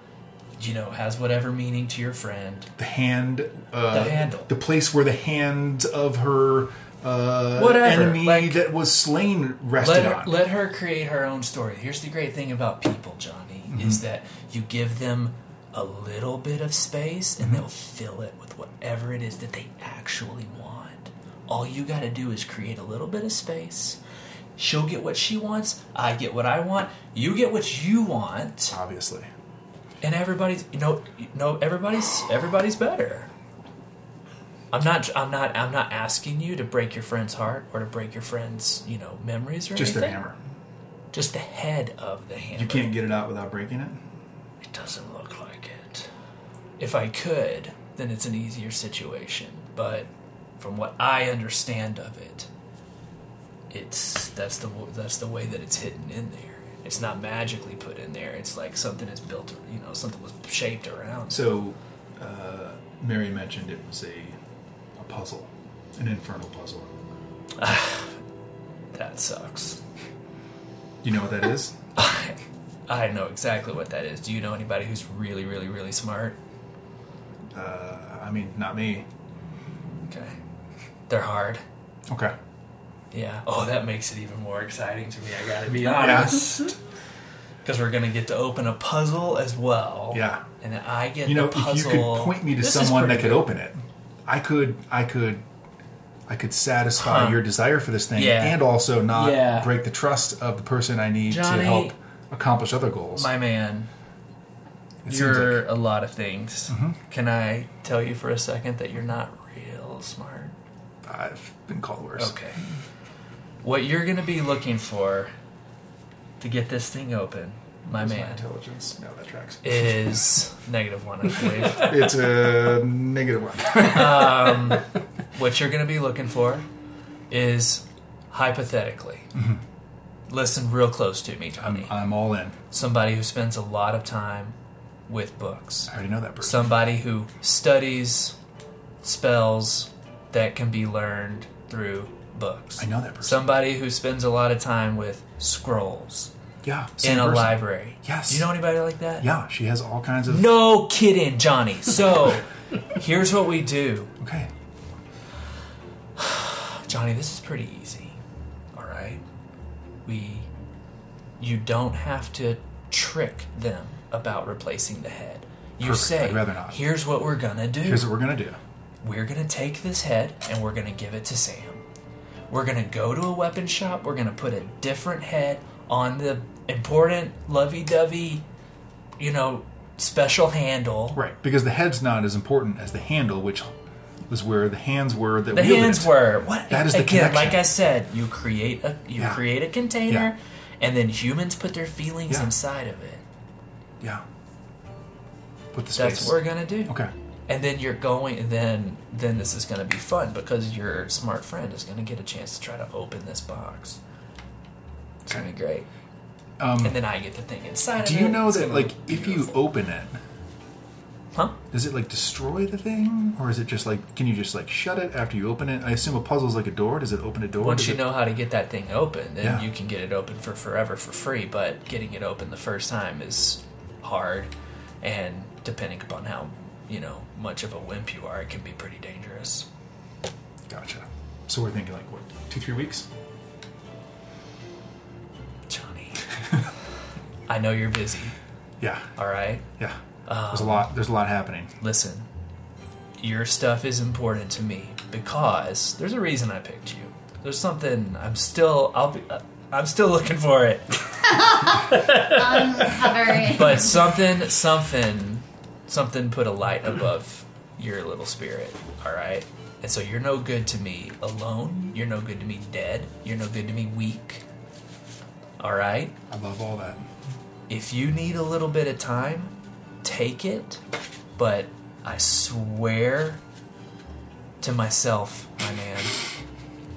you know, has whatever meaning to your friend. The hand, uh, The handle. the place where the hand of her uh, Whatever, enemy like- that was slain rested Let her, on. let her create her own story. Here's the great thing about people, Johnny, Mm-hmm. is that you give them a little bit of space and Mm-hmm. they'll fill it with whatever it is that they actually want. All you got to do is create a little bit of space. She'll get what she wants. I get what I want. You get what you want, Obviously, and everybody's you know you know everybody's everybody's better. I'm not I'm not I'm not asking you to break your friend's heart or to break your friend's you know memories or anything. just anything. their hammer. Just the head of the hammer. You can't get it out without breaking it. It doesn't look like it. If I could, then it's an easier situation. But from what I understand of it, it's that's the that's the way that it's hidden in there. It's not magically put in there. It's like something is built. You know, something was shaped around. So, uh, Mary mentioned it was a a puzzle, an infernal puzzle. That sucks. You know what that is? I I know exactly what that is. Do you know anybody who's really, really, really smart? Uh, I mean, not me. Okay, they're hard. Okay. Yeah. Oh, that makes it even more exciting to me. I gotta be honest. Because we're gonna get to open a puzzle as well. Yeah. And I get You know, if you could point me to This is someone pretty that could open it, I could, I could, I could satisfy Huh. your desire for this thing, Yeah. and also not Yeah. break the trust of the person I need Johnny, to help accomplish other goals. My man, It seems you're Mm-hmm. a lot of things. Can I tell you for a second that you're not real smart? I've been called worse. Okay. What you're gonna be looking for to get this thing open, my Where's my man, intelligence. No, that tracks. is negative one, I believe. it's a negative one. um, what you're going to be looking for is hypothetically. Listen real close to me, Johnny. I'm, I'm all in. Somebody who spends a lot of time with books. I already know that person. Somebody who studies spells that can be learned through books. I know that person. Somebody who spends a lot of time with scrolls yeah, in a person. library. Yes. Do you know anybody like that? Yeah, she has all kinds of. No kidding, Johnny. So, here's what we do. Okay. Johnny, this is pretty easy. All right? We you don't have to trick them about replacing the head. You Perfect. say, I'd rather not. "Here's what we're going to do. Here's what we're gonna do. we're going to take this head and we're going to give it to Sam. We're going to go to a weapon shop. We're going to put a different head on the important lovey-dovey, you know, special handle. Right, because the head's not as important as the handle, which was where the hands were that The hands it. were what? That is the again. connection. Like I said, you create a you Yeah. create a container, Yeah. and then humans put their feelings Yeah. inside of it. Yeah. Put the space. That's what we're gonna do. Okay. And then you're going. And then then this is gonna be fun because your smart friend is gonna get a chance to try to open this box. It's gonna be great. Um, And then I get the thing inside. do you it. know It's that, like, if you open it, huh? does it like destroy the thing, or is it just like, can you just like shut it after you open it? I assume a puzzle is like a door. Does it open a door? Once Does you it- know how to get that thing open, then Yeah. you can get it open for forever for free. But getting it open the first time is hard, and depending upon how you know much of a wimp you are, it can be pretty dangerous. Gotcha. So we're thinking like what, two, three weeks? Johnny, I know you're busy. Yeah. All right, Yeah. there's Um, a lot. There's a lot happening. listen. Your stuff is important to me because there's a reason I picked you. There's something I'm still. I'll be. Uh, I'm still looking for it. Uncovering. but something something something put a light above your little spirit all right and so you're no good to me alone. You're no good to me dead. You're no good to me weak all right I love all that. if you need a little bit of time take it. But i swear to myself my man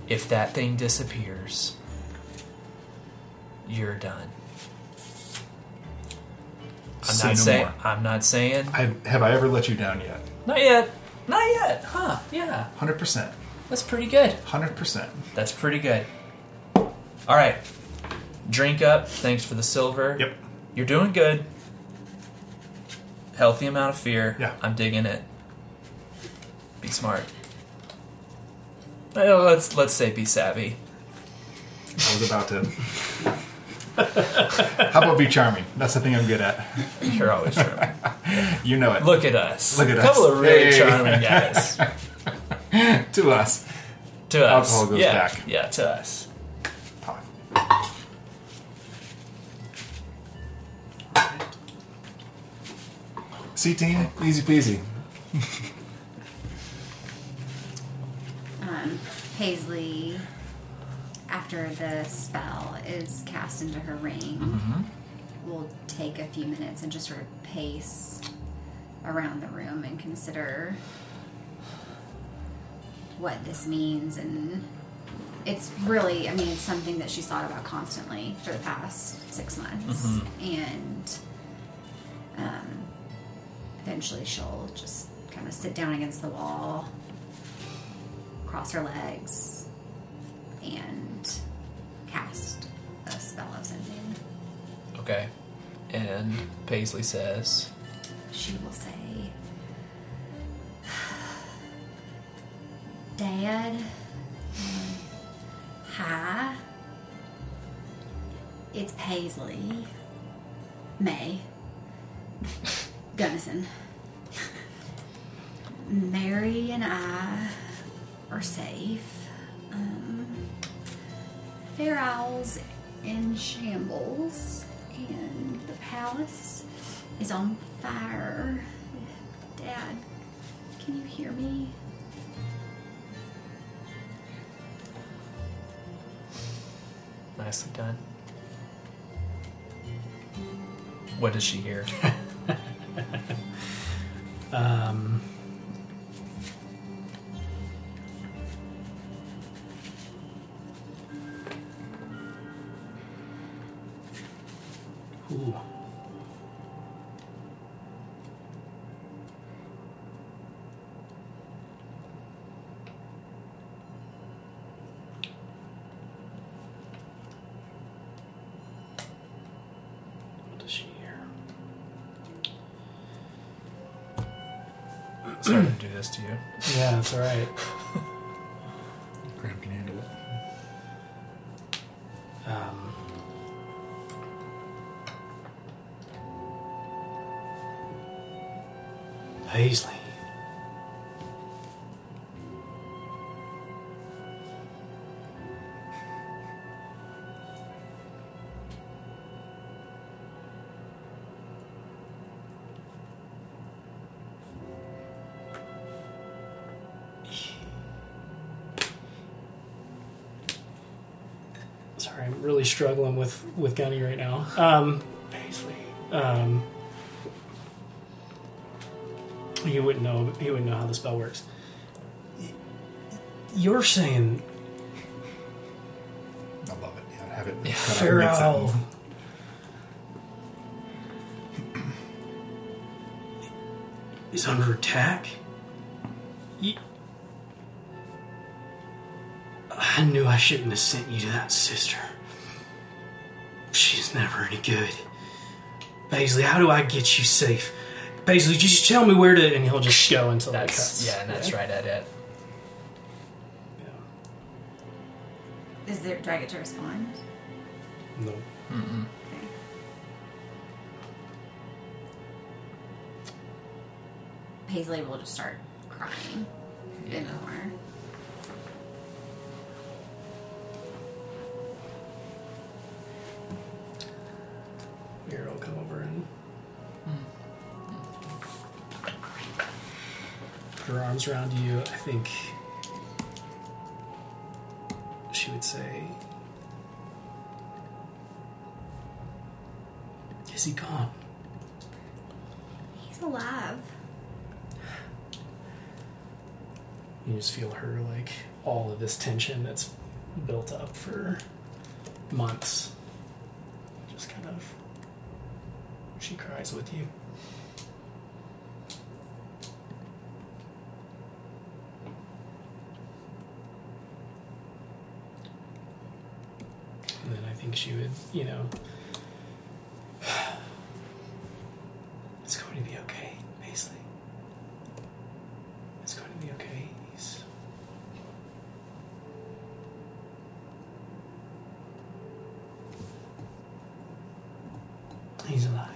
if that thing disappears you're done I'm Say not no saying more. I'm not saying I, have I ever let you down yet? not yet. Not yet. Huh. Yeah. Hundred percent. That's pretty good. Hundred percent. That's pretty good. All right. Drink up. Thanks for the silver. Yep. You're doing good. Healthy amount of fear. Yeah. I'm digging it. Be smart. Well, let's let's say be savvy. I was about to. How about be charming? That's the thing I'm good at. You're always charming. You know it. Look at us. Look at a couple of really Hey. charming guys. to us. To us. Alcohol goes yeah. back. Yeah, to us. Pop. C team, easy peasy. um, Paisley, after the spell is cast into her ring, will take a few minutes and just sort of pace around the room and consider what this means. And it's really, I mean, it's something that she's thought about constantly for the past six months. And um, eventually she'll just kind of sit down against the wall cross her legs and cast a spell of. Okay. And Paisley says, She will say, Dad, Hi. It's Paisley. May. Gunnison. Mary and I are safe. Fair Owl's in shambles, and the palace is on fire. Dad, can you hear me? Nicely done. What does she hear? Um, right. Sorry, struggling with with Gunny right now. Um, Paisley. Um, you wouldn't know. You wouldn't know how the spell works. You're saying I love it. Yeah, have it. Yeah. cut Fair. Owl is under attack. I knew I shouldn't have sent you to that sister. She's never any good. Paisley, how do I get you safe? Paisley, just tell me where to, and he'll just go until that cuts. yeah, and that's right at it. Yeah. Is there? Do I get to respond? No. Mm-mm. Okay. Paisley will just start crying arms around you. I think she would say, Is he gone? He's alive. You just feel her, like, all of this tension that's built up for months. Just kind of. She cries with you. And then I think she would, you know. It's going to be okay, Paisley. It's going to be okay. He's. He's alive.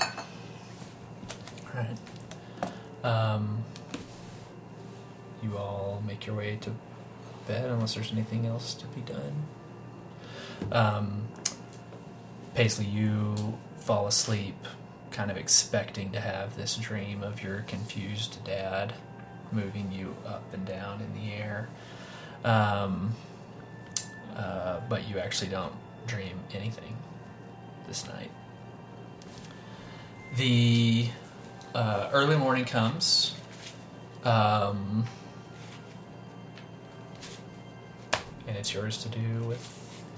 All right. Um, you all make your way to bed unless there's anything else to be done. Um, Paisley, you fall asleep, kind of expecting to have this dream of your confused dad moving you up and down in the air. Um, uh, but you actually don't dream anything this night. The uh, early morning comes. Um, it's yours to do with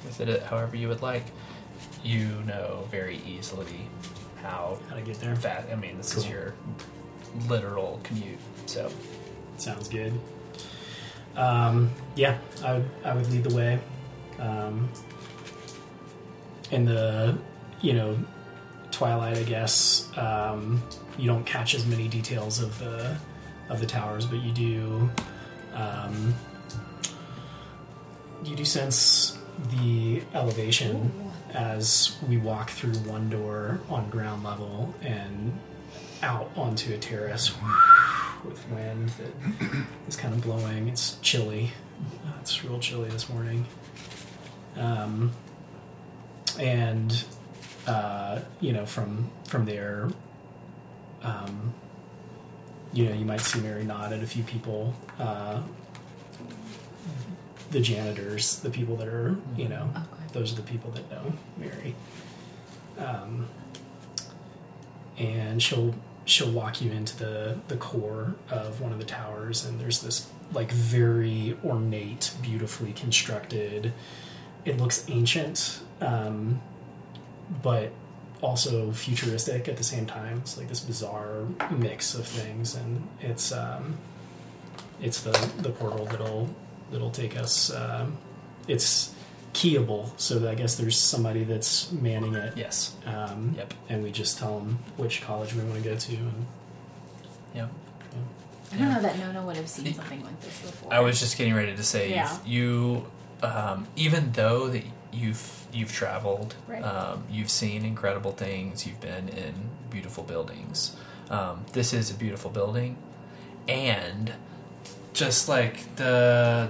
with it however you would like. You know very easily how How to get there? fast. I mean, this is your literal commute. So Sounds good. Um, yeah, I would, I would lead the way. Um, in the, you know, twilight, I guess, um, you don't catch as many details of the of the towers, but you do um, you do sense the elevation as we walk through one door on ground level and out onto a terrace with wind that is kind of blowing. It's chilly. Uh, it's real chilly this morning. Um, and uh, you know, from from there, um, you know, you might see Mary nod at a few people. Uh, the janitors, the people that are, you know, Okay. those are the people that know Mary. Um, and she'll she'll walk you into the the core of one of the towers, and there's this like very ornate, beautifully constructed. It looks ancient, um, but also futuristic at the same time. It's like this bizarre mix of things, and it's um, it's the the portal that'll that'll take us. Um, it's keyable, so I guess there's somebody that's manning it. Yes. Um, Yep. And we just tell them which college we want to go to, and Yep. I don't know that Nona would have seen something like this before. I was just getting ready to say Yeah. you, um, even though that you've you've traveled, Right. um, you've seen incredible things, you've been in beautiful buildings. Um, this is a beautiful building, and just like the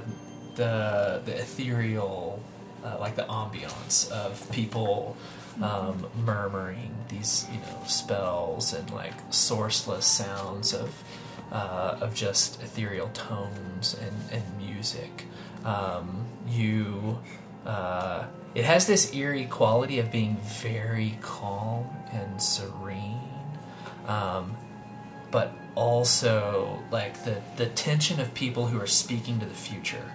the the ethereal, uh, like the ambiance of people um, murmuring these you know spells and like sourceless sounds of uh, of just ethereal tones and, and music. Um, you, uh, it has this eerie quality of being very calm and serene, um, but also like the the tension of people who are speaking to the future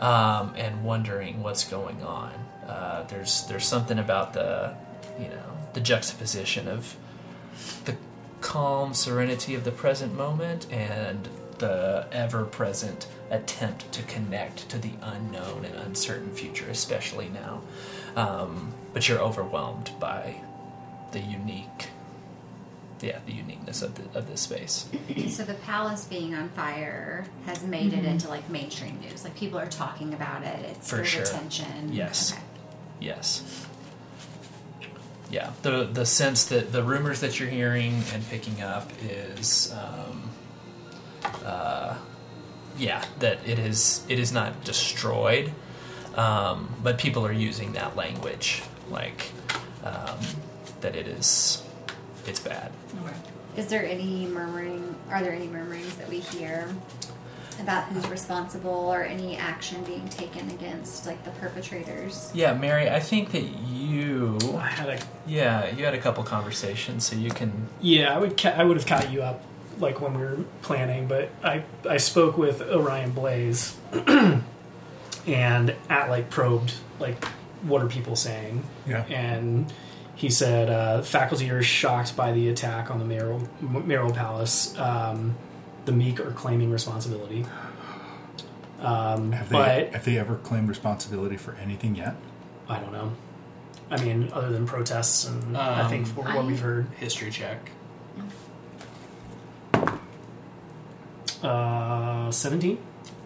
um, and wondering what's going on. Uh, there's there's something about the you know the juxtaposition of the calm serenity of the present moment and the ever present attempt to connect to the unknown and uncertain future, especially now. Um, but you're overwhelmed by the unique, yeah, the uniqueness of, the, of this space. So the palace being on fire has made it into like mainstream news. Like people are talking about it. It's For sure. attention. Yes. Okay. Yes. Yeah, the the sense that the rumors that you're hearing and picking up is, um, uh, yeah, that it is it is not destroyed, um, but people are using that language like um, that it is it's bad. Is there any murmuring? Are there any murmurings that we hear about who's responsible or any action being taken against like the perpetrators? Yeah, Mary, I think that you, I had a yeah, you had a couple conversations, so you can Yeah, I would. Ca- I would have caught you up like when we were planning, but I I spoke with Orion Blaze, and at like probed like what are people saying, Yeah. and he said uh, faculty are shocked by the attack on the mayoral mayoral palace. Um, the meek are claiming responsibility. Um, Have they, but have they ever claimed responsibility for anything yet? I don't know. I mean, other than protests and I Um, think for what I- we've heard, History check. uh, seventeen.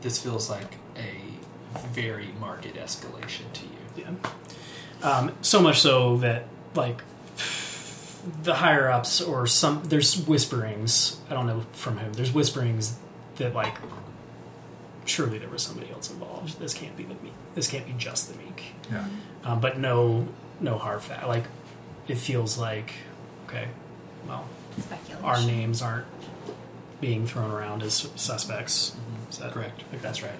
This feels like a very marked escalation to you. Yeah. Um, so much so that like the higher ups or some there's whisperings. I don't know from whom. There's whisperings that like surely there was somebody else involved. This can't be the meek. This can't be just the meek. Yeah. Um, but no, no hard fact. Like it feels like okay, well, Speculation. our names aren't being thrown around as suspects. Is that Correct. Like that's right.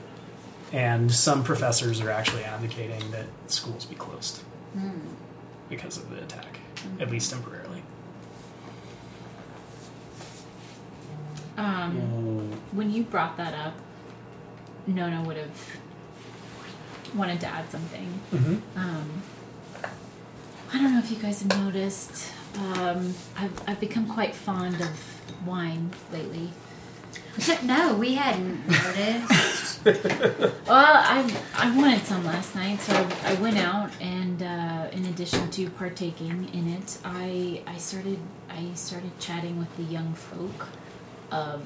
And some professors are actually advocating that schools be closed because of the attack, at least temporarily. Um, when you brought that up, Nona would have wanted to add something. Mm-hmm. Um, I don't know if you guys have noticed. Um, I've, I've become quite fond of wine lately. no, we hadn't noticed. Well, I I wanted some last night, so I, I went out and uh, in addition to partaking in it, I I started I started chatting with the young folk of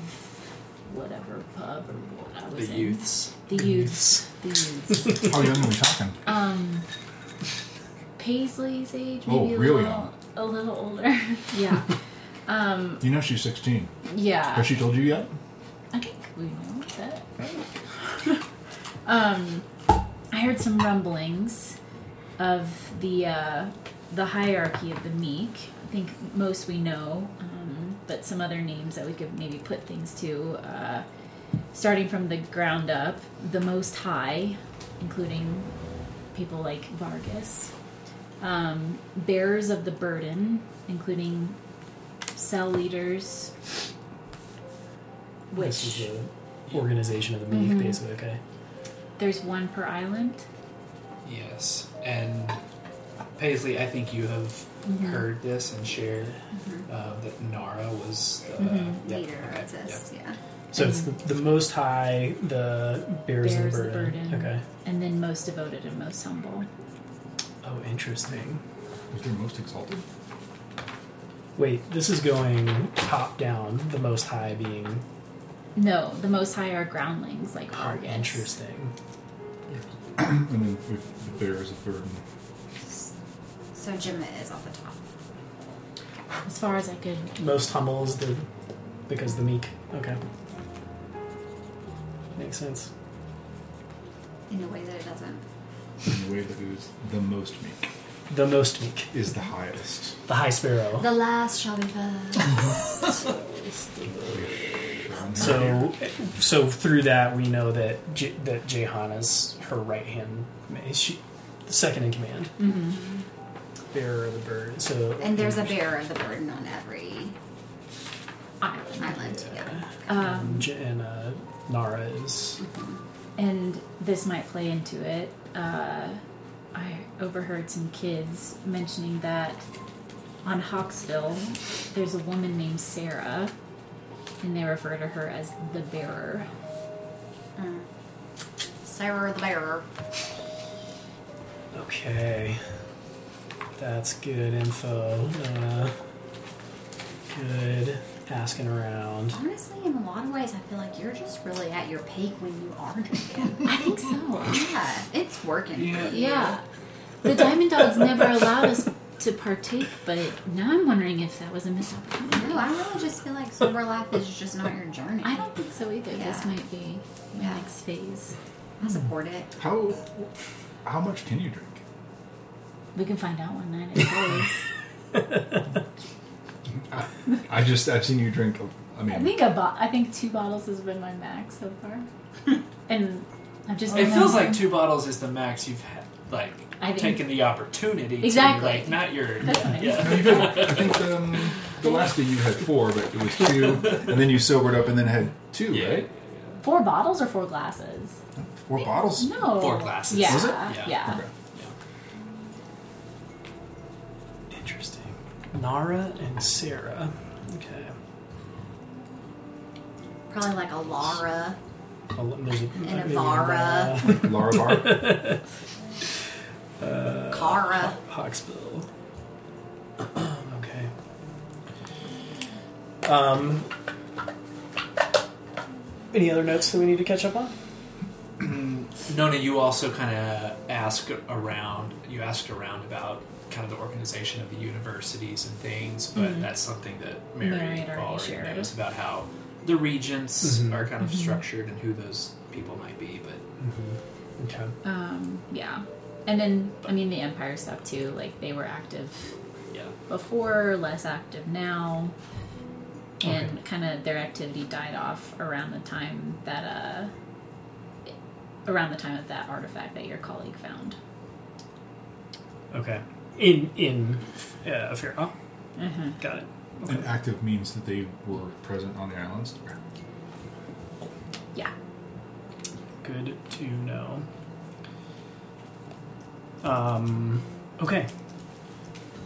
whatever pub or what I The was in. youths. The youths. The youths. How young are we talking? um, Paisley's age, Oh, maybe a real little young. a little older. yeah. Um, You know she's 16. yeah. Has she told you yet? We know that, right? um, I heard some rumblings of the uh, the hierarchy of the meek. I think most we know, um, but some other names that we could maybe put things to. Uh, starting from the ground up, the Most High, including people like Vargas, um, bearers of the burden, including cell leaders. Which This is the organization of the Meek, Mhm. basically. Okay. There's one per island. Yes, and Paisley, I think you have Mhm. heard this and shared uh, that Nara was the Mhm. yep, Leader okay, of this, yeah. So it's the, the most high, the bears, Bears of the the burden. burden. Okay. And then most devoted and most humble. Oh, interesting. Is there most exalted? Wait, this is going top down. The most high being No, the most high are groundlings like ah, oh, Vargas. interesting. and then with the bears of burden. So Gemma is off the top. As far as I could. Most humble is the because the meek. Okay. Makes sense. In a way that it doesn't. In the way that it is the most meek The most meek. is the highest. The high sparrow. The last shall be first. So, so through that, we know that J- that Jehan is her right hand, she the second in command, hmm bearer of the bird. So, and there's a bearer of the burden on every Island. island. Yeah. Um, J- and uh, Nara is and this might play into it. Uh, I overheard some kids mentioning that on Hawksbill, there's a woman named Sarah, and they refer to her as the bearer. Mm. Sarah the bearer. okay. That's good info. Uh, good asking around. Honestly, in a lot of ways, I feel like you're just really at your peak when you are drinking. I think so. yeah, it's working Yeah. for. Yeah. The Diamond Dogs never allowed us to partake, but now I'm wondering if that was a missed opportunity. No, I really just feel like sober life is just not your journey. I don't think so either. This might be my Yeah. next phase. I support it. How how much can you drink? We can find out one night, I suppose. I just I've seen you drink. I mean, I think a bo- I think two bottles has been my max so far, and I've just. It feels like two bottles is the max you've had, like I think- taken the opportunity Exactly. to, like not your. That's what I yeah. No, you've had, I think um, the last day you had four, but it was two, and then you sobered up and then had two, Yeah. right? four bottles or four glasses. Four bottles. No, Four glasses. Yeah, Was it? yeah. Yeah. Okay. Interesting. Nara and Sarah. Okay. Probably like a Lara. A l- There's a, And a maybe Vara. Laura Bar. Uh, Cara. Hawksbill. okay. Um. Any other notes that we need to catch up on? Nona, you also kind of ask around. You asked around about kind of the organization of the universities and things, but Mhm. that's something that Mary, Mary had already already shared. knows about how the regents Mhm. are kind of Mhm. structured and who those people might be. But Okay. Um, yeah, and then I mean the Empire stuff too. Like they were active yeah, before, less active now, and Okay. kind of their activity died off around the time that uh, around the time of that artifact that your colleague found. Okay. In in uh, Fairhaven. Mm-hmm. Got it. And active means that they were present on the islands. Yeah. Good to know. Um, okay.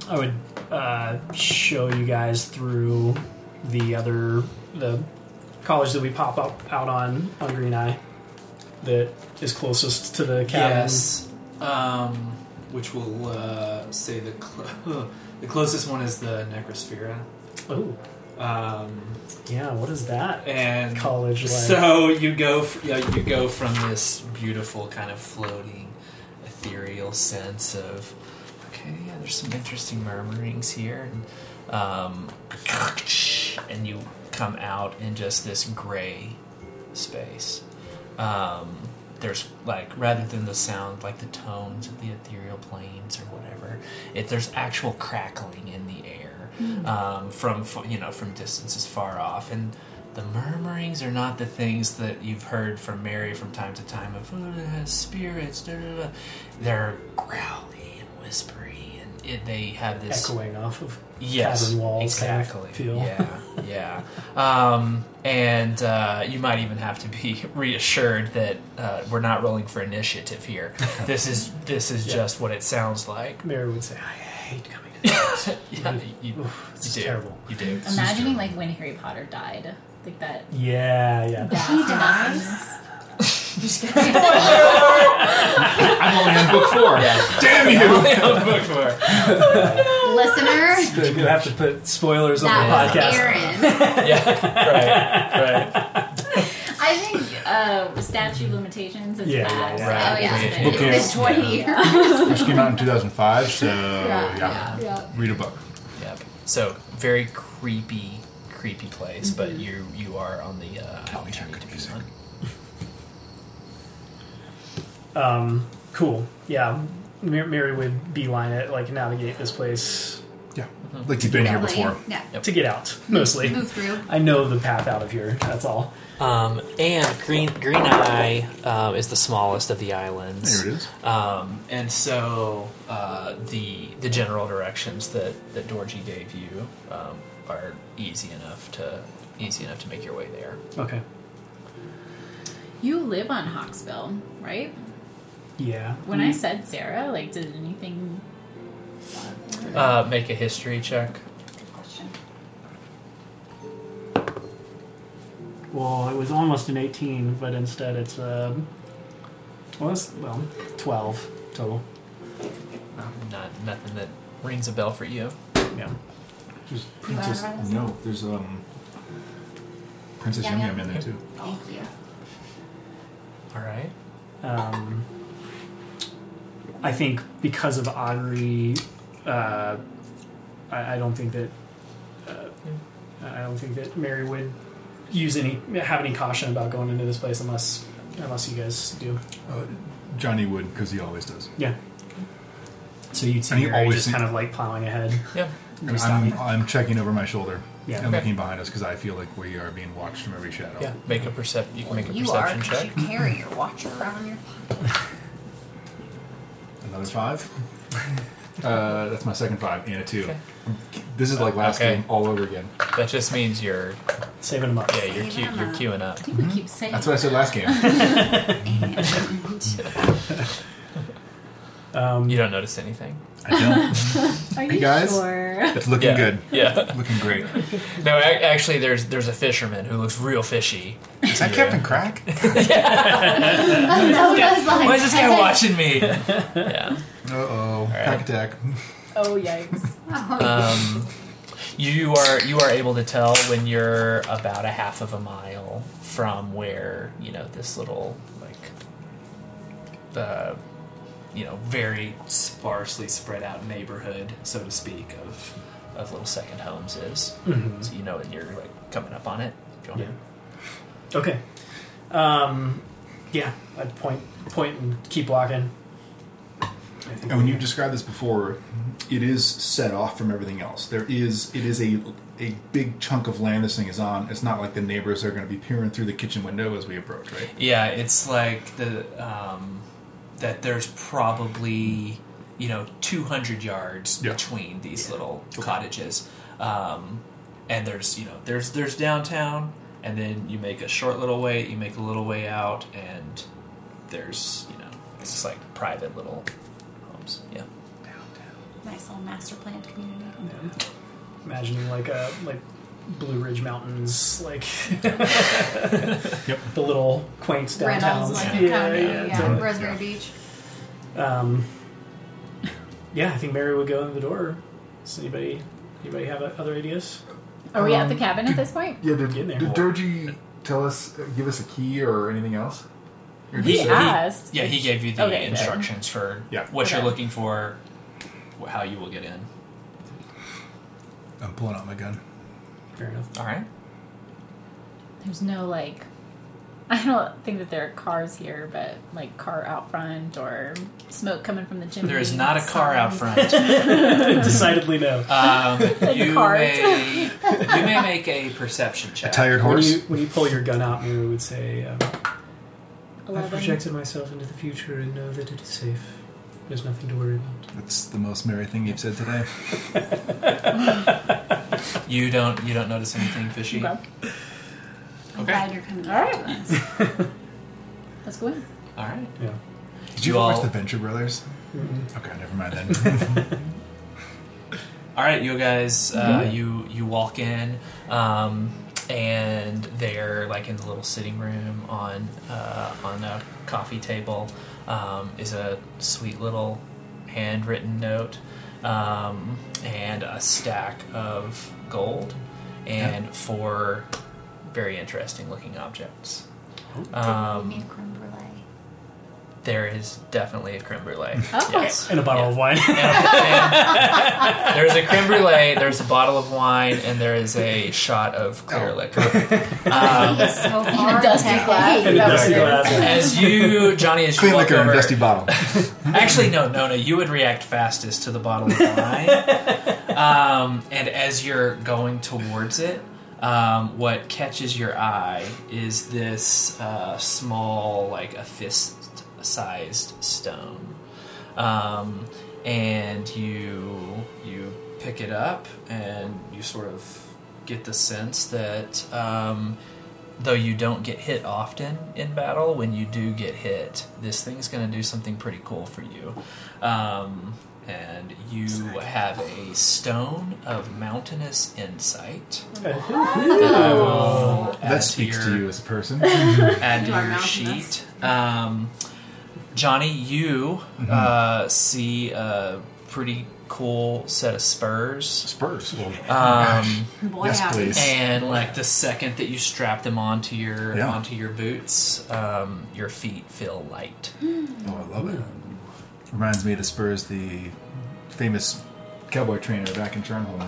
I would uh, show you guys through the other the college that we pop up out on on Green Eye that is closest to the cabin? Yes. Um, which will uh, say the cl- the closest one is the Necrosphere. Oh, Um, yeah. What is that? and College like? So you go, f- yeah, you go from this beautiful kind of floating, ethereal sense of, okay, yeah, there's some interesting murmurings here, and, um, and you come out in just this gray space. Um, there's like rather than the sound, like the tones of the ethereal planes or whatever, it there's actual crackling in the air um, from you know from distances far off, and the murmurings are not the things that you've heard from Mary from time to time of oh, it has spirits. Da, da, da. They're growly and whispery, and it, they have this echoing off of yes, cavern walls exactly. kind of feel. Yeah, yeah. Um, and uh, you might even have to be reassured that uh, we're not rolling for initiative here. This is this is Yeah. just what it sounds like. Mary would say, "I hate coming to this." Yeah, you, Oof, it's you do. terrible. You do. Imagining like when Harry Potter died, like that. Yeah, yeah. that He dies. I'm only on book four. Damn you! I want book four. Listener, You have to put spoilers on that the was podcast. Aaron. Yeah, right, right. I think uh, statute of limitations is Yeah, fast. yeah, yeah. Oh yeah, Yeah. Book it's is- been twenty years. Which came out in 2005, so yeah. Yeah. Read a book. Yep. So very creepy, creepy place, but you you are on the uh, Oh, yeah, opportunity to be music. on. Um, cool. Yeah, Mar- Mary would beeline it, like navigate this place Yeah. Like you've been here before. Yeah. to get out, mostly. Move through. I know the path out of here. That's all. Um, and Green Green Eye um, is the smallest of the islands. There it is. Um, and so uh, the the general directions that that Dorji gave you um, are easy enough to easy enough to make your way there. Okay. You live on Hawksbill, right? Yeah. When I said Sarah, like, did anything? Uh, make a history check. Good question. Well, it was almost an 18, but instead it's um, well, it's, well, 12 total. Not nothing that rings a bell for you. Yeah. There's Princess. Barbara? No, there's um. Princess Yum Yum Yum. Yum in there too. Thank you. All right. Um, I think because of Audrey, uh, I, I don't think that uh, I don't think that Mary would use any have any caution about going into this place unless unless you guys do. Uh, Johnny would, because he always does. Yeah. So you'd see And he Mary always just think- kind of like plowing ahead. Yeah. And I'm. I'm checking over my shoulder Yeah. and Okay. looking behind us because I feel like we are being watched from every shadow. Yeah. Make a percep. You can make a You are perception 'cause check. you carry your watch around your. pocket. Another five. uh, that's my second five and a two. Okay. This is like last Okay. game all over again. That just means you're Saving them up. yeah you're Saving cu- them you're up. queuing up. People keep saying That's what I said last game. Um, You don't notice anything. I don't. Are Hey, you guys. sure? It's looking Yeah. good. Yeah. Looking great. No, a- actually, there's there's a fisherman who looks real fishy. Is that Captain Crack? Nona's like, Why is this guy watching me? yeah. Uh oh. right. Crack attack. Oh yikes! Um, you are you are able to tell when you're about a half of a mile from where you know this little like uh, you know very sparsely spread out neighborhood, so to speak, of of little second homes is. Mhm. So you know that you're like coming up on it. If you want Yeah. Okay. Um, yeah, I'd point point and keep walking. And when we- you described this before, it is set off from everything else. There is it is a a big chunk of land this thing is on. It's not like the neighbors are going to be peering through the kitchen window as we approach, right? Yeah, it's like the um, that there's probably you know 200 yards Yeah. between these little cottages, um, and there's you know there's there's downtown, and then you make a short little way, you make a little way out, and there's you know it's just like private little homes. Yeah, nice little master planned community. Yeah. imagining like a like Blue Ridge Mountains, like the little quaint downtowns. Reynolds, like yeah, in County, yeah, yeah, totally. Rosemary Beach. Um, yeah, I think Mary would go in the door. Does anybody anybody have other ideas? Are we at Um, the cabin at this point? Yeah, did, there. did Dorji tell us, uh, give us a key or anything else? Or He just say- asked. Yeah, he gave you the Okay, good. instructions for Yeah. what you're looking for, how you will get in. I'm pulling out my gun. Fair enough. All right. There's no like. I don't think that there are cars here, but like car out front or smoke coming from the chimney. There is not a car out front. Decidedly no. Um, you cart. may you may make a perception check. Tired When horse. you when you pull your gun out, Mary would say, um, "I've projected myself into the future and know that it is safe. There's nothing to worry about." That's the most merry thing you've said today. You don't you don't notice anything fishy. Okay. I'm Okay. glad you're coming All back to us. Let's go in. All right. Yeah. Did you You ever watch the Venture Brothers? Okay, never mind then. All right, you guys, uh, you you walk in, um, and they're like in the little sitting room on uh, on a coffee table um, is a sweet little handwritten note um, and a stack of gold and four very interesting looking objects. Um, there is definitely a creme brulee. Oh. Yes. And a bottle Yeah. of wine. And- and there's a creme brulee, there's a bottle of wine, and there is a shot of clear Oh. liquor. Um, so hard dusty glass. And a dusty glass. as you, Johnny, as you Clean walk liquor over, a dusty bottle. actually, no, no, no, you would react fastest to the bottle of wine. um, and as you're going towards it, um, what catches your eye is this uh, small, like a fist-sized stone, um, and you you pick it up and you sort of get the sense that. Um, though you don't get hit often in battle, when you do get hit, this thing's going to do something pretty cool for you. Um, and you have a stone of mountainous insight. I will add That speaks your, to you as a person. Add to your sheet. Um, Johnny, you uh, see a pretty cool set of spurs. Spurs. Well, Um, Boy, yes, howdy. please. and like the second that you strap them onto your Yeah. onto your boots, um, your feet feel light. Oh, I love it. Reminds me of the Spurs, the famous cowboy trainer back in Charnholm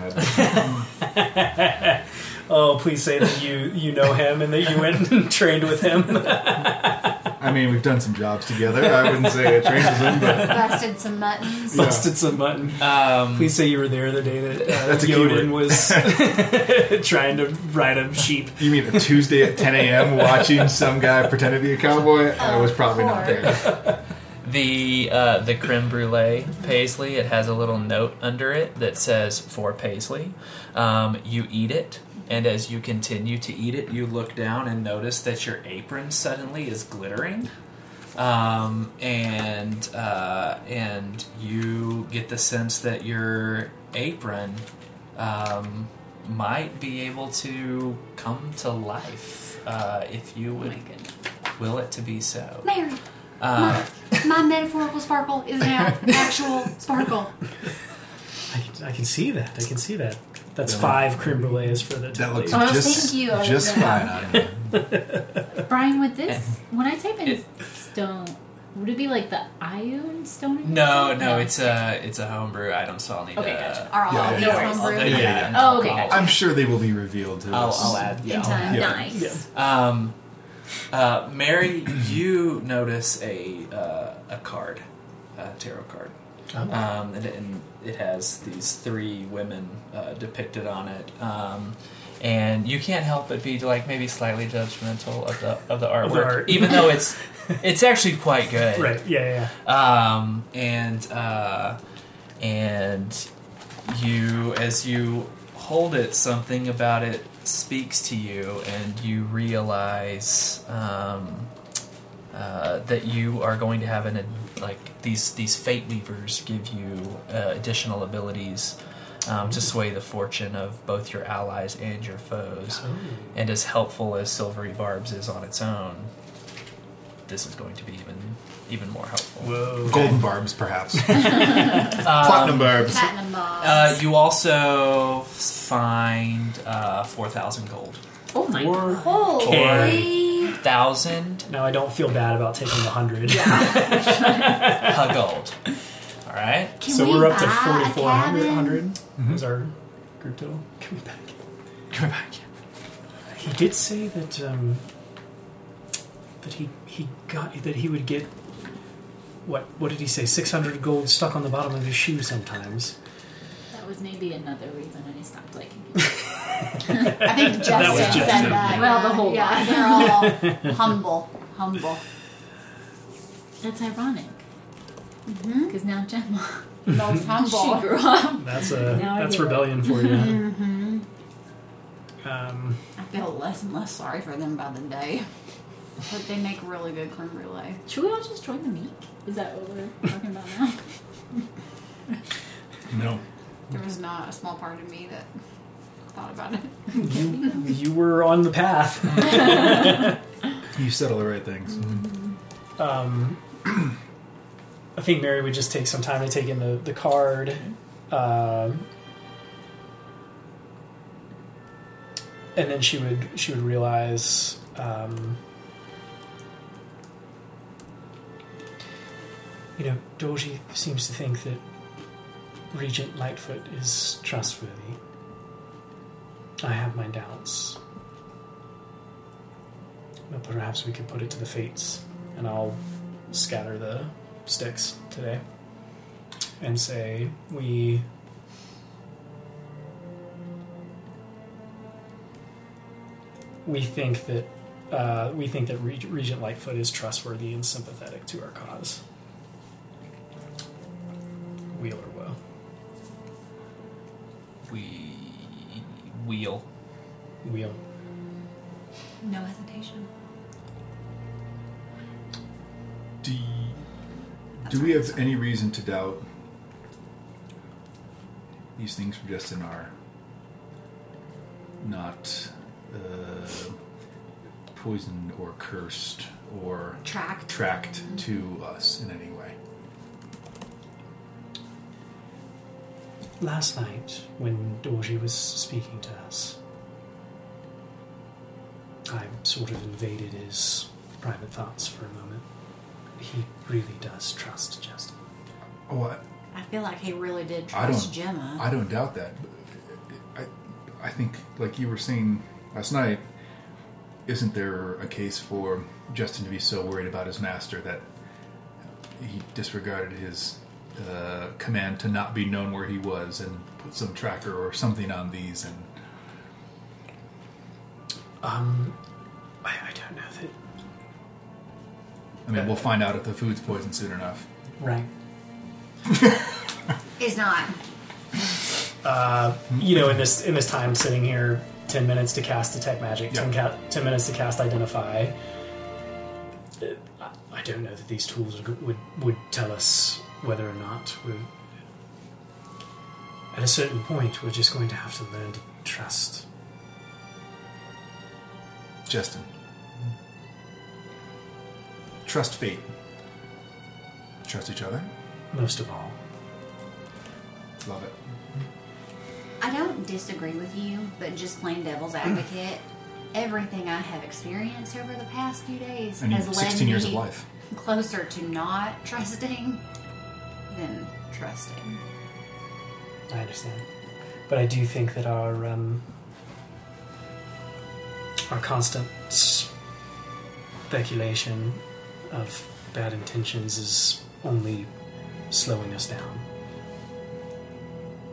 had. oh, please say that you you know him and that you went and trained with him. I mean, we've done some jobs together. I wouldn't say I trained with him, but Busted some muttons. Busted some mutton. Um, Please say you were there the day that uh, That's a Yoden keyword. was trying to ride a sheep. you mean a Tuesday at 10 a.m. watching some guy pretend to be a cowboy? I was probably not there. the uh, the creme brulee paisley. It has a little note under it that says for paisley. Um, you eat it, and as you continue to eat it, you look down and notice that your apron suddenly is glittering. Um, and uh, and you get the sense that your apron um, might be able to come to life uh, if you Oh would goodness. will it to be so. Mary, Uh, my metaphorical sparkle is now actual sparkle. I can, I can see that. I can see that. That's Yeah. five creme brulees for the That looks Oh, just, thank you. just Yeah. fine on me. Brian, with this, when I type in It- stone, would it be like the iron stone? No, no, it's a it's a homebrew item, so I'll need Okay, to. gotcha. Are all Yeah, yeah, these yeah. homebrew? I'll- yeah, yeah. Oh, okay, I'll- gotcha. I'm sure they will be revealed to I'll, us. I'll add. Yeah, In I'll time. add. Yeah. Nice. Um, uh, Mary, you notice a uh, a card, a tarot card, um, and, and it has these three women uh, depicted on it. Um, and you can't help but be like maybe slightly judgmental of the of the artwork, art. even though it's it's actually quite good. Right. Yeah. Yeah. um, and uh, and you as you hold it something about it speaks to you and you realize um, uh, that you are going to have an like these these fate weavers give you uh, additional abilities um, to sway the fortune of both your allies and your foes. Oh. And as helpful as Silvery Barbs is on its own, this is going to be even even more helpful. Whoa. Golden barbs, perhaps. Platinum barbs. Platinum bobs. Uh, you also find uh, four thousand gold. Oh my Or- Holy. Thousand Now I don't feel bad about taking the hundred. uh, gold. All right. Can so we we're up to buy a 4,400 cabin? 100 is our group total. Can we back? Come back. He did say that um, that he he got that he would get what what did he say? 600 gold stuck on the bottom of his shoe sometimes. That was maybe another reason I stopped liking you. I think Justin That was said Justin. that. Well, the whole yeah, lot. they're all humble, humble. That's ironic. Because now Gemma, Most humble. she grew up. That's a Now I that's get it. rebellion for you. Um, I feel less and less sorry for them by the day. But they make really good creme brulee. Should we all just join the meek? Is that what we're talking about now? No. There was not a small part of me that thought about it. you, you were on the path. You said all the right things. Um, I think Mary would just take some time to take in the, the card. Um and then she would she would realize um, you know, Dorji seems to think that Regent Lightfoot is trustworthy. I have my doubts. But perhaps we could put it to the fates, and I'll scatter the sticks today and say we. We think that uh, we think that Regent Lightfoot is trustworthy and sympathetic to our cause. Wheel or woe. We wheel. Wheel. No hesitation. Do, y- do we have any reason to doubt these things from Justin are not uh, poisoned or cursed or Tracked. tracked to us in any way? Last night, when Dorji was speaking to us, I sort of invaded his private thoughts for a moment. He really does trust Justin. Oh, I, I feel like he really did I trust don't. Gemma. I don't doubt that. I, I think, like you were saying last night, isn't there a case for Justin to be so worried about his master that he disregarded his uh, command to not be known where he was and put some tracker or something on these and Um, I, I don't know that. I mean we'll find out if the food's poisoned soon enough. Right. It's not. Uh, you know, in this in this time sitting here, ten minutes to cast detect magic, ten, ca- 10 minutes to cast identify. Uh, I, I don't know that these tools are, would would tell us whether or not we're. At a certain point, we're just going to have to learn to trust. Justin. Trust fate. Trust each other. Most of all, Love it. I don't disagree with you, but just plain devil's advocate, everything I have experienced over the past few days I mean, has led 16 years of me life. closer to not trusting than trusting. I understand, but I do think that our um, our constant speculation of bad intentions is only slowing us down.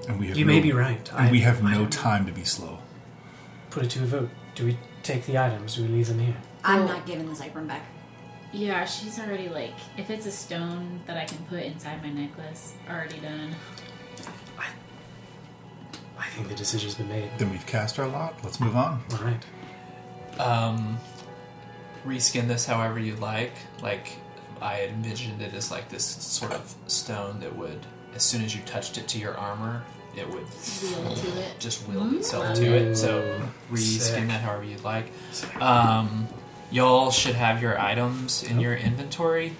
And we have You no, may be right. And I- we have I no don't- time to be slow. Put it to a vote. Do we take the items? Do we leave them here? I'm not giving this apron back. Yeah, she's already like, if it's a stone that I can put inside my necklace, already done. I think the decision's been made. Then we've cast our lot. Let's move on. All right. Um, reskin this however you like. Like I had envisioned it as like this sort of stone that would, as soon as you touched it to your armor, it would Wheel to it. just will itself to it. So reskin that however you'd like. Um, y'all should have your items in your inventory.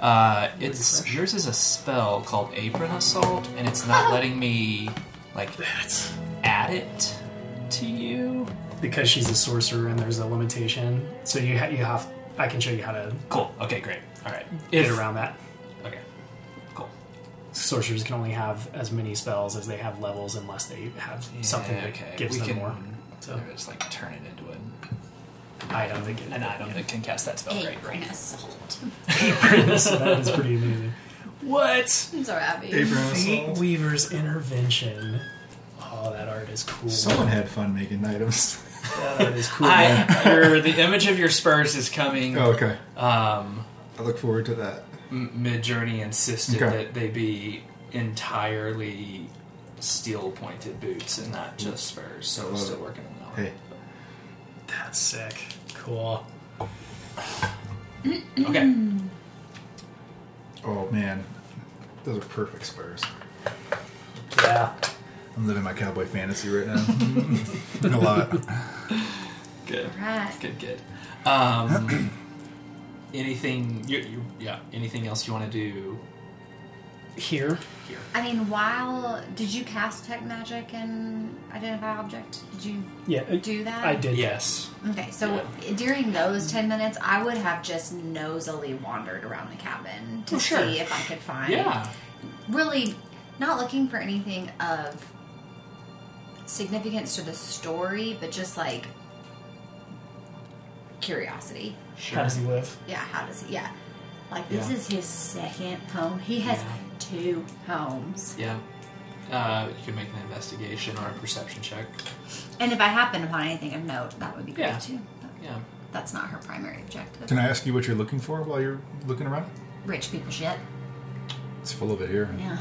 Uh, it's yours is a spell called Apron Assault, and it's not letting me like That's add it to you. because she's a sorcerer and there's a limitation. So you ha- you have. I can show you how to Cool. Okay, great. All right. get around that. Okay. Cool. Sorcerers can only have as many spells as they have levels, unless they have something Yeah, that okay. gives we them can more. So just like turn it into an, item that get an item that can cast that spell. Great. Apron assault. so that is pretty amazing. What? I'm sorry, Abby. Apron Fate assault. Weaver's intervention. Oh, that art is cool. Someone had fun making items. that art is cool. I, your, the image of your spurs is coming. oh, okay. Um, I look forward to that. Midjourney insisted Okay. that they be entirely steel pointed boots and not just spurs. So we're Love still it. working on that. Hey, That's sick. Cool. Okay. oh man, those are perfect spurs. Yeah. I'm living my cowboy fantasy right now. A lot. Good. Right. Good. Good. Um, anything? You, you, yeah. Anything else you want to do Here. here? I mean, while did you cast tech magic and identify object? Did you Yeah. uh, do that? I did. Yes. Okay, so during those ten minutes, I would have just nosily wandered around the cabin to Oh, sure. see if I could find. Yeah. Really, not looking for anything of significance to the story, but just like curiosity. Sure. How does he live? Yeah, how does he? Yeah, like this Yeah. is his second home. He has Yeah. Two homes, Yeah. Uh, you can make an investigation or a perception check. and if I happen upon anything of note, that would be great Yeah. too. But Yeah. that's not her primary objective. Can I ask you what you're looking for while you're looking around? Rich people shit. It's full of it here. Yeah,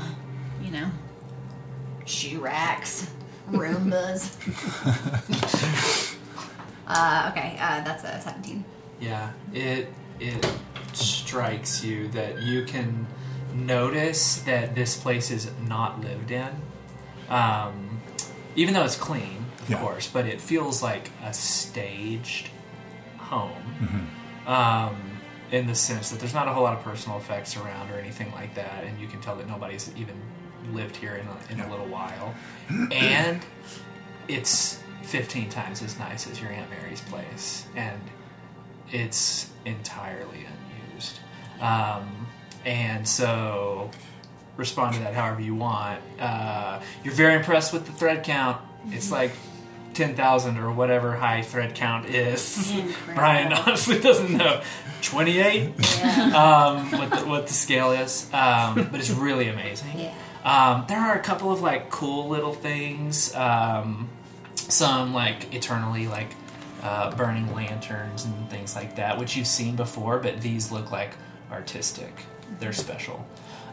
you know, shoe racks, Roombas. uh, okay, uh, that's a 17. Yeah, it it strikes you that you can notice that this place is not lived in, um, even though it's clean, of Yeah. course. But it feels like a staged home, Mm-hmm. um, in the sense that there's not a whole lot of personal effects around or anything like that, and you can tell that nobody's even lived here in a, in a little while, and it's 15 times as nice as your aunt mary's place and it's entirely unused um, and so respond to that however you want. Uh, you're very impressed with the thread count. It's like 10,000 or whatever high thread count is. Incredible. brian honestly doesn't know. 28 um, what, the, what the scale is. Um, but it's really amazing. Yeah. um, there are a couple of like cool little things. Um, some like eternally like uh, burning lanterns and things like that, which you've seen before, but these look like artistic. They're special.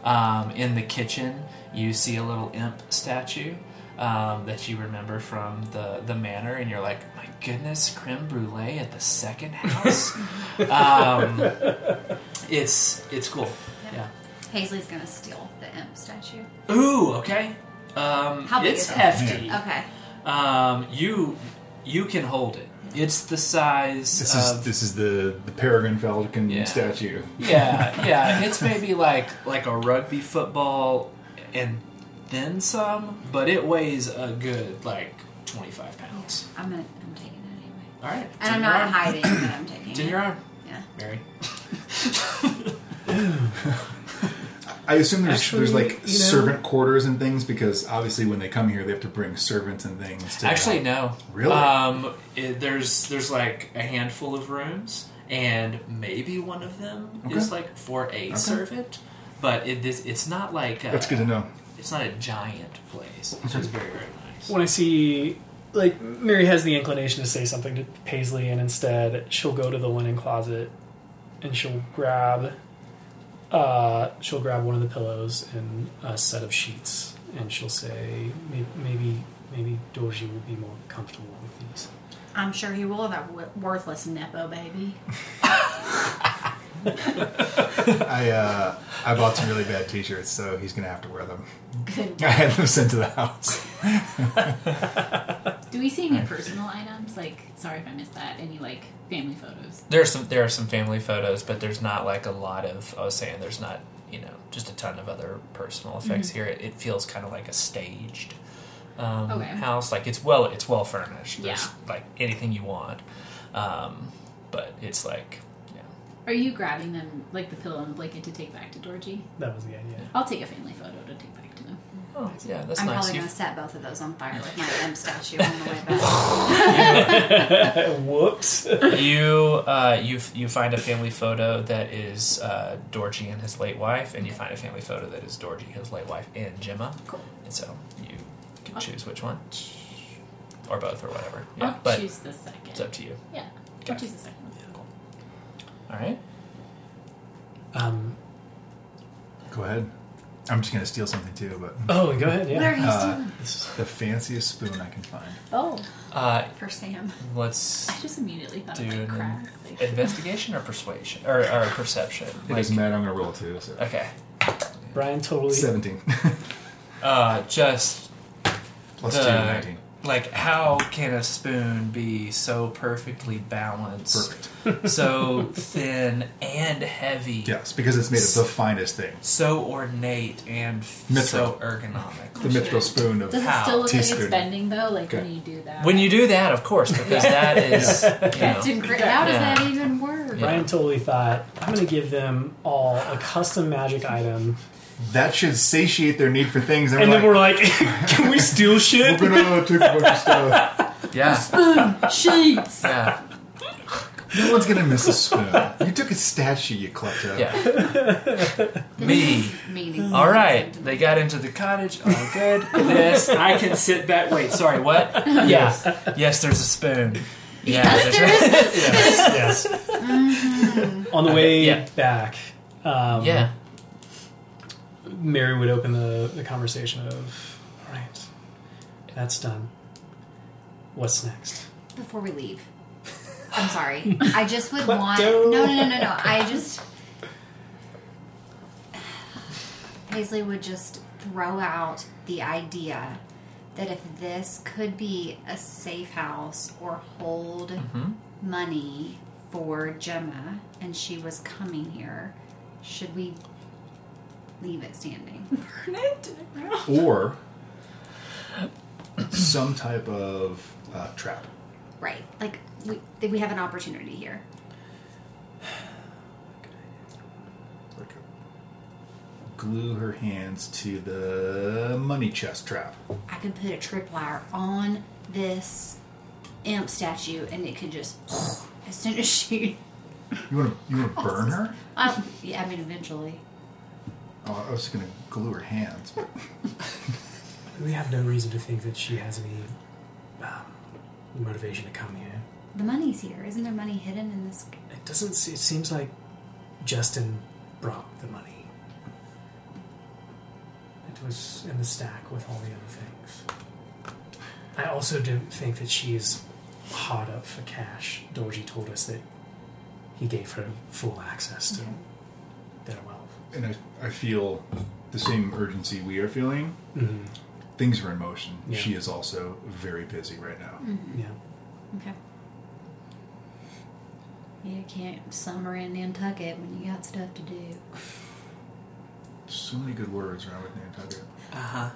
Um, in the kitchen, you see a little imp statue um, that you remember from the the manor, and you're like, my goodness, creme brulee at the second house. um, it's it's cool. Yeah. Paisley's gonna steal the imp statue. Ooh, okay. Um, How big it's is it? hefty. Okay. Um, you you can hold it. It's the size This of is this is the the Peregrine Falcon Yeah. statue. yeah yeah. It's maybe like like a rugby football and then some, but it weighs a good like twenty five pounds. I'm gonna. I'm taking it anyway. All right, And I'm not arm. hiding, but I'm taking It's in it. your arm, Yeah. Mary. I assume there's Actually, there's like you know- servant quarters and things because obviously when they come here they have to bring servants and things. To Actually, no. Really? Um, it, there's there's like a handful of rooms, and maybe one of them Okay. is like for a servant, but it is it's not like a, That's good to know. It's not a giant place. It's just very very nice. When I see, like, Mary has the inclination to say something to Paisley, and instead she'll go to the linen closet and she'll grab, uh, she'll grab one of the pillows and a set of sheets, and she'll say, "May- maybe, maybe Dorji will be more comfortable with these. I'm sure he will. That w- worthless nepo baby. I uh, I bought some really bad T-shirts, so he's gonna have to wear them. Good. I had them sent to the house. Do we see any personal items? Like, sorry if I missed that. Any like family photos? There are some there are some family photos, but there's not like a lot of. I was saying there's not you know just a ton of other personal effects here. It, it feels kind of like a staged um, Okay. house. Like it's well it's well furnished. There's Yeah. like anything you want, um, but it's like yeah. Are you grabbing them like the pillow and the blanket to take back to Dorji? That was the idea. I'll take a family photo to take back to them. Oh yeah, that's I'm nice. probably going to set both of those on fire with my M statue on the way back. Whoops. you uh, you you find a family photo that is uh, Dorji and his late wife, and you find a family photo that is Dorji, his late wife, and Gemma. Cool. And so you can I'll- choose which one, or both, or whatever. Yeah, I'll but choose the second. it's up to you. Yeah, Okay. I'll choose the second one. All right. Um, Go ahead. I'm just gonna steal something too, but oh, go ahead. What are Yeah. you uh, doing the fanciest spoon I can find. Oh, Uh, for Sam? let's I just immediately thought do of an like crack. Like, investigation or persuasion or, or perception. It Like- doesn't matter. I'm gonna roll two. So. Okay. Brian totally. Seventeen Uh, just plus the, two, nineteen. Like, how can a spoon be so perfectly balanced, Perfect. so thin and heavy, Yes, because it's made of the finest thing. so ornate and Mithril. so ergonomic? The mithril spoon of does it still look like it's bending though? Like Okay. when you do that? When you do that, of course, because that is, you That's know, incredible. How does Yeah. that even work? Yeah. Brian totally thought I'm going to give them all a custom magic item, that should satiate their need for things. and then we're like, "Can we steal shit?" we're gonna take a bunch of stuff. yeah, Spoon, Sheets. yeah, No one's gonna miss a spoon. You took a statue, you klepto. yeah. Me. Meaning. All right, they got into the cottage. All good. This I can sit back. Wait, sorry, what? Yeah, yes. There's a spoon. Yeah, Yes, there is. yes. On the way Yeah. back, um, yeah. Mary would open the, the conversation of, all right, that's done. What's next? Before we leave, I'm sorry. I just would Klepto. want. No, no, no, no, no. I just. Paisley would just throw out the idea that if this could be a safe house or hold mm-hmm. money for Gemma and she was coming here, should we leave it standing? Burn it? Or some type of uh, trap. right. Like, we, we have an opportunity here. Like glue her hands to the money chest trap. I can put a tripwire on this imp statue and it could just as soon as she You want to you want to burn her? um, yeah i mean eventually Oh, I was gonna glue her hands, but We have no reason to think that she has any um, motivation to come here. the money's here isn't there money hidden in this It doesn't. se- It seems like Justin brought the money. It was in the stack with all the other things. I also don't think that she is hot up for cash. Dorji told us that he gave her full access to their wealth. And I, I feel the same urgency we are feeling. Mhm. Things are in motion. Yeah. She is also very busy right now. Yeah. okay you can't summer in Nantucket when you got stuff to do. So many good words around with Nantucket. Uh huh.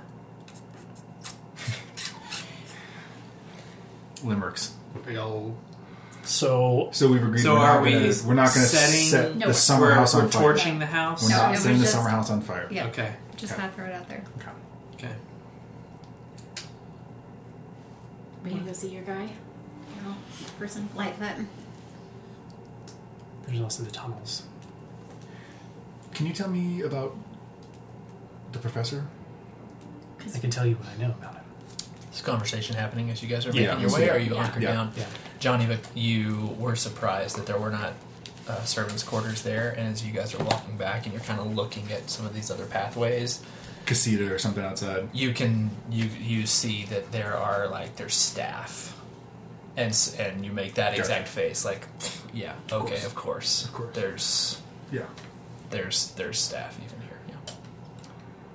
Limericks. So So we've agreed. So we're are not we gonna, we're not going to setting- set No, the summer we're, house on we're fire. torching the house. We're No, not it setting was the just- summer house on fire. Yeah. Okay. Just Okay. gotta throw it out there. Okay. We gonna go see your guy, girl, person. Lightfoot. there's also the tunnels. Can you tell me about the professor? I can tell you what I know about him. This conversation happening as you guys are Yeah. making your way. Yeah. Are you Yeah. hunkered Yeah. down? Yeah. Johnny, but you were surprised that there were not uh, servants' quarters there, and as you guys are walking back and you're kind of looking at some of these other pathways, Casita or something outside. you can you you see that there are like there's staff, and s- and you make that Gotcha. exact face like, yeah, okay, course. of course, Of course. There's Yeah. There's there's staff even here, yeah.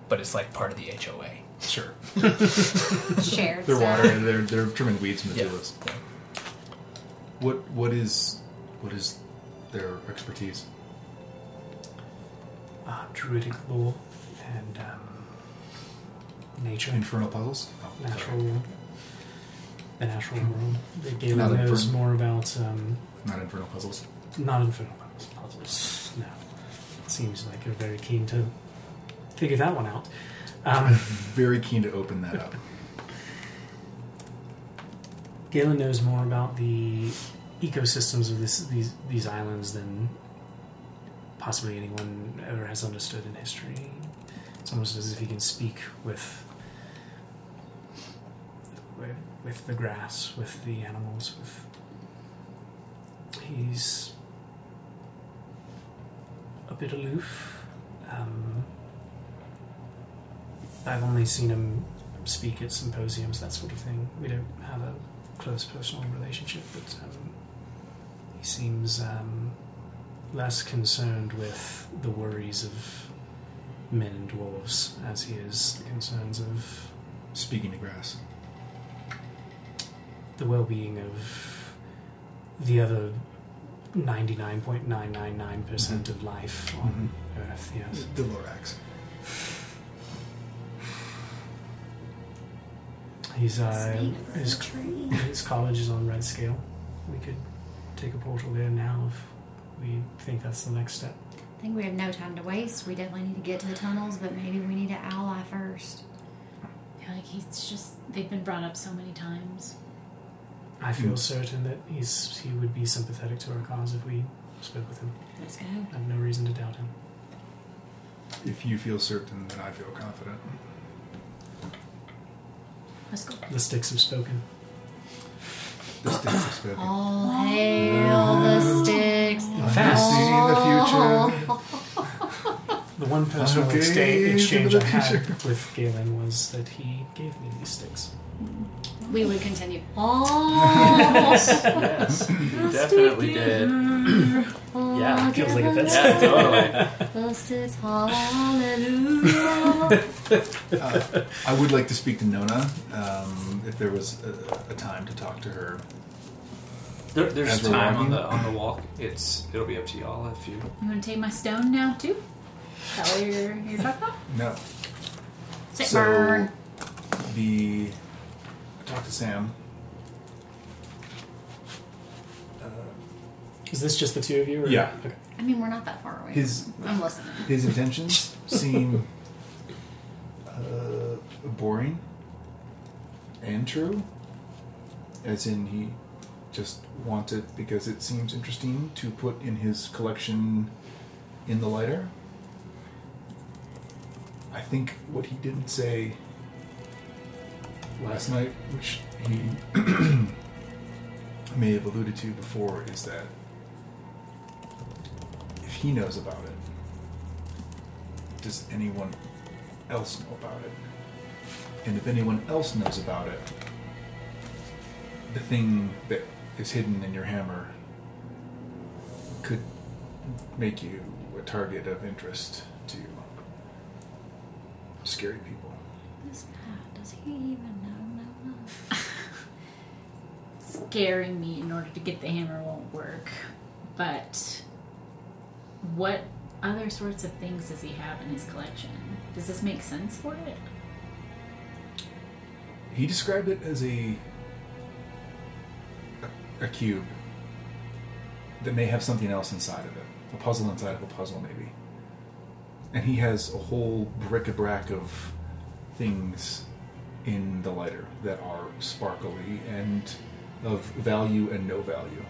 But it's like part of the HOA. Sure. Shared. They're stuff. watering. They're they're trimming weeds from the Yeah. tulips. What what is what is their expertise? Uh, druidic lore and um, nature, Infernal puzzles. Oh, sorry. natural, the natural world. The Galen Not knows more about um, Not infernal puzzles. not infernal puzzles. puzzles. No, seems like you're very keen to figure that one out. Um, Very keen to open that up. Galen knows more about the ecosystems of this, these these islands than possibly anyone ever has understood in history. It's almost as if he can speak with with, the grass, with the animals, with he's a bit aloof. Um, I've only seen him speak at symposiums, that sort of thing. We don't have a close personal relationship, but um, he seems um, less concerned with the worries of men and dwarves as he is the concerns of Speaking to grass. the well-being of the other 99.999% of life on Earth. Yes. The Lorax. He's uh, his, his college is on red scale. We could take a portal there now if we think that's the next step. I think we have no time to waste. We definitely need to get to the tunnels, but maybe we need to ally first. Yeah, like he's just they've been brought up so many times. I feel Hmm. certain that he's he would be sympathetic to our cause if we spoke with him. Let's go. I have no reason to doubt him. If you feel certain, then I feel confident. Let's go. The sticks have spoken. The sticks are spoken. All hail the oh. sticks. Fast. See the future. The one personal Okay, exta- exchange I had with Galen was that he gave me these sticks. We would continue. Oh, yes, you definitely did. Yeah, feels like a fence. Yeah, totally. The sticks, hallelujah. Uh, I would like to speak to Nona um, if there was a, a time to talk to her. There, there's As we're time on the on the walk. It's it'll be up to y'all if you. You want to take my stone now too? Is that what you're you're talking about? No. Sick so burn. the I talked to Sam. Uh, Is this just the two of you? Or? Yeah. Okay. I mean, we're not that far away. his I'm listening. his intentions seem uh, boring and true. As in, he just wants it because it seems interesting to put in his collection in the lighter. I think what he didn't say last night, which he may have alluded to before, is that if he knows about it, does anyone else know about it? And if anyone else knows about it, the thing that is hidden in your hammer could make you a target of interest to scary people. This guy, does he even know? No, no. Scaring me in order to get the hammer won't work. But what other sorts of things does he have in his collection? Does this make sense for it? He described it as a a, cube that may have something else inside of it, a puzzle inside of a puzzle, maybe. And he has a whole bric-a-brac of things in the lighter that are sparkly and of value and no value,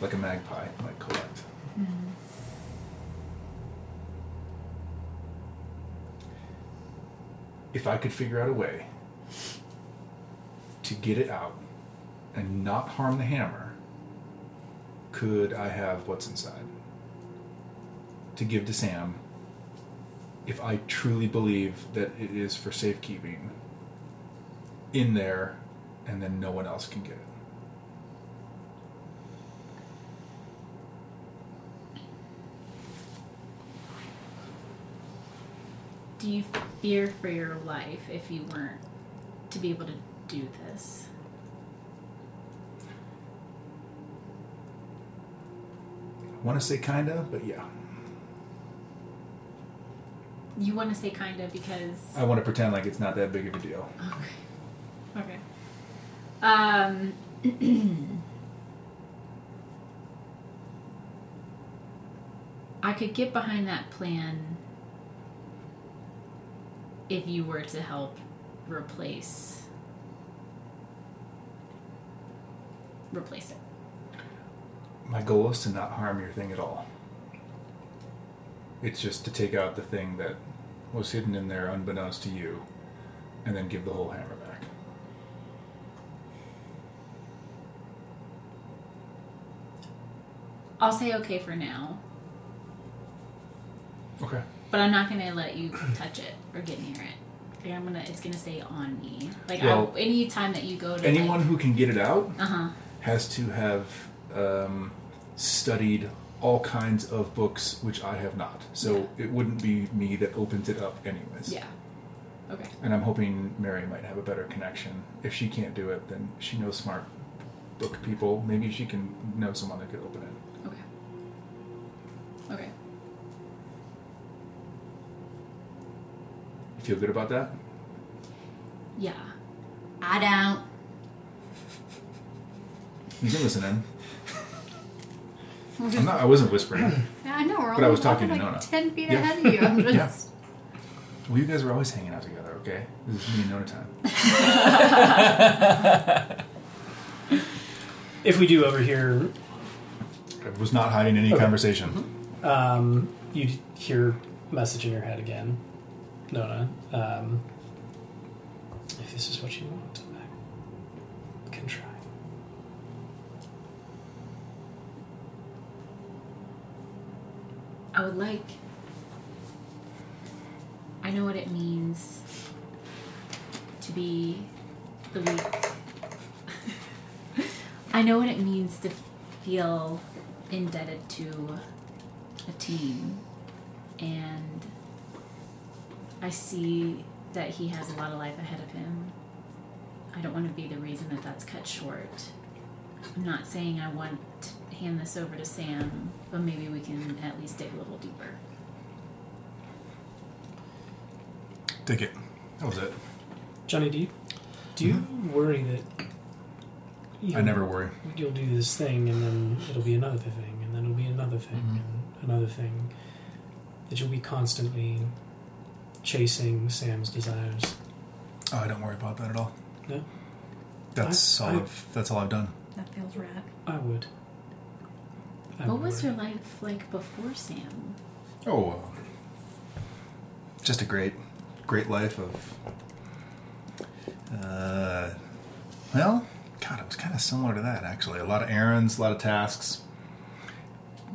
like a magpie might collect. Mm-hmm. if I could figure out a way to get it out and not harm the hammer, could I have what's inside to give to Sam if I truly believe that it is for safekeeping in there and then no one else can get it. do you fear for your life if you weren't to be able to do this? I want to say kinda, but yeah. You want to say kinda because I want to pretend like it's not that big of a deal. Okay. Okay. Um. I could get behind that plan if you were to help replace replace it. My goal is to not harm your thing at all. It's just to take out the thing that was hidden in there unbeknownst to you, and then give the whole hammer back. I'll say okay for now, Okay. but I'm not gonna let you touch it or get near it. Like I'm gonna, it's gonna stay on me. Like Well, I, any time that you go to Anyone who can get it out uh huh. has to have um, studied all kinds of books, which I have not. So it wouldn't be me that opens it up, anyways. Yeah. Okay. And I'm hoping Mary might have a better connection. If she can't do it, then she knows smart book people. Maybe she can know someone that could open it. Feel good about that? Yeah. I don't. You can listen in. I'm not. I wasn't whispering. Yeah, I know. We're But I was talking walking to like Nona. ten feet Yeah. ahead of you. I'm just. Well, you guys were always hanging out together. Okay, this is me and Nona time. If we do overhear, I was not hiding any Okay. conversation. um, you hear a message in your head again, Nona. Um, if this is what you want, I can try. I would like. I know what it means to be the lead. I know what it means to feel indebted to a team, and I see that he has a lot of life ahead of him. I don't want to be the reason that that's cut short. I'm not saying I want to hand this over to Sam, but maybe we can at least dig a little deeper. Take it. That was it. Johnny, do you do you mm-hmm. worry that you I never worry. you'll do this thing and then it'll be another thing and then it'll be another thing mm-hmm. and another thing that you'll be constantly chasing Sam's desires. Oh, I don't worry about that at all. No, That's I- all. I- I've, that's all I've done. That feels rad. I would. I what would was worry. your life like before Sam? Oh, uh, just a great, great life of. Uh, well, God, it was kind of similar to that actually. A lot of errands, a lot of tasks.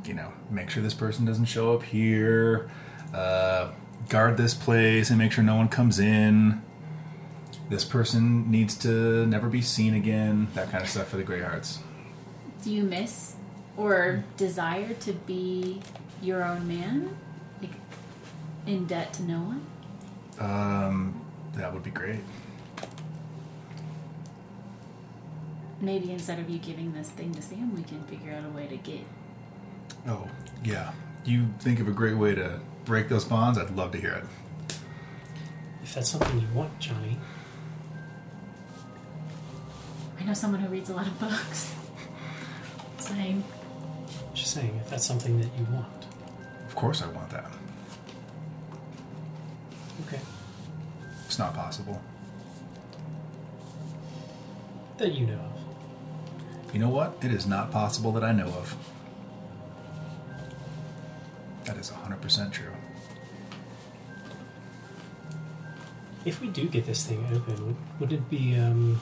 You know, make sure this person doesn't show up here. Uh, guard this place and make sure no one comes in. This person needs to never be seen again. That kind of stuff for the Greyhearts. Do you miss or desire to be your own man? Like in debt to no one? Um, that would be great. Maybe instead of you giving this thing to Sam, we can figure out a way to get. Oh, yeah. You think of a great way to break those bonds? I'd love to hear it. If that's something you want, Johnny, I know someone who reads a lot of books. Same. just saying, if that's something that you want. Of course, I want that. Okay. It's not possible. That you know of. You know what? It is not possible that I know of. That is 100% true. If we do get this thing open, would, would it be um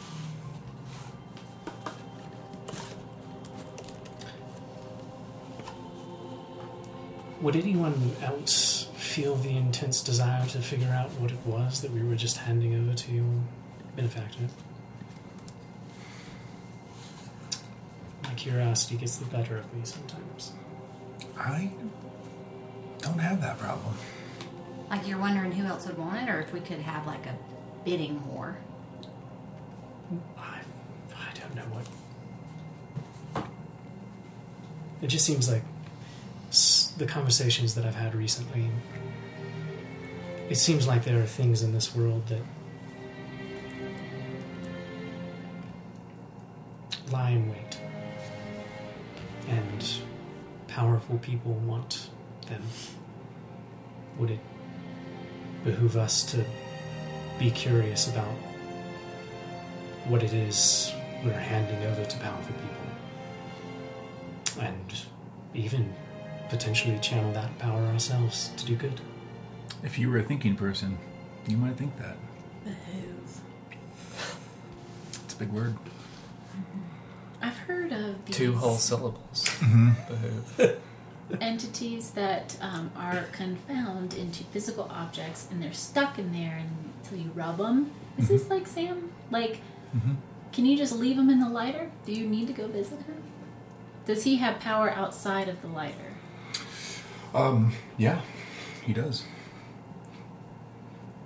Would anyone else feel the intense desire to figure out what it was that we were just handing over to your benefactor? My curiosity gets the better of me sometimes. I don't have that problem. Like you're wondering who else would want it, or if we could have like a bidding war. I, I don't know what. It just seems like s- the conversations that I've had recently. It seems like there are things in this world that lie in wait, and powerful people want them. Would it behoove us to be curious about what it is we're handing over to powerful people. And even potentially channel that power ourselves to do good. If you were a thinking person, you might think that. Behoove. It's a big word. Mm-hmm. I've heard of these Two whole syllables. Mm-hmm. Behoove. entities that um, are confound into physical objects and they're stuck in there until you rub them. Is this like Sam? Like, can you just leave him in the lighter? Do you need to go visit him? Does he have power outside of the lighter? Um, yeah, he does.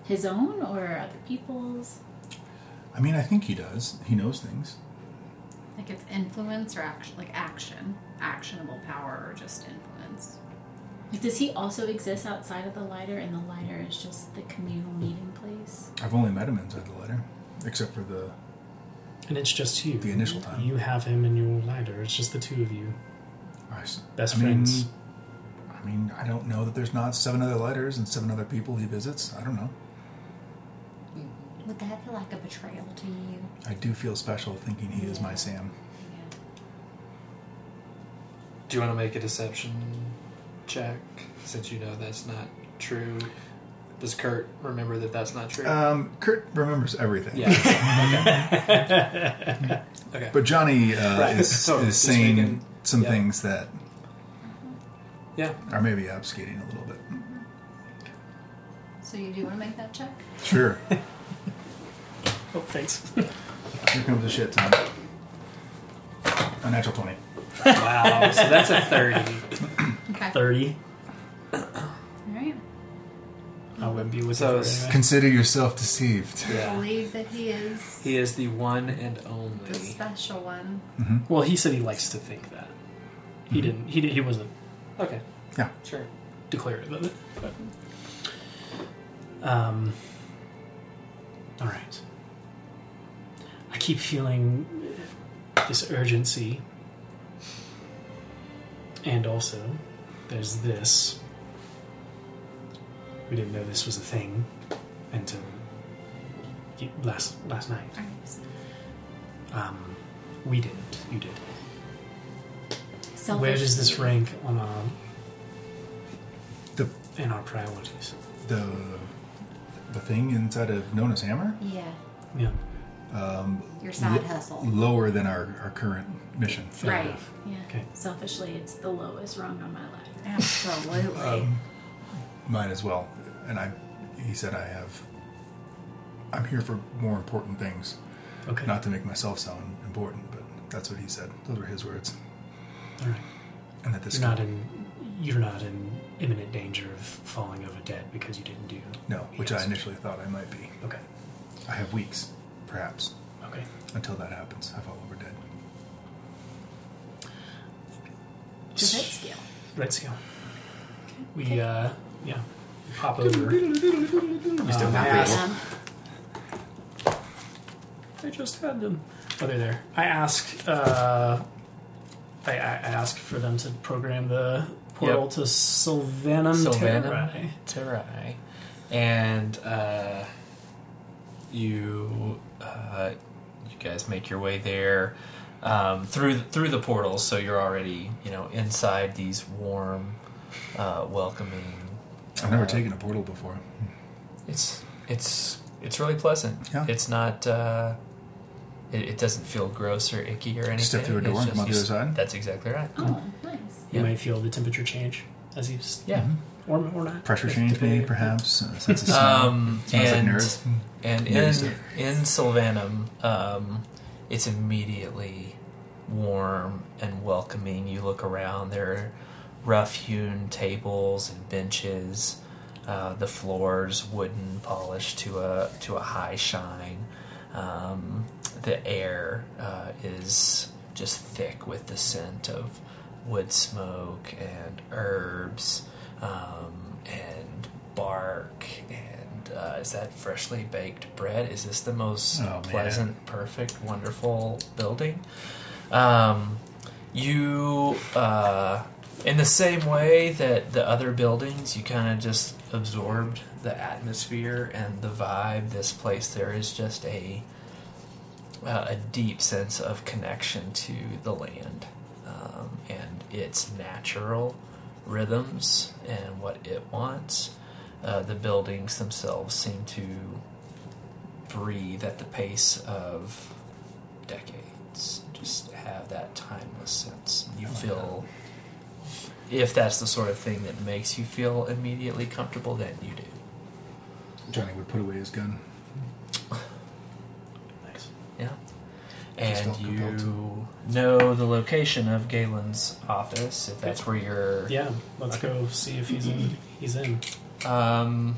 His own or other people's? I mean, I think he does. He knows things. Like it's influence or action, like action, actionable power, or just influence. Like, does he also exist outside of the lighter and the lighter is just the communal meeting place? I've only met him inside the lighter, except for the. And it's just you. The initial time. You have him in your lighter. It's just the two of you. I s- Best I mean, friends. I mean, I don't know that there's not seven other letters and seven other people he visits. I don't know. Would that feel like a betrayal to you? I do feel special thinking he is my Sam. Do you want to make a deception check since you know that's not true? Does Kurt remember that that's not true? Um, Kurt remembers everything. yeah. okay. okay. But Johnny uh, Right. is, So, is saying making- some yeah. things that Yeah. are maybe obfuscating a little bit. So you do want to make that check? Sure. Oh, thanks. Here comes the shit time. A natural 20. Wow. so that's a thirty. Okay. 30. All right. I wouldn't be with So her it's- anyway. Consider yourself deceived. Yeah. Believe that he is He is the one and only. the special one. Well, he said he likes to think that. He didn't. He did, he wasn't Okay. Yeah. Sure. declarative of it. But, um. All right. I keep feeling this urgency, and also there's this. We didn't know this was a thing until y- last last night. Um, we didn't. You did. Where does this rank on our The in our priorities? the the thing inside of Nona's hammer Yeah. Yeah. um, Your side lo- hustle. lower than our, our current mission. Right. enough. Yeah. Okay. Selfishly, it's the lowest rung on my ladder. Absolutely. Um, mine as well. And I, he said I have. I'm here for more important things, Okay. not to make myself sound important, but that's what he said. Those were his words. All right. And that this You're not in. You're not in imminent danger of falling over dead because you didn't do. no, which I initially thought I might be. Okay. I have weeks, perhaps, Okay. until that happens. I fall over dead. To that scale. Red seal. We uh yeah pop over. Um, I asked. Um, I just had them. Oh, they're there. I asked. Uh, I, I I asked for them to program the portal Yep. to Sylvanum Sylvanum Terrae. Terrae. And uh, you uh, you guys make your way there um, through through the portals, so you're already you know inside these warm, uh, welcoming. I've never uh, taken a portal before. It's it's it's really pleasant. Yeah. It's not. Uh, it, it doesn't feel gross or icky or anything. Step through a door and come out the other side? That's exactly right. oh, nice. You Yeah. might feel the temperature change as you. s- Yeah. Or or not. Pressure change, maybe, perhaps. A sense of smell. Um, Smells like and nerds. and in in Sylvanum, um, it's immediately warm and welcoming. You look around; there are rough-hewn tables and benches. Uh, the floors wooden, polished to a to a high shine. Um, the air uh, is just thick with the scent of wood smoke and herbs um, and bark and uh, is that freshly baked bread? Is this the most Oh, man. pleasant, perfect, wonderful building? Um, you, uh, in the same way that the other buildings, you kind of just absorbed the atmosphere and the vibe. This place, there is just a uh, a deep sense of connection to the land um, and its natural rhythms and what it wants. Uh, the buildings themselves seem to breathe at the pace of decades. Just have that timeless sense. You feel, if that's the sort of thing that makes you feel immediately comfortable, then you do. Johnny would put away his gun. Nice. Yeah. And you know the location of Galen's office, if that's where you're. Yeah, let's go see if he's in. He's in. Um.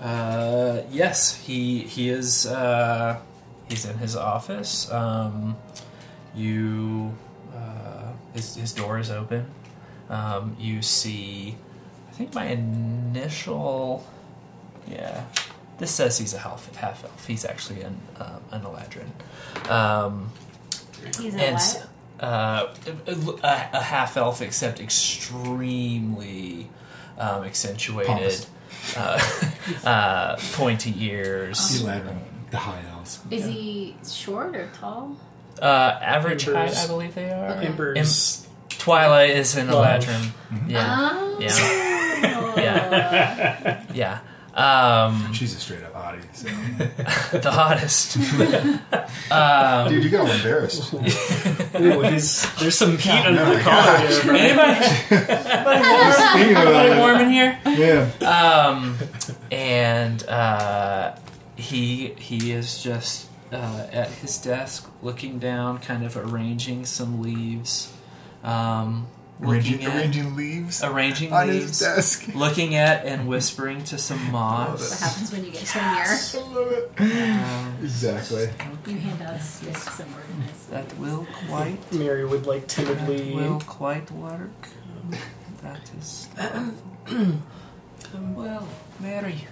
Uh. Yes, he he is. Uh, he's in his office. Um. You. Uh. His his door is open. Um. You see. I think my initial. Yeah. This says he's a half half elf. He's actually an um, an Eladrin. Um. He's a and what? uh, a, a half elf, except extremely um, accentuated, uh, uh, pointy ears, Eleven. The high elves. Is he short or tall? Uh, average height, I believe they are. Embers. Twilight is an Love. Eladrin. Yeah, Oh. yeah, yeah, yeah. Um, She's a straight up hottie. So. the hottest. um, Dude, you got all embarrassed. Ooh, there's some heat under the collar here, bro. anybody, Speaking of anybody warm in here? yeah. um, and uh, he he is just uh, at his desk, looking down, kind of arranging some leaves, um, Arranging, at arranging leaves arranging on his leaves, desk. looking at and whispering to some What happens when you get tenure? I love it. Um, Exactly. You hand out sticks and organize. that will quite Mary would like that timidly. will quite work. That is well, Mary.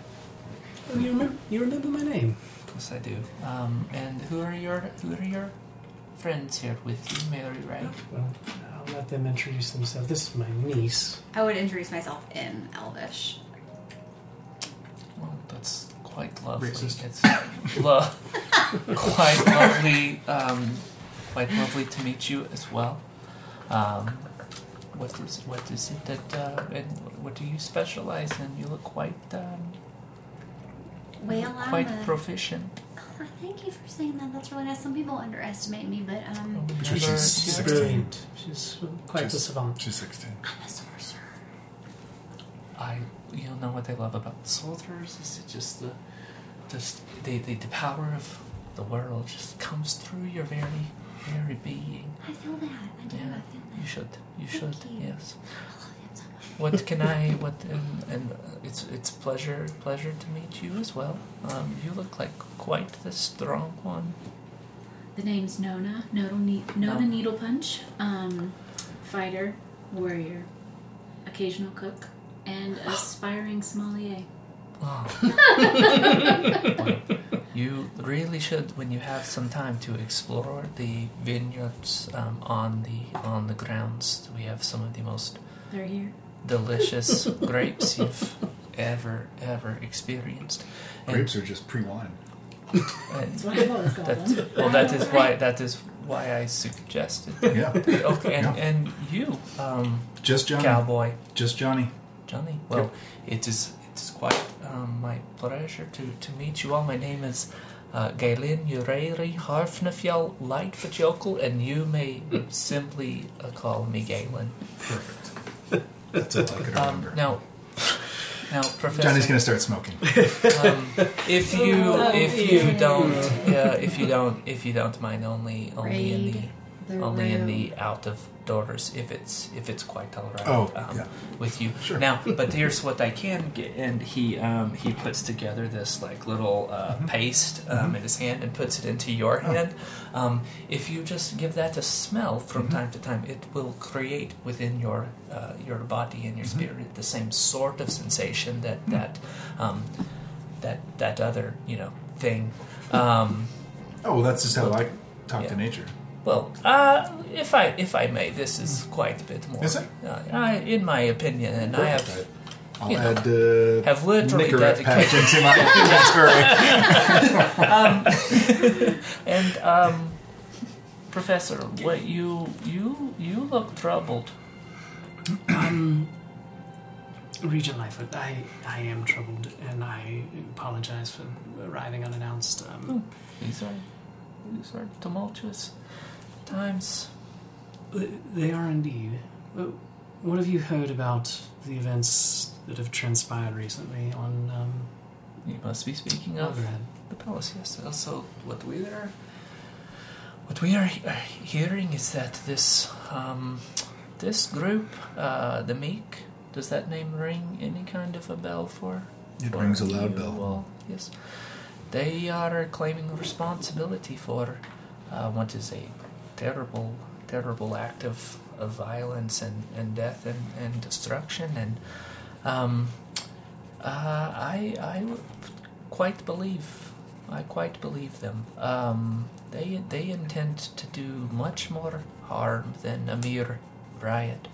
Oh, you remember? You remember my name? Of course I do. Um, and who are your who are your friends here with you, Mary? Right? Well, I'll let them introduce themselves. This is my niece. I would introduce myself in Elvish. Well, that's quite lovely. Racist. It's lo- quite lovely. Um, quite lovely to meet you as well. Um, what is what is it that uh, and what do you specialize in? You look quite um, Well, I'm quite a- proficient. Oh, thank you for saying that. That's really nice. Some people underestimate me, but um, Sure, You're- she's- She's brilliant. She's quite the She's- savant. She's 16. I'm a sorcerer. I you know what I love about soldiers is it just the just the, the the power of the world just comes through your very very being. I feel that. I do. Yeah, I feel that. you should you Thank should you. yes. I love it so much. What can I what and, and it's it's pleasure pleasure to meet you as well. Um, you look like quite the strong one. The name's Nona. Nona, ne- Nona No. Needle Punch. Um, fighter, warrior, occasional cook, and aspiring sommelier. Wow. you really should, when you have some time, to explore the vineyards um, on the on the grounds. We have some of the most They're here. Delicious grapes you've ever ever experienced. And- Grapes are just pre wine. and That's what I've always called that- well, that is why that is why I suggested. Yeah. Okay, and, Yeah. and you, um, Just Johnny. cowboy Just Johnny. Johnny. Well, it is it is quite um, my pleasure to, to meet you all. My name is uh, Galen Ureri Harfnafjall Lightfajokal, and you may simply uh, call me Galen. Perfect. That's all I could Um, remember. now, now, Professor. Johnny's gonna start smoking. um, if you if you don't uh, if you don't if you don't mind only only in the Raid. They're only in the out of doors if it's if it's quite all right Oh, um, yeah. with you. Sure. Now, but here's what I can get, and he um, he puts together this like little uh, Mm-hmm. paste um, in his hand and puts it into your Oh. hand. Um, if you just give that a smell from Mm-hmm. time to time, it will create within your uh, your body and your Mm-hmm. spirit the same sort of sensation that that um, that that other you know thing. Um, Oh, well, that's just how I talk Yeah. to nature. Well, uh, if I if I may, this is quite a bit more. Is it? Uh, I, in my opinion, and I have Right. I'll you know, add uh, have literally Nicorette patch dedicated into my inventory. and um, Professor, what you you you look troubled. Um, Regent Lightfoot, I, I am troubled, and I apologize for arriving unannounced. Um, These are these are tumultuous times. They are indeed. Uh, What have you heard about the events that have transpired recently on um, You must be speaking of the palace. Yes. Also, what we are what we are he- hearing is that this um, this group, uh, the Meek, does that name ring any kind of a bell for? It rings a loud you bell. all? Yes. They are claiming responsibility for uh, what is a terrible, terrible act of, of violence and, and death and, and destruction. And um, uh, I, I quite believe, I quite believe them. Um, they, they intend to do much more harm than a mere riot.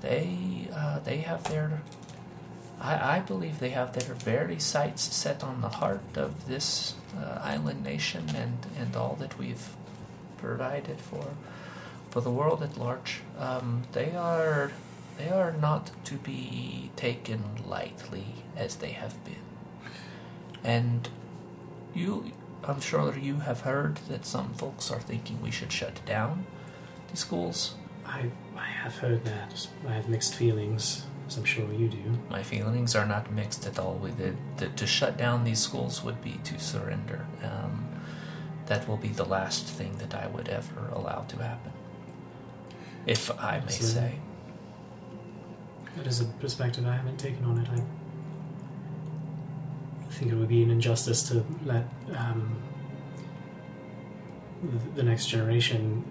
They, uh, they have their I, I believe they have their very sights set on the heart of this uh, island nation and, and all that we've provided for for the world at large. Um, they are they are not to be taken lightly as they have been. And you, I'm sure you have heard that some folks are thinking we should shut down the schools. I, I have heard that. I have mixed feelings, as I'm sure you do. My feelings are not mixed at all with it. To, to shut down these schools would be to surrender. Um, that will be the last thing that I would ever allow to happen. If I may So- say. That is a perspective I haven't taken on it. I think it would be an injustice to let um, the next generation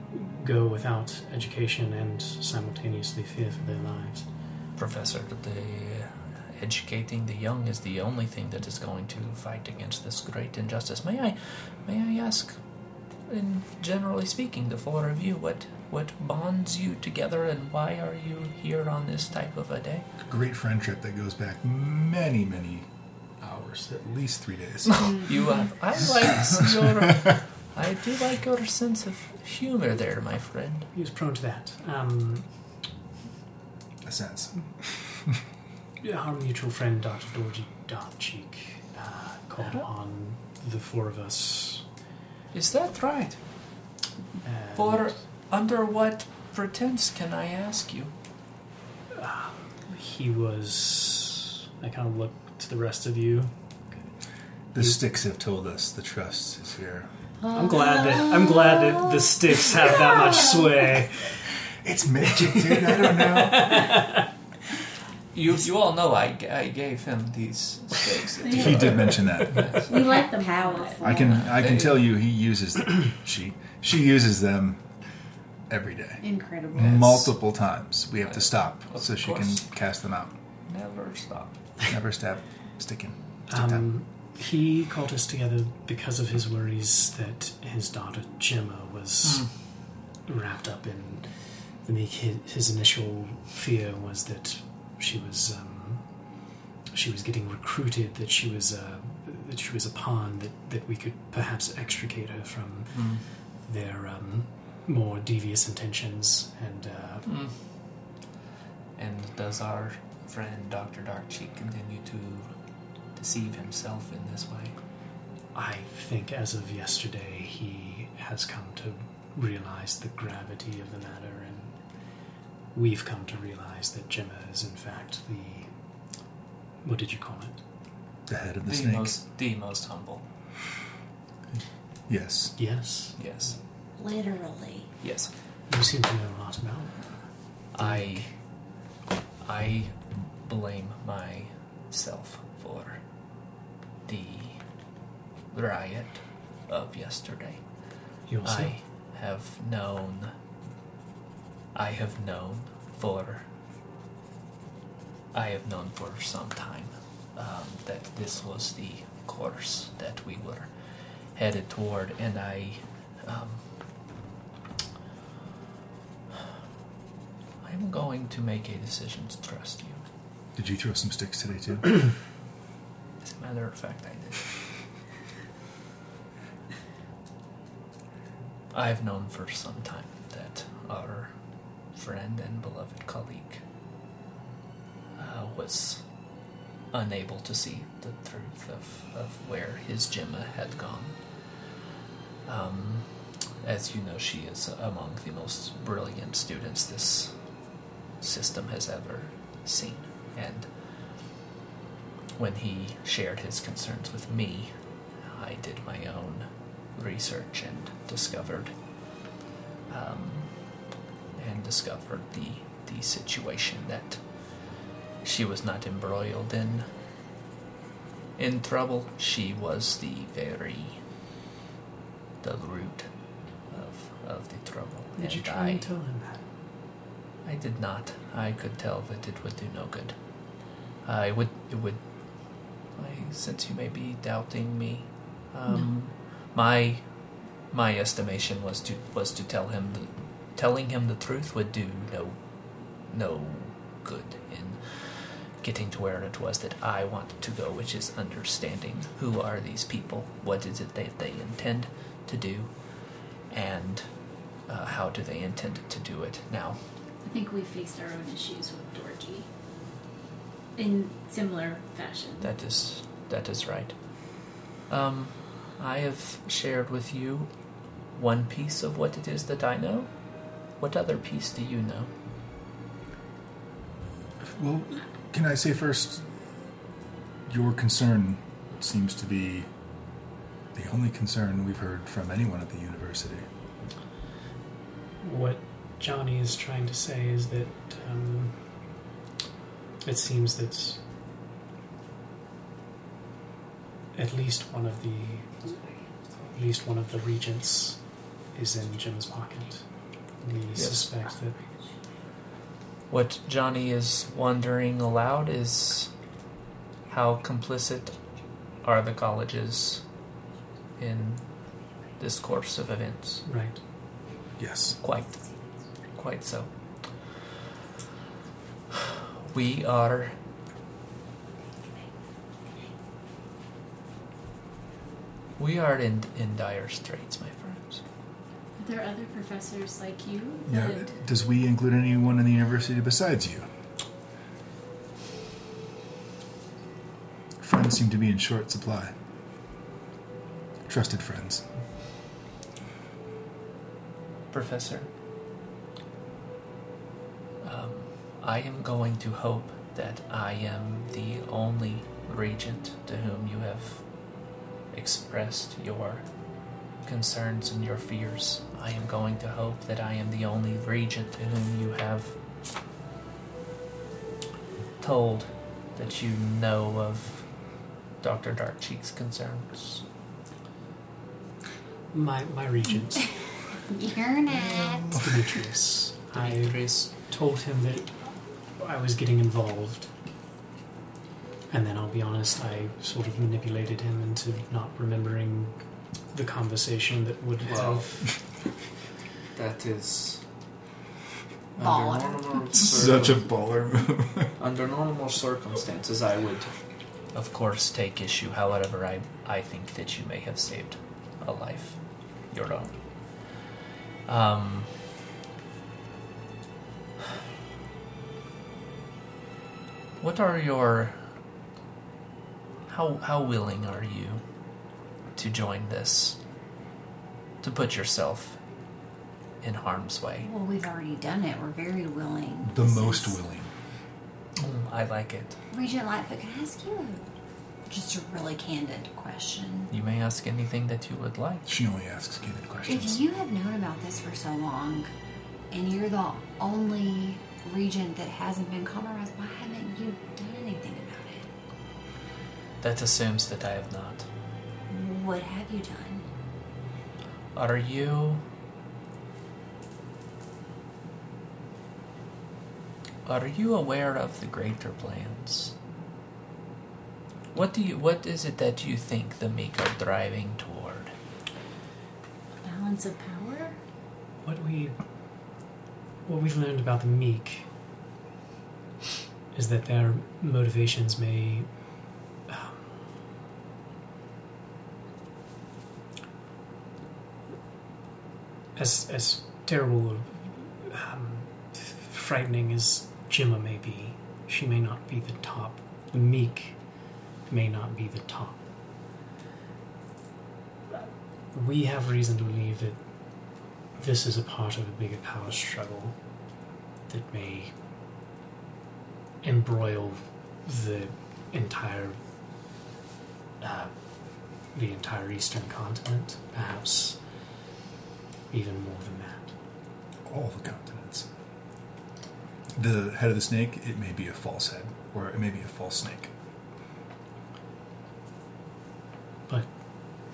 go without education and simultaneously fear for their lives. Professor, the educating the young is the only thing that is going to fight against this great injustice. May I, may I ask, in generally speaking, the four of you, what what bonds you together, and why are you here on this type of a day? Great friendship that goes back many, many hours, at least three days. You have. I like your. I do like your sense of humor there, my friend. He was prone to that. Um, A sense. our mutual friend, Dr. Dorji Darkcheek, uh, called on the four of us. Is that right? and For under what pretense can I ask you? he was. I kind of look to the rest of you. The sticks have told us the trust is here. I'm glad that I'm glad that the sticks have that much sway. It's magic, dude. I don't know. You you all know I, g- I gave him these stakes. He did mention that. We like them powerful. I can I can tell you he uses she she uses them every day. Incredible. Multiple times. We have to stop Of so she can course. cast them out. Never stop. Never stab sticking. Stick them. Um, he called us together because of his worries that his daughter Gemma was wrapped up in the meek. His, his initial fear was that she was um, she was getting recruited. That she was uh, that she was a pawn. That that we could perhaps extricate her from their um, more devious intentions. And uh, Mm. And does our friend Dr. Darkcheek continue to deceive himself in this way? I think as of yesterday, he has come to realize the gravity of the matter, we've come to realize that Gemma is, in fact, the. What did you call it? The head of the, The snake. most the most humble. Yes. Yes. Yes. Literally. Yes. You seem to know a lot about. I I blame myself for the riot of yesterday. You also. I have known I have known for I have known for some time um, that this was the course that we were headed toward, and I um, I'm going to make a decision to trust you. Did you throw some sticks today too? As a matter of fact, I did. I've known for some time that our friend and beloved colleague uh, was unable to see the truth of, of where his Gemma had gone. Um, as you know, she is among the most brilliant students this system has ever seen. And when he shared his concerns with me, I did my own research and discovered um, and discovered the the situation that she was not embroiled in in trouble. She was the very the root of of the trouble. Did you try I, and tell him that? I did not. I could tell that it would do no good. I would. It would. I sense you may be doubting me. Um, My my estimation was to was to tell him the, telling him the truth would do no no good in getting to where it was that I wanted to go, which is understanding who are these people, what is it that they intend to do, and uh, how do they intend to do it. Now, I think we faced our own issues with Dorji in similar fashion. That is that is right. Um, I have shared with you one piece of what it is that I know. What other piece do you know? well, can I say first, your concern seems to be the only concern we've heard from anyone at the university. What Johnny is trying to say is that um, it seems that at least one of the at least one of the regents is in Jim's pocket. We Yes. suspect that What Johnny is wondering aloud is how complicit are the colleges in this course of events? right. Yes. Quite. Quite so. We are. We are in, in dire straits, my friends. Are there other professors like you? Yeah. that- Does we include anyone in the university besides you? Friends seem to be in short supply. Trusted friends. Professor, um, I am going to hope that I am the only regent to whom you have expressed your concerns and your fears. I am going to hope that I am the only regent to whom you have told that you know of Dr. Darkcheek's concerns. My my regent, You're not. Demetrius. I Demetrius, told him that I was getting involved. And then I'll be honest, I sort of manipulated him into not remembering the conversation that would Well, have. That is. Baller. Under normal, Such a circum- baller move. under normal circumstances, I would. of course, take issue. However, I, I think that you may have saved a life, your own. Um, what are your how how willing are you to join this? To put yourself in harm's way. Well, we've already done it. We're very willing. the This most is- willing. Mm, I like it. Regent Lightfoot, can I ask you just a really candid question. You may ask anything that you would like. She only asks candid questions. If questions. you have known about this for so long, and you're the only regent that hasn't been compromised, why haven't you done anything about it? That assumes that I have not. What have you done? Are you. Are you aware of the greater plans? What do you what is it that you think the meek are driving toward? A Balance of power? What we what we've learned about the meek is that their motivations may um, as as terrible um, frightening as Gemma may be, she may not be the top. The meek may not be the top. We have reason to believe that this is a part of a bigger power struggle that may embroil the entire uh, the entire eastern continent, perhaps even more than that. All the continents. The head of the snake, it may be a false head, or it may be a false snake. But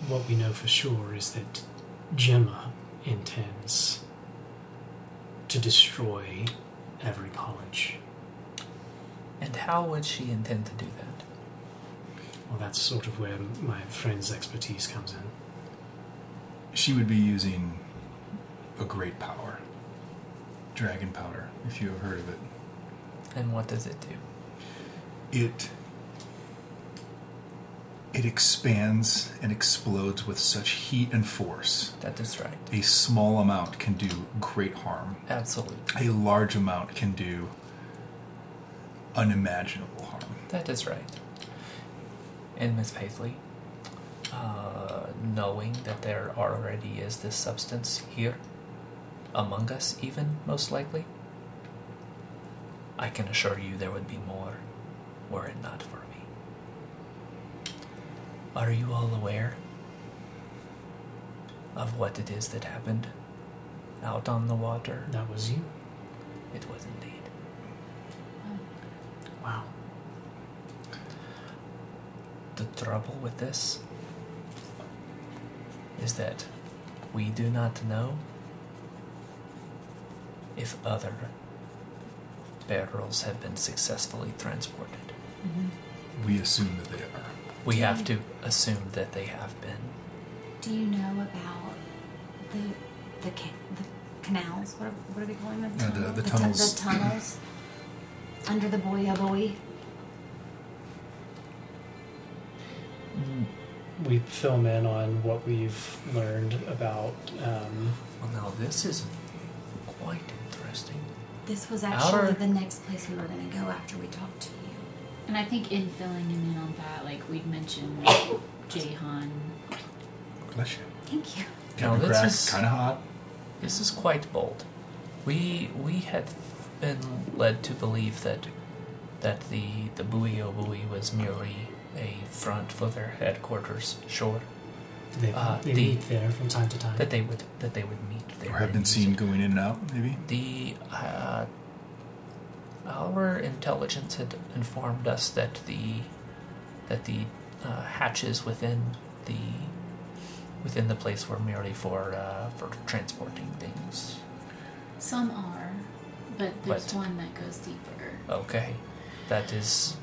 what we know for sure is that Gemma intends to destroy every college. And how would she intend to do that? Well, that's sort of where my friend's expertise comes in. She would be using a great power. Dragon powder, if you have heard of it. And what does it do? It it expands and explodes with such heat and force. That is right. A small amount can do great harm. Absolutely. A large amount can do unimaginable harm. That is right. And Miss Paisley, uh, knowing that there already is this substance here, among us, even most likely, I can assure you there would be more were it not for me. Are you all aware of what it is that happened out on the water? That was you. It was indeed. Wow. The trouble with this is that we do not know if other barrels have been successfully transported. We assume that they are. We have to assume that they have been. Do you know about the the, ca- the canals? What are, what are they calling them? Uh, the- the tu- tunnels. the tunnels under the Boya Boy. We film in on what we've learned about. Um, Well, now this is quite interesting. This was actually Outer- the next place we were going to go after we talked to you. And I think in filling him in on that, like we'd mentioned Jahan. Bless you. Thank you. Now, Kind of this cracked, is- kind of hot. This is quite bold. We we had been led to believe that that the the Buio Bui was merely a front for their headquarters. Sure, they Uh, they the- meet there from time to time. that they would that they would meet there. Or have been seen going in and out, maybe? The uh, our intelligence had informed us that the that the uh, hatches within the within the place were merely for uh, for transporting things. Some are, but there's But- one that goes deeper. Okay, that is.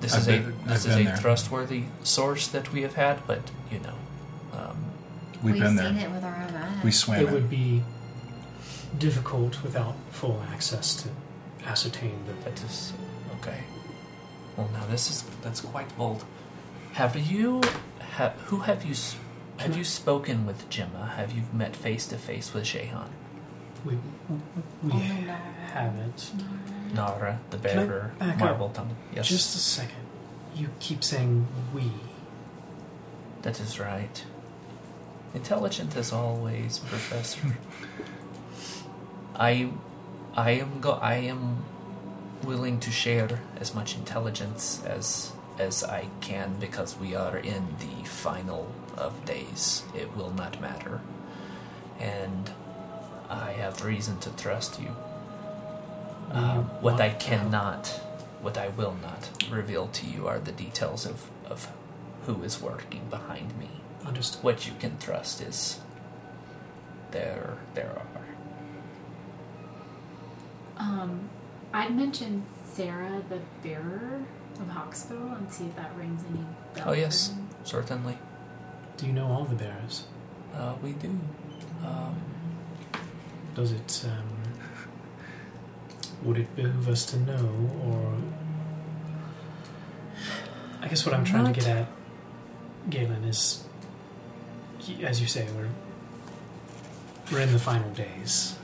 This I've is a this I've is been a there. trustworthy source that we have had, but you know, um, We've been seen there. it with our own eyes. We swam it it. would be difficult without full access to ascertain that that is okay. Well, now this is that's quite bold. Have you ha, who have you have you spoken with Gemma? Have you met face to face with Shehan? we we Oh, no. haven't. Nara, the Can I bearer, back up? marble tongue. Yes, Just a second. You keep saying we. that is right. Intelligent as always, Professor. I, I am go. I am willing to share as much intelligence as as I can because we are in the final of days. It will not matter. And I have reason to trust you. Um, what I cannot, what I will not reveal to you are the details of, of who is working behind me. Understood. What you can trust is there there are. Um, I'd mention Sarah, the bearer of Hawksbill, and see if that rings any bells. Oh yes, for certainly. Do you know all the bearers? Uh, we do. Um, Does it, um, would it behoove us to know, or. I guess what I'm trying Not- to get at, Galen, is. Y- As you say, we're. We're in the final days.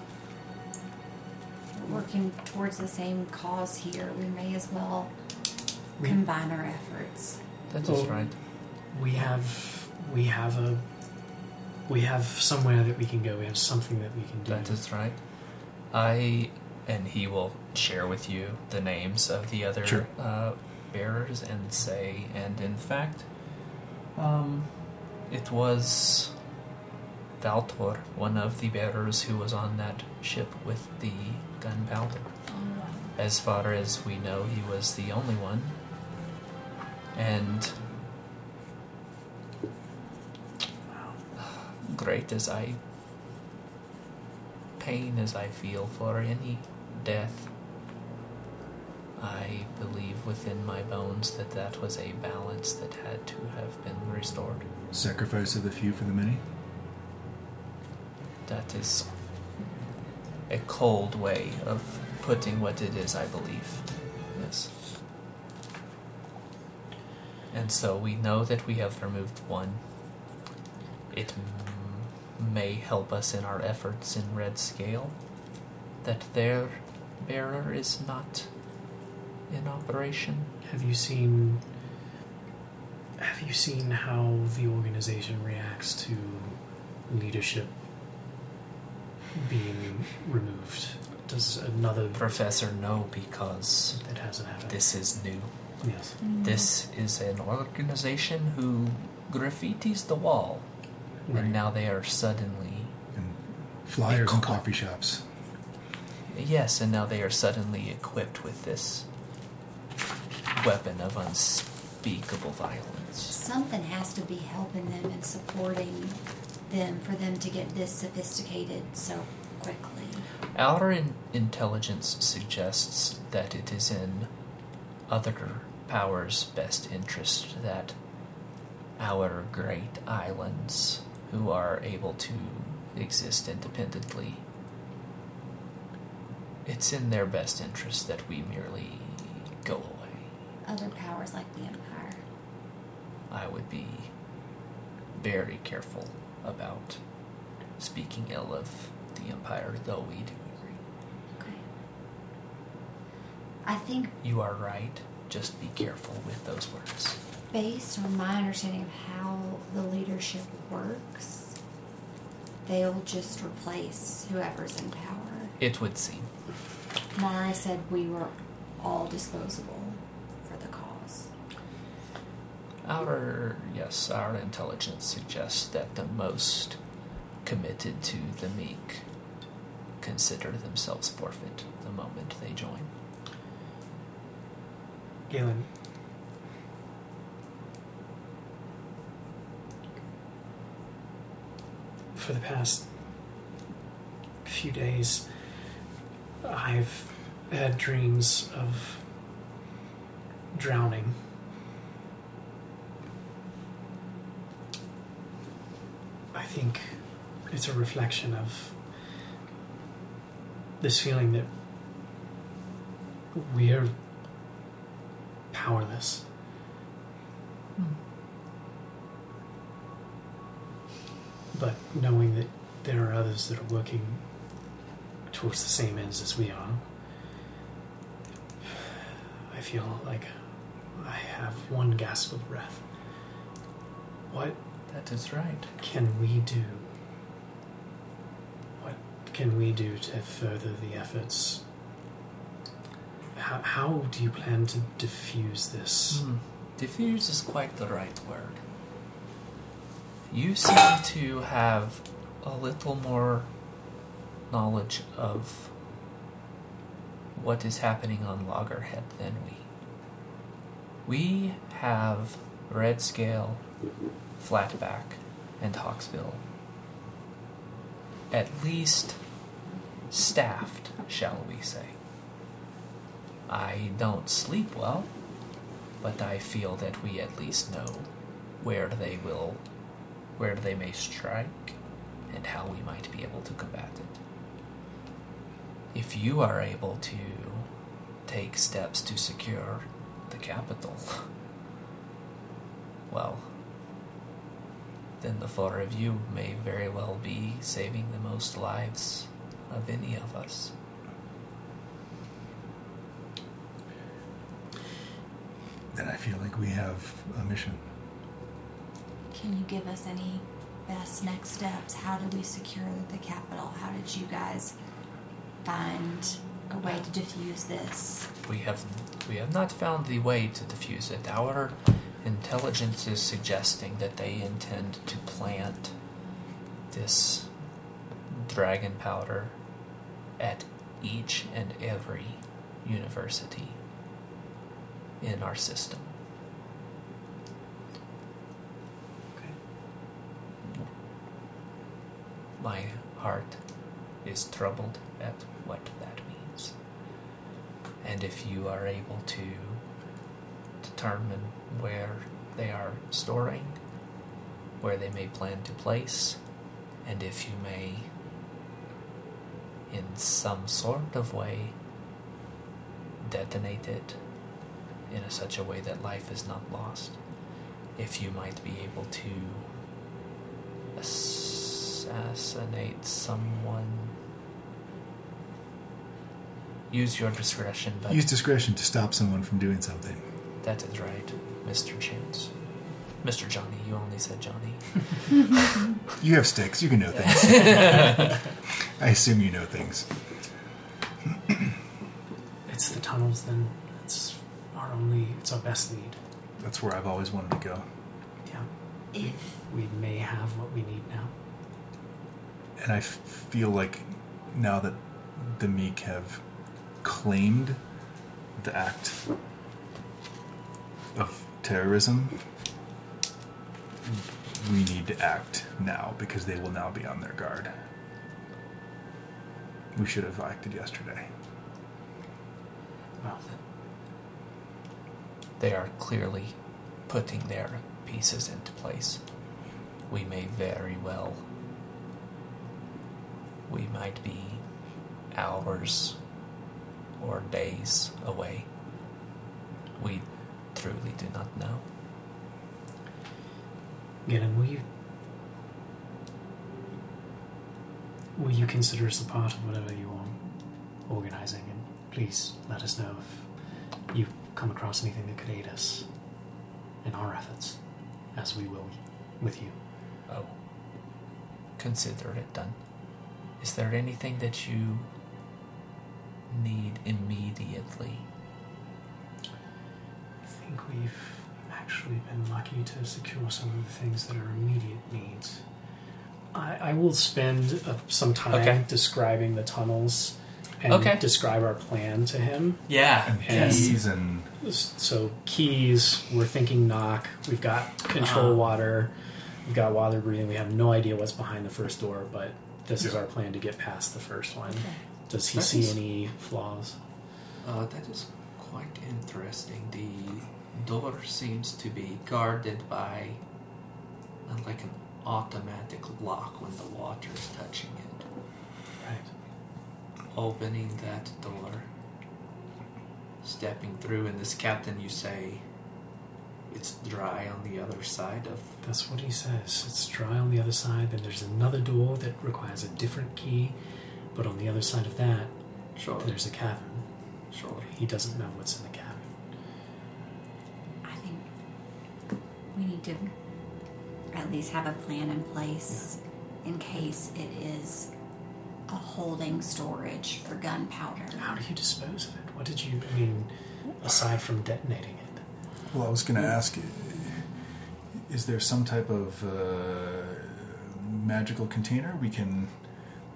We're working towards the same cause here. We may as well We- combine our efforts. that is right. We have. We have a. We have somewhere that we can go. We have something that we can do. That is right. I and he will share with you the names of the other Sure. uh, bearers and say, and in fact, um, it was Valtor, one of the bearers who was on that ship with the gunpowder. Oh, wow. As far as we know, he was the only one. And great as I pain as I feel for any death, I believe within my bones that that was a balance that had to have been restored. Sacrifice of the few for the many. That is a cold way of putting what it is, I believe. Yes. And so we know that we have removed one. It m- may help us in our efforts in Red Scale that their bearer is not in operation. Have you seen have you seen how the organization reacts to leadership being removed? Does another Professor, know because that hasn't happened? this is new. yes. Mm. This is an organization who graffitis the wall, Right. and now they are suddenly And flyers in coffee shops. yes, and now they are suddenly equipped with this weapon of unspeakable violence. Something has to be helping them and supporting them for them to get this sophisticated so quickly. Our in- intelligence suggests that it is in other powers' best interest that our great islands, who are able to exist independently, it's in their best interest that we merely go away. Other powers like the. I would be very careful about speaking ill of the Empire, though we do agree. Okay. I think You are right. Just be careful with those words. based on my understanding of how the leadership works, they'll just replace whoever's in power. It would seem. Mara said we were all disposable for the cause. Our yes, our intelligence suggests that the most committed to the meek consider themselves forfeit the moment they join. Galen. For the past few days, I've had dreams of drowning. I think it's a reflection of this feeling that we're powerless. Hmm. But knowing that there are others that are working towards the same ends as we are, I feel like I have one gasp of breath. What That is right. can we do? What can we do to further the efforts? How, how do you plan to diffuse this? Hmm. Diffuse is quite the right word. You seem to have a little more knowledge of what is happening on Loggerhead than we. We have Red Scale, Flatback, and Hawksbill. At least staffed, shall we say. I don't sleep well, but I feel that we at least know where they will, where they may strike, and how we might be able to combat it. If you are able to take steps to secure the capital, well, then the four of you may very well be saving the most lives of any of us. Then I feel like we have a mission. Can you give us any best next steps? How do we secure the capital? How did you guys find a way to diffuse this? We have we have not found the way to defuse it. Our intelligence is suggesting that they intend to plant this dragon powder at each and every university in our system. My heart is troubled at what that means. And if you are able to determine where they are storing, where they may plan to place, and if you may, in some sort of way, detonate it in a, such a way that life is not lost, if you might be able to assassinate someone. Use your discretion, but Use discretion to stop someone from doing something. That is right, Mr. Chance. Mr. Johnny, you only said Johnny. You have sticks. You can know things. I assume you know things. It's the tunnels, then. It's our only, it's our best lead. That's where I've always wanted to go. Yeah. If We may have what we need now. And I f- feel like now that the meek have claimed the act of terrorism, we need to act now because they will now be on their guard. We should have acted yesterday. Well, They are clearly putting their pieces into place. We may very well. We might be hours or days away. We truly do not know. Gannon, will you. Will you consider us a part of whatever you are organizing? And please let us know if you come across anything that could aid us in our efforts, as we will with you. Oh. Consider it done. Is there anything that you need immediately? I think we've actually been lucky to secure some of the things that are immediate needs. I, I will spend uh, some time Okay. describing the tunnels and Okay. describe our plan to him. Yeah. And Yes. keys and So keys, we're thinking knock. We've got control Uh-huh. water. We've got water breathing. We have no idea what's behind the first door, but this is our plan to get past the first one. Does he That see is- any flaws? Uh, that is quite interesting. The door seems to be guarded by uh, like an automatic lock when the water is touching it. Right. Opening that door, stepping through, and this captain, you say it's dry on the other side of. That's what he says. It's dry on the other side. Then there's another door that requires a different key, but on the other side of that, Sure, there's a cavern. sure. He doesn't know what's in the cavern. I think we need to at least have a plan in place in case it is a holding storage for gunpowder. How do you dispose of it? What did you? I mean, aside from detonating it. Well, I was going to ask is there some type of uh, magical container we can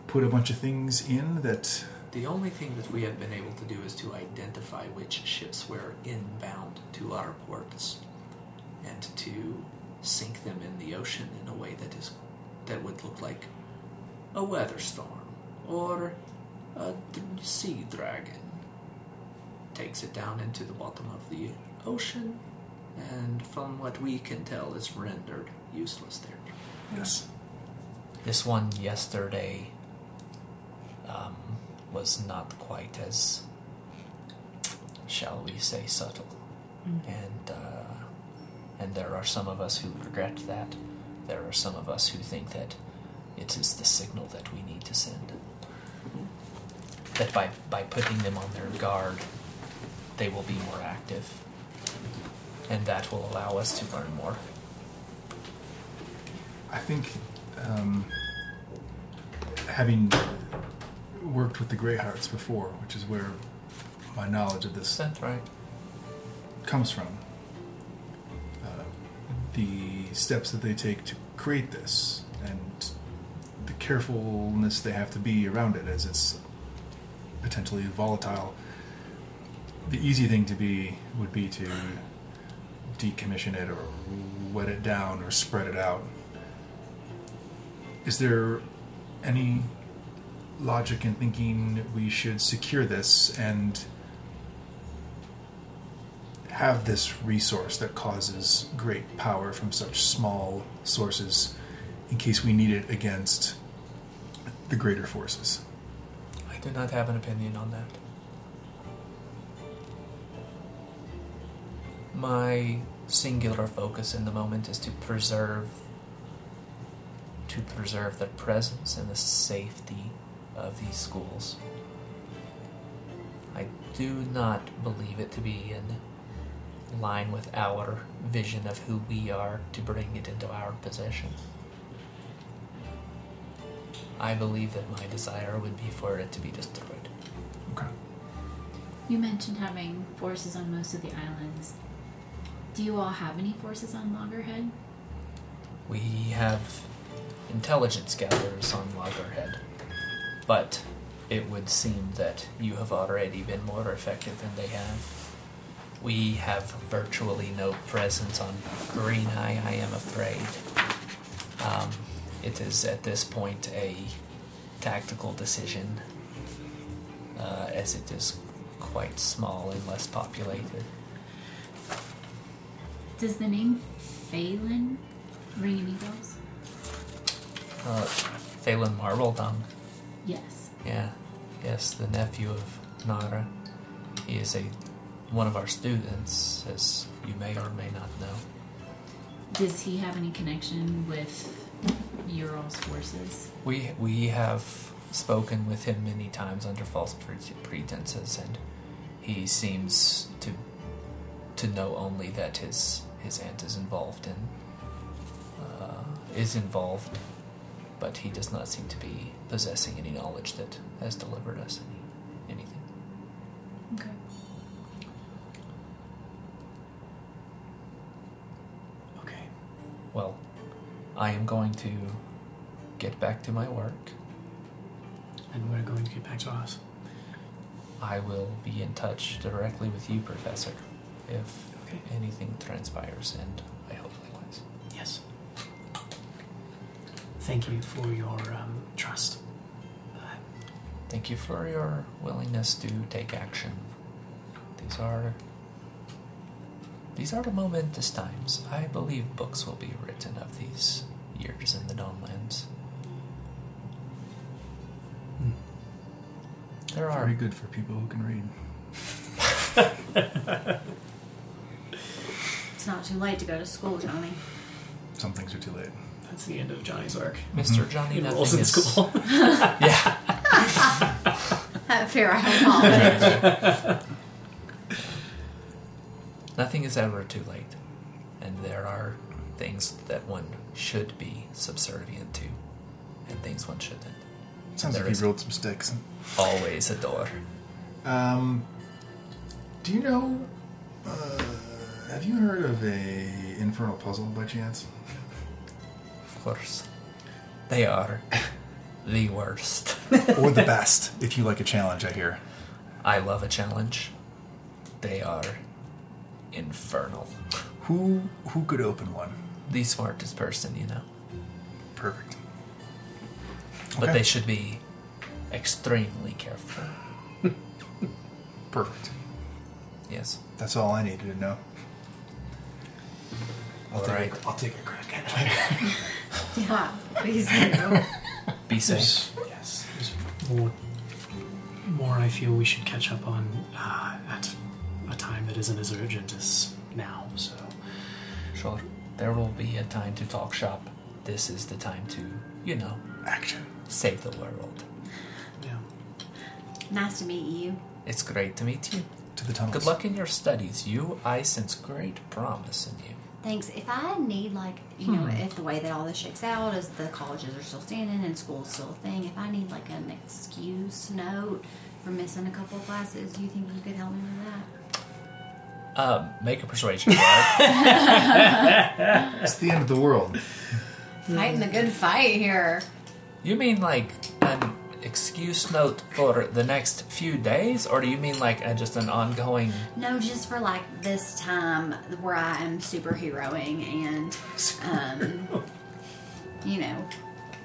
put a bunch of things in that. The only thing that we have been able to do is to identify which ships were inbound to our ports and to sink them in the ocean in a way that is that would look like a weather storm or a d- sea dragon takes it down into the bottom of the ocean and from what we can tell is rendered useless there. Yes. This one yesterday um, was not quite as, shall we say, subtle, and uh, and there are some of us who regret that. There are some of us who think that it is the signal that we need to send. That by by putting them on their guard, they will be more active, and that will allow us to learn more. I think um, having worked with the Greyhearts before, which is where my knowledge of this right. comes from, the steps that they take to create this and the carefulness they have to be around it as it's potentially volatile. The easy thing to be would be to decommission it or wet it down or spread it out. Is there any logic in thinking we should secure this and have this resource that causes great power from such small sources in case we need it against the greater forces? I do not have an opinion on that. My singular focus in the moment is to preserve to preserve the presence and the safety of these schools. I do not believe it to be in line with our vision of who we are to bring it into our possession. I believe that my desire would be for it to be destroyed. Okay. You mentioned having forces on most of the islands. Do you all have any forces on Loggerhead? We have intelligence gatherers on Loggerhead, but it would seem that you have already been more effective than they have. We have virtually no presence on Green Eye, I am afraid. Um, it is at this point a tactical decision, uh, as it is quite small and less populated. Does the name Phelan ring any bells? Uh, Phelan Marbledung. Yes. Yeah, yes, the nephew of Nara. He is a one of our students, as you may or may not know. Does he have any connection with Ural's forces? We we have spoken with him many times under false pre- pretenses, and he seems to to know only that his his aunt is involved in uh, is involved, but he does not seem to be possessing any knowledge that has delivered us any I am going to get back to my work. And we're going to get back to us. I will be in touch directly with you, Professor, if Okay. anything transpires, and I hope likewise. Yes. Thank you for your um, trust. Uh, Thank you for your willingness to take action. These are these are the momentous times. I believe books will be written of these years in the Dawnlands. Hmm. There are Very good for people who can read. It's not too late to go to school, Johnny. Some things are too late. that's the end of Johnny's arc. Mr. Johnny He Nothing rolls in is school. yeah. Fair college. Nothing is ever too late, and there are things that one should be subservient to, and things one shouldn't. Sounds There like he rolled some sticks. Always a door. Um, do you know uh, Have you heard of a infernal puzzle by chance? Of course. They are the worst. or the best, if you like a challenge, I hear. I love a challenge. They are infernal. Who who could open one? The smartest person, you know. Perfect. But Okay. they should be extremely careful. Perfect. Yes. That's all I needed to know. All right. I'll, All take, right. a, I'll take a crack at it. Yeah, please do. Be safe. There's, yes, there's more, more I feel we should catch up on uh, at a time that isn't as urgent as now. So, Sure. There will be a time to talk shop. This is the time to, you know, Action. save the world. yeah. Nice to meet you. It's great to meet you. To the tunnels. Good luck in your studies. You, I sense great promise in you. Thanks. If I need like you know, hmm. if the way that all this shakes out is the colleges are still standing and school's still a thing, if I need like an excuse note for missing a couple of classes, do you think you could help me with that? Um, make a persuasion roll. It's the end of the world. Fighting the good fight here. you mean like an excuse note for the next few days, or do you mean like a, just an ongoing? No, just for like this time where I am superheroing and, um, you know,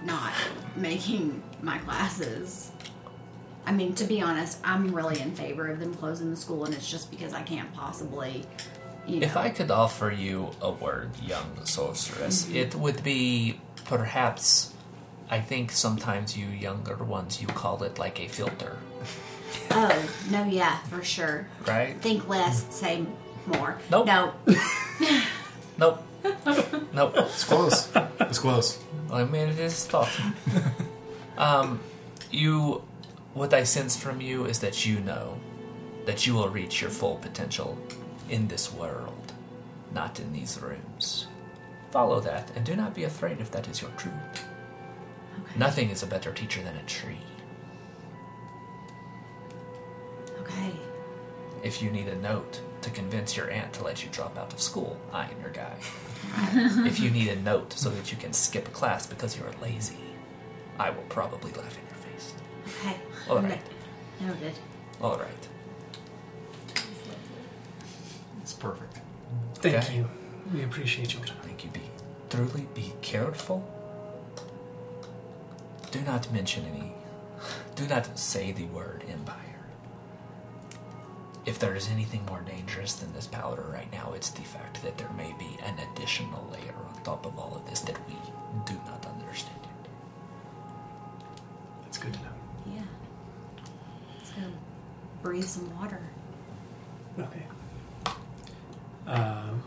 not making my classes. I mean, to be honest, I'm really in favor of them closing the school, and it's just because I can't possibly, you know. If I could offer you a word, young sorceress, it would be perhaps. I think sometimes you younger ones you call it like a filter, Oh, no, yeah, for sure. right? Think less, say more. Nope. No. Nope. nope. It's close. It's close. I mean, it is tough. um, you, what I sense from you is that you know that you will reach your full potential in this world, not in these rooms. Follow that, and do not be afraid if that is your truth. Okay. Nothing is a better teacher than a tree. Okay. If you need a note to convince your aunt to let you drop out of school, I am your guy. if you need a note so that you can skip a class because you're lazy, I will probably laugh in your face. Okay. All right. Noted. All right. It's perfect. Thank Okay. you. We appreciate your time. Thank you. Be truly be careful. Do not mention any. Do not say the word empire. If there is anything more dangerous than this powder right now, it's the fact that there may be an additional layer on top of all of this that we do not understand yet. That's good to know. Yeah. Breathe some water. Okay. Um,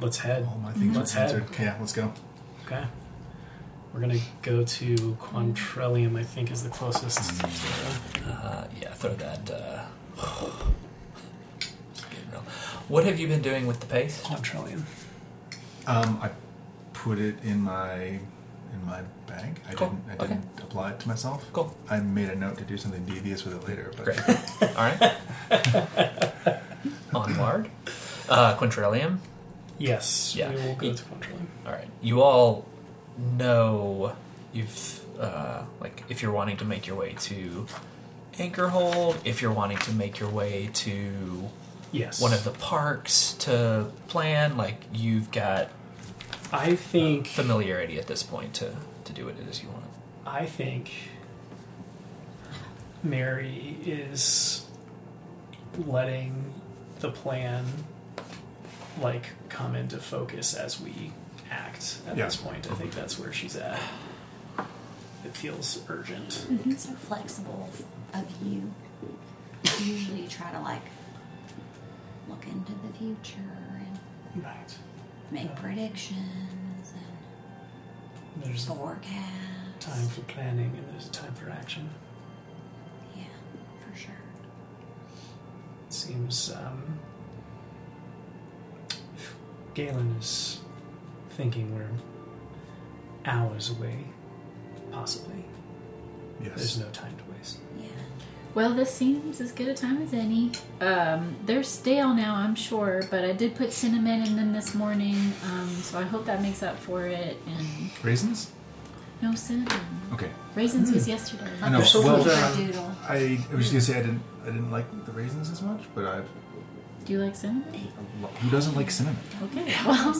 let's head. All my things Let's are head. answered. Yeah, let's go. Okay. We're gonna go to Quantrellium. I think is the closest. Uh, yeah, throw that. Uh, getting real. What have you been doing with the paste? Quantrellium. Um, I put it in my in my bag. I Cool. didn't. I Okay. didn't apply it to myself. Cool. I made a note to do something devious with it later. But Great. All right. Onward. Uh, Quintrellium. Yes. Yeah. We will go to Quantrellium. All right. You all know you've uh, like if you're wanting to make your way to Anchorhold, if you're wanting to make your way to Yes. one of the parks to plan, like you've got I think. familiarity at this point to to do what it is you want. I think Mary is letting the plan like come into focus as we act at Yeah. this point. I think that's where she's at. It feels urgent. It's so flexible of you. Usually you try to like look into the future and Right. make predictions and There's forecasts. time for planning and there's time for action. Yeah, for sure. It seems um, Galen is thinking we're hours away, possibly. yes, There's no time to waste. Yeah. Well, this seems as good a time as any. Um, they're stale now, I'm sure, but I did put cinnamon in them this morning, um, so I hope that makes up for it. And Raisins? no cinnamon. Okay. Raisins was yesterday. I know. so Well, good. I, I was gonna say I didn't I didn't like the raisins as much, but I Do you like cinnamon? who doesn't like cinnamon? Okay, well,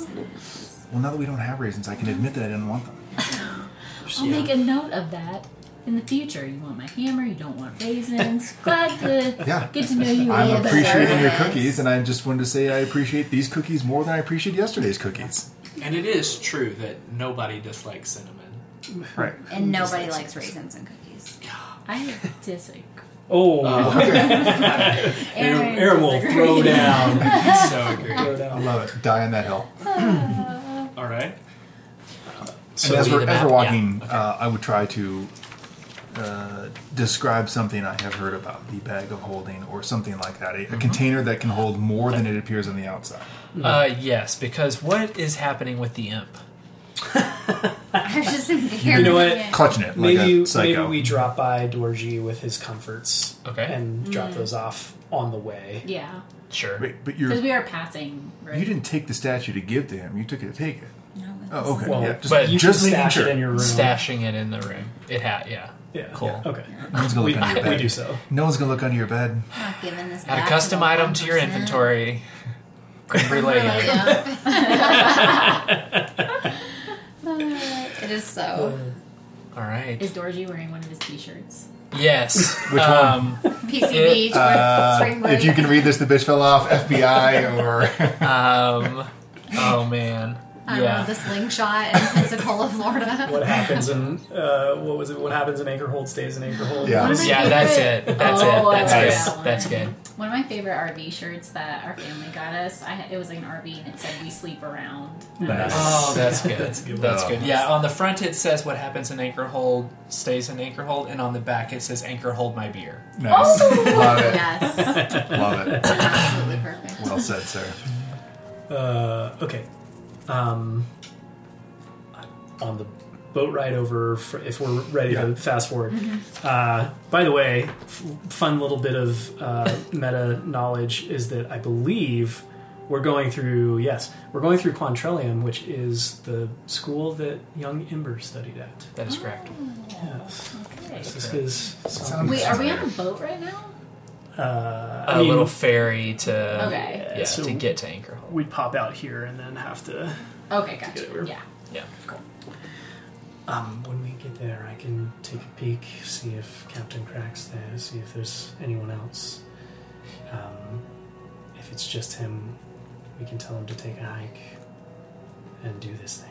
Well, now that we don't have raisins, I can admit that I didn't want them. I'll make a note of that in the future. You want my hammer, you don't want raisins. Glad to Yeah. get to know you I'm little appreciating your cookies, and I just wanted to say I appreciate these cookies more than I appreciate yesterday's cookies. And it is true that nobody dislikes cinnamon. Right. And nobody likes raisins and cookies. I disagree. Oh, Aaron, Aaron will throw down. so agree. I love it. Die on that hill. All right. and as we we're, as we're walking, Yeah, okay. uh, I would try to uh, describe something I have heard about the bag of holding or something like that. A, Mm-hmm. a container that can hold more than it appears on the outside. Uh, yes, because what is happening with the imp? I was just You know what? Clutching it like Maybe a maybe we drop by Dorji with his comforts. Okay. And drop those off on the way. Yeah, Sure. Wait, but because you're, we are passing. Right? you didn't take the statue to give to him. You took it to take it. No, Oh, okay. Well, yeah, just, but you just can stash it in your room. Stashing it in the room. It had, yeah. Yeah. Cool. yeah, Okay. No one's gonna We, look under your we bed. do so. No one's gonna look under your bed. not giving this. Add a custom the item to your 1%. inventory. Creme brulee. it is so. All right. Is Dorji wearing one of his T-shirts? Yes. Which um, PCB with Uh, spring break. if you can read this, the bitch fell off. FBI or Um. Oh man. I don't know, Yeah. the slingshot in Pensacola, Florida. What happens in uh, what was it? What happens in Anchorhold stays in Anchorhold. Yeah. One of my Yeah, that's it. That's Oh, it. That's like good. that one. That's good. One of my favorite RV shirts that our family got us. I had, it was like an RV and it said "We sleep around." Nice. Oh, that's good. That's good. That's good. Yeah, on the front it says what happens in Anchorhold stays in Anchorhold, and on the back it says Anchor hold my beer. nice. Love it. Yes, Love it. absolutely perfect. Well said, sir. Uh, okay. Um, on the boat ride over, for, if we're ready Yeah. to fast forward. Uh, by the way, f- fun little bit of uh, meta knowledge is that I believe we're going through, yes, we're going through Quantrellium, which is the school that young Ember studied at. That is correct. Yes. Okay. This is his. Wait, are we on a boat right now? Uh, A I mean, little ferry to Okay. yeah, so- to get to Anchorhold. we'd pop out here and then have to Okay, Get gotcha. over. Yeah. Yeah. Um, when we get there, I can take a peek, see if Captain Crack's there, see if there's anyone else. Um, if it's just him, we can tell him to take a hike and do this thing.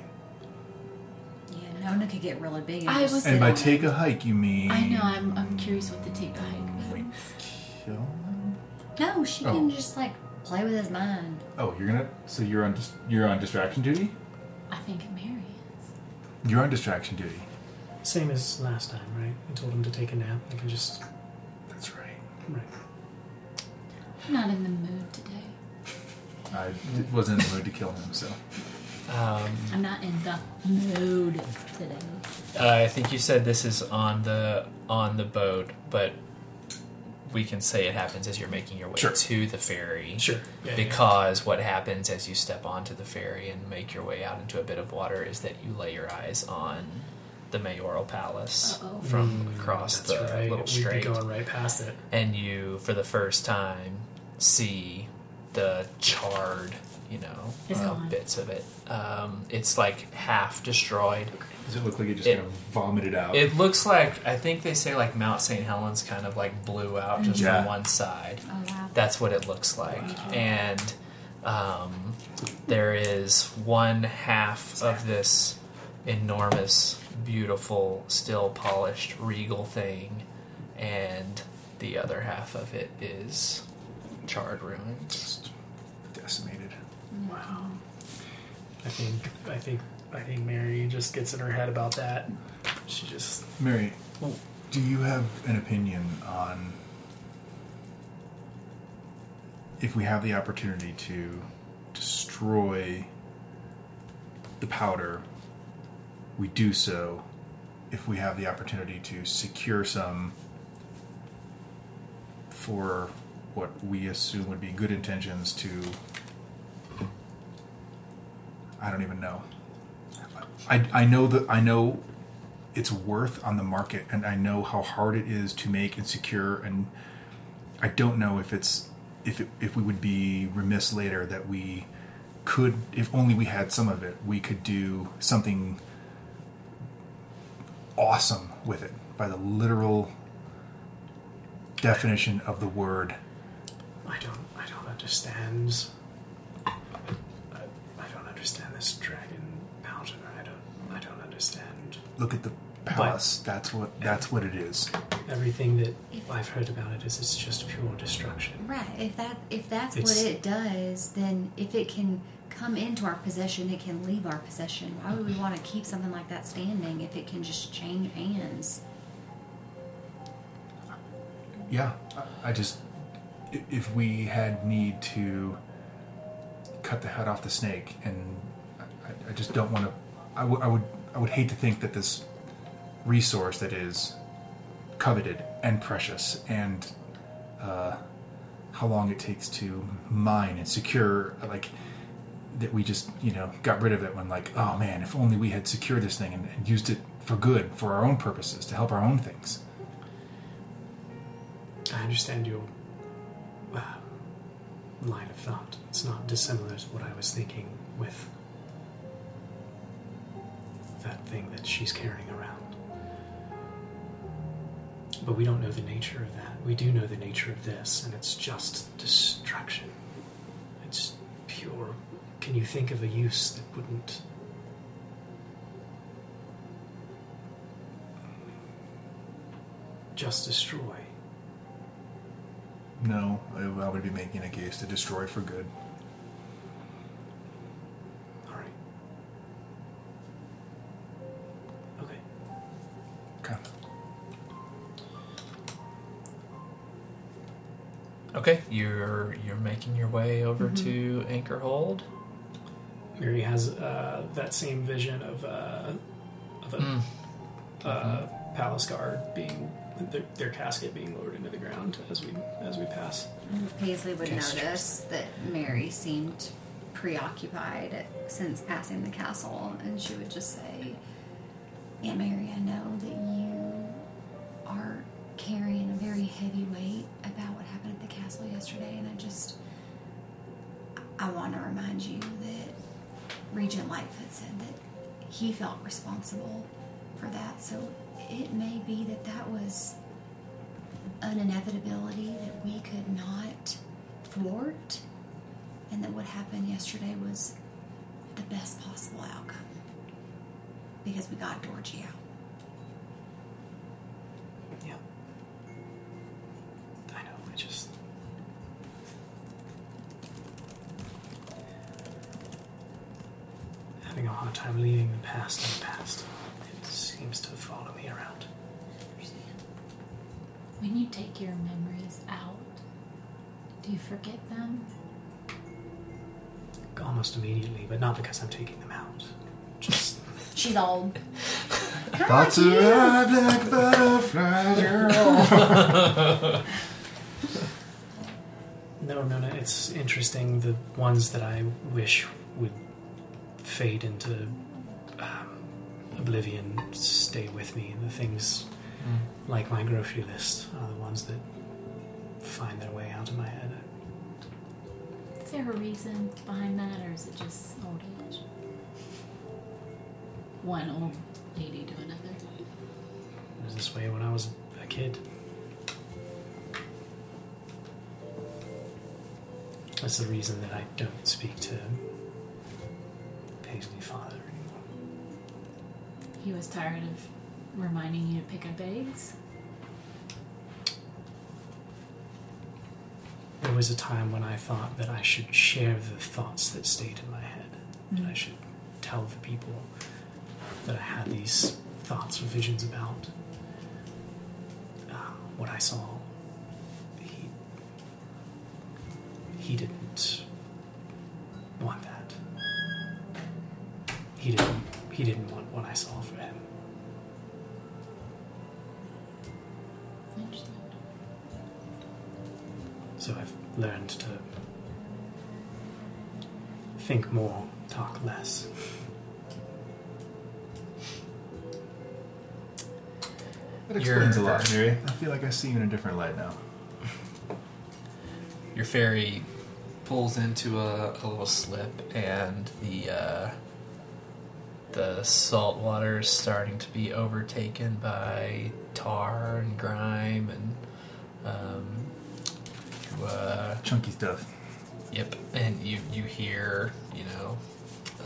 Yeah, Nona could get really big. And I was- And by take a hike, you mean I know. I'm. I'm curious what the take a hike means. kill him? No, she Oh. can just like play with his mind. Oh, you're gonna. So you're on. dis- You're on distraction duty. I think Mary is. You're on distraction duty. Same as last time, right? I told him to take a nap. I can just. That's right. Right. I'm not in the mood today. I d- wasn't in the mood to kill him, so Um, I'm not in the mood today. uh, I think you said this is on the on the boat, but we can say it happens as you're making your way Sure. to the ferry. Sure. Yeah, yeah. Because what happens as you step onto the ferry and make your way out into a bit of water is that you lay your eyes on the mayoral palace Uh-oh. from Mm, across the right. little We'd strait, be going right past it. and you, for the first time, see the charred, you know, uh, bits of it. Um, it's like half destroyed. Does it look like it just It- kind of vomited out? It looks like I think they say like Mount St. Helens kind of like blew out just Yeah. from one side. Oh wow. That's what it looks like. And um, there is one half of this enormous, beautiful, still polished, regal thing, and the other half of it is charred ruins. just decimated. Wow. I think. I think. I think Mary just gets in her head about that. She just. Mary, do you have an opinion on if we have the opportunity to destroy the powder, we do so if we have the opportunity to secure some for what we assume would be good intentions to. I don't even know. I, I know that I know its worth on the market, and I know how hard it is to make and secure. And I don't know if it's if it, if we would be remiss later that we could, if only we had some of it, we could do something awesome with it by the literal definition of the word. I don't. I don't understand. I, I don't understand this dragon powder. I don't. I don't understand Look at the palace. That's what. That's what it is. everything that I've heard about it. Is it's just pure destruction. Right. If that if that's It's- what it does, then if it can come into our possession, it can leave our possession. Why would we want to keep something like that standing if it can just change hands? Yeah. I, I just. If we had need to cut the head off the snake, and I, I just don't want to. I would. I would. I would hate to think that this resource that is coveted and precious and uh, how long it takes to mine and secure like that we just you know got rid of it when like oh man if only we had secured this thing and, and used it for good for our own purposes to help our own things I understand your uh, line of thought. It's not dissimilar to what I was thinking with that thing that she's carrying around. But we don't know the nature of that. We do know the nature of this, and it's just destruction. It's pure. Can you think of a use that wouldn't. Just destroy. no I, would be making a case to destroy for good All right. Okay. Okay Okay, you're you're making your way over to Anchorhold. Mary has uh, that same vision of, uh, of a Mm. uh, palace guard being their, their casket being lowered into the ground as we as we pass. Paisley would Yes. notice that Mary seemed preoccupied since passing the castle, and she would just say, Aunt Mary, I know that you are carrying a very heavy weight about what happened at the castle yesterday, and I just, I want to remind you that Regent Lightfoot said that he felt responsible for that, so it may be that that was an inevitability that we could not thwart, and that what happened yesterday was the best possible outcome because we got Dorji out. Yeah. I know. Just. Having a hard time leaving the past in the past. It seems to follow me around. When you take your memories out, do you forget them? Almost immediately, but not because I'm taking them out. Just. She's old. thoughts arrive like butterflies girl. No, no, no. It's interesting. The ones that I wish would fade into um, oblivion stay with me. The things like my grocery list are the ones that find their way out of my head. Is there a reason behind that, or is it just old age? One old lady to another. It was this way when I was a kid. That's the reason that I don't speak to Paisley father anymore. He was tired of reminding you to pick up eggs. There was a time when I thought that I should share the thoughts that stayed in my head. That I should tell the people that I had these thoughts or visions about. Uh, what I saw. He. He didn't want that. He didn't. He didn't want what I saw for him. I understand. So I've learned to think more, talk less. That explains a You're- lot, Mary. I feel like I see you in a different light now. Your ferry pulls into a, a little slip, and the uh, the salt water is starting to be overtaken by tar and grime and um, you, uh, Chunky stuff. Yep, and you you hear you know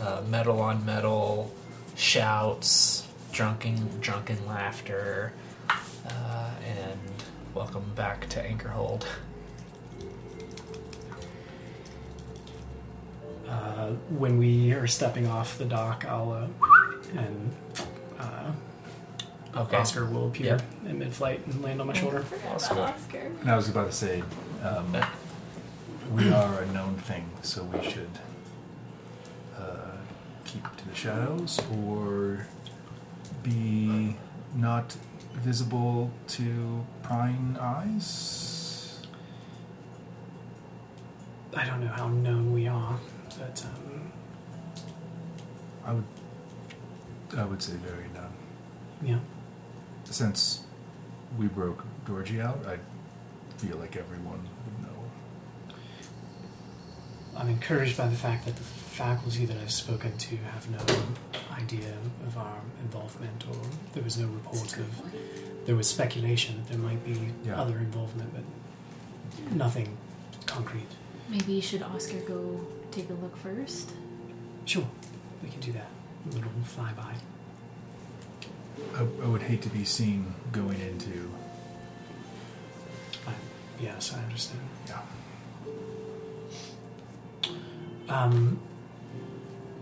uh, metal on metal shouts, drunken drunken laughter, uh, and welcome back to Anchorhold. Uh, when we are stepping off the dock, I'll uh, and uh, Okay, Oscar will appear Yep. in mid-flight and land on my shoulder. Oscar. Oscar. And I was about to say, um, we are a known thing, so we should uh, keep to the shadows or be not visible to prying eyes. I don't know how known we are, but um, I would, I would say very known. yeah. Since we broke Dorji out, I feel like everyone would know. I'm encouraged by the fact that the faculty that I've spoken to have no idea of our involvement, or there was no report of. There was speculation that there might be Yeah. other involvement, but nothing concrete. Maybe should Oscar go take a look first? Sure, we can do that. A little flyby. I, I would hate to be seen going into. I, yes, I understand. Yeah. Um,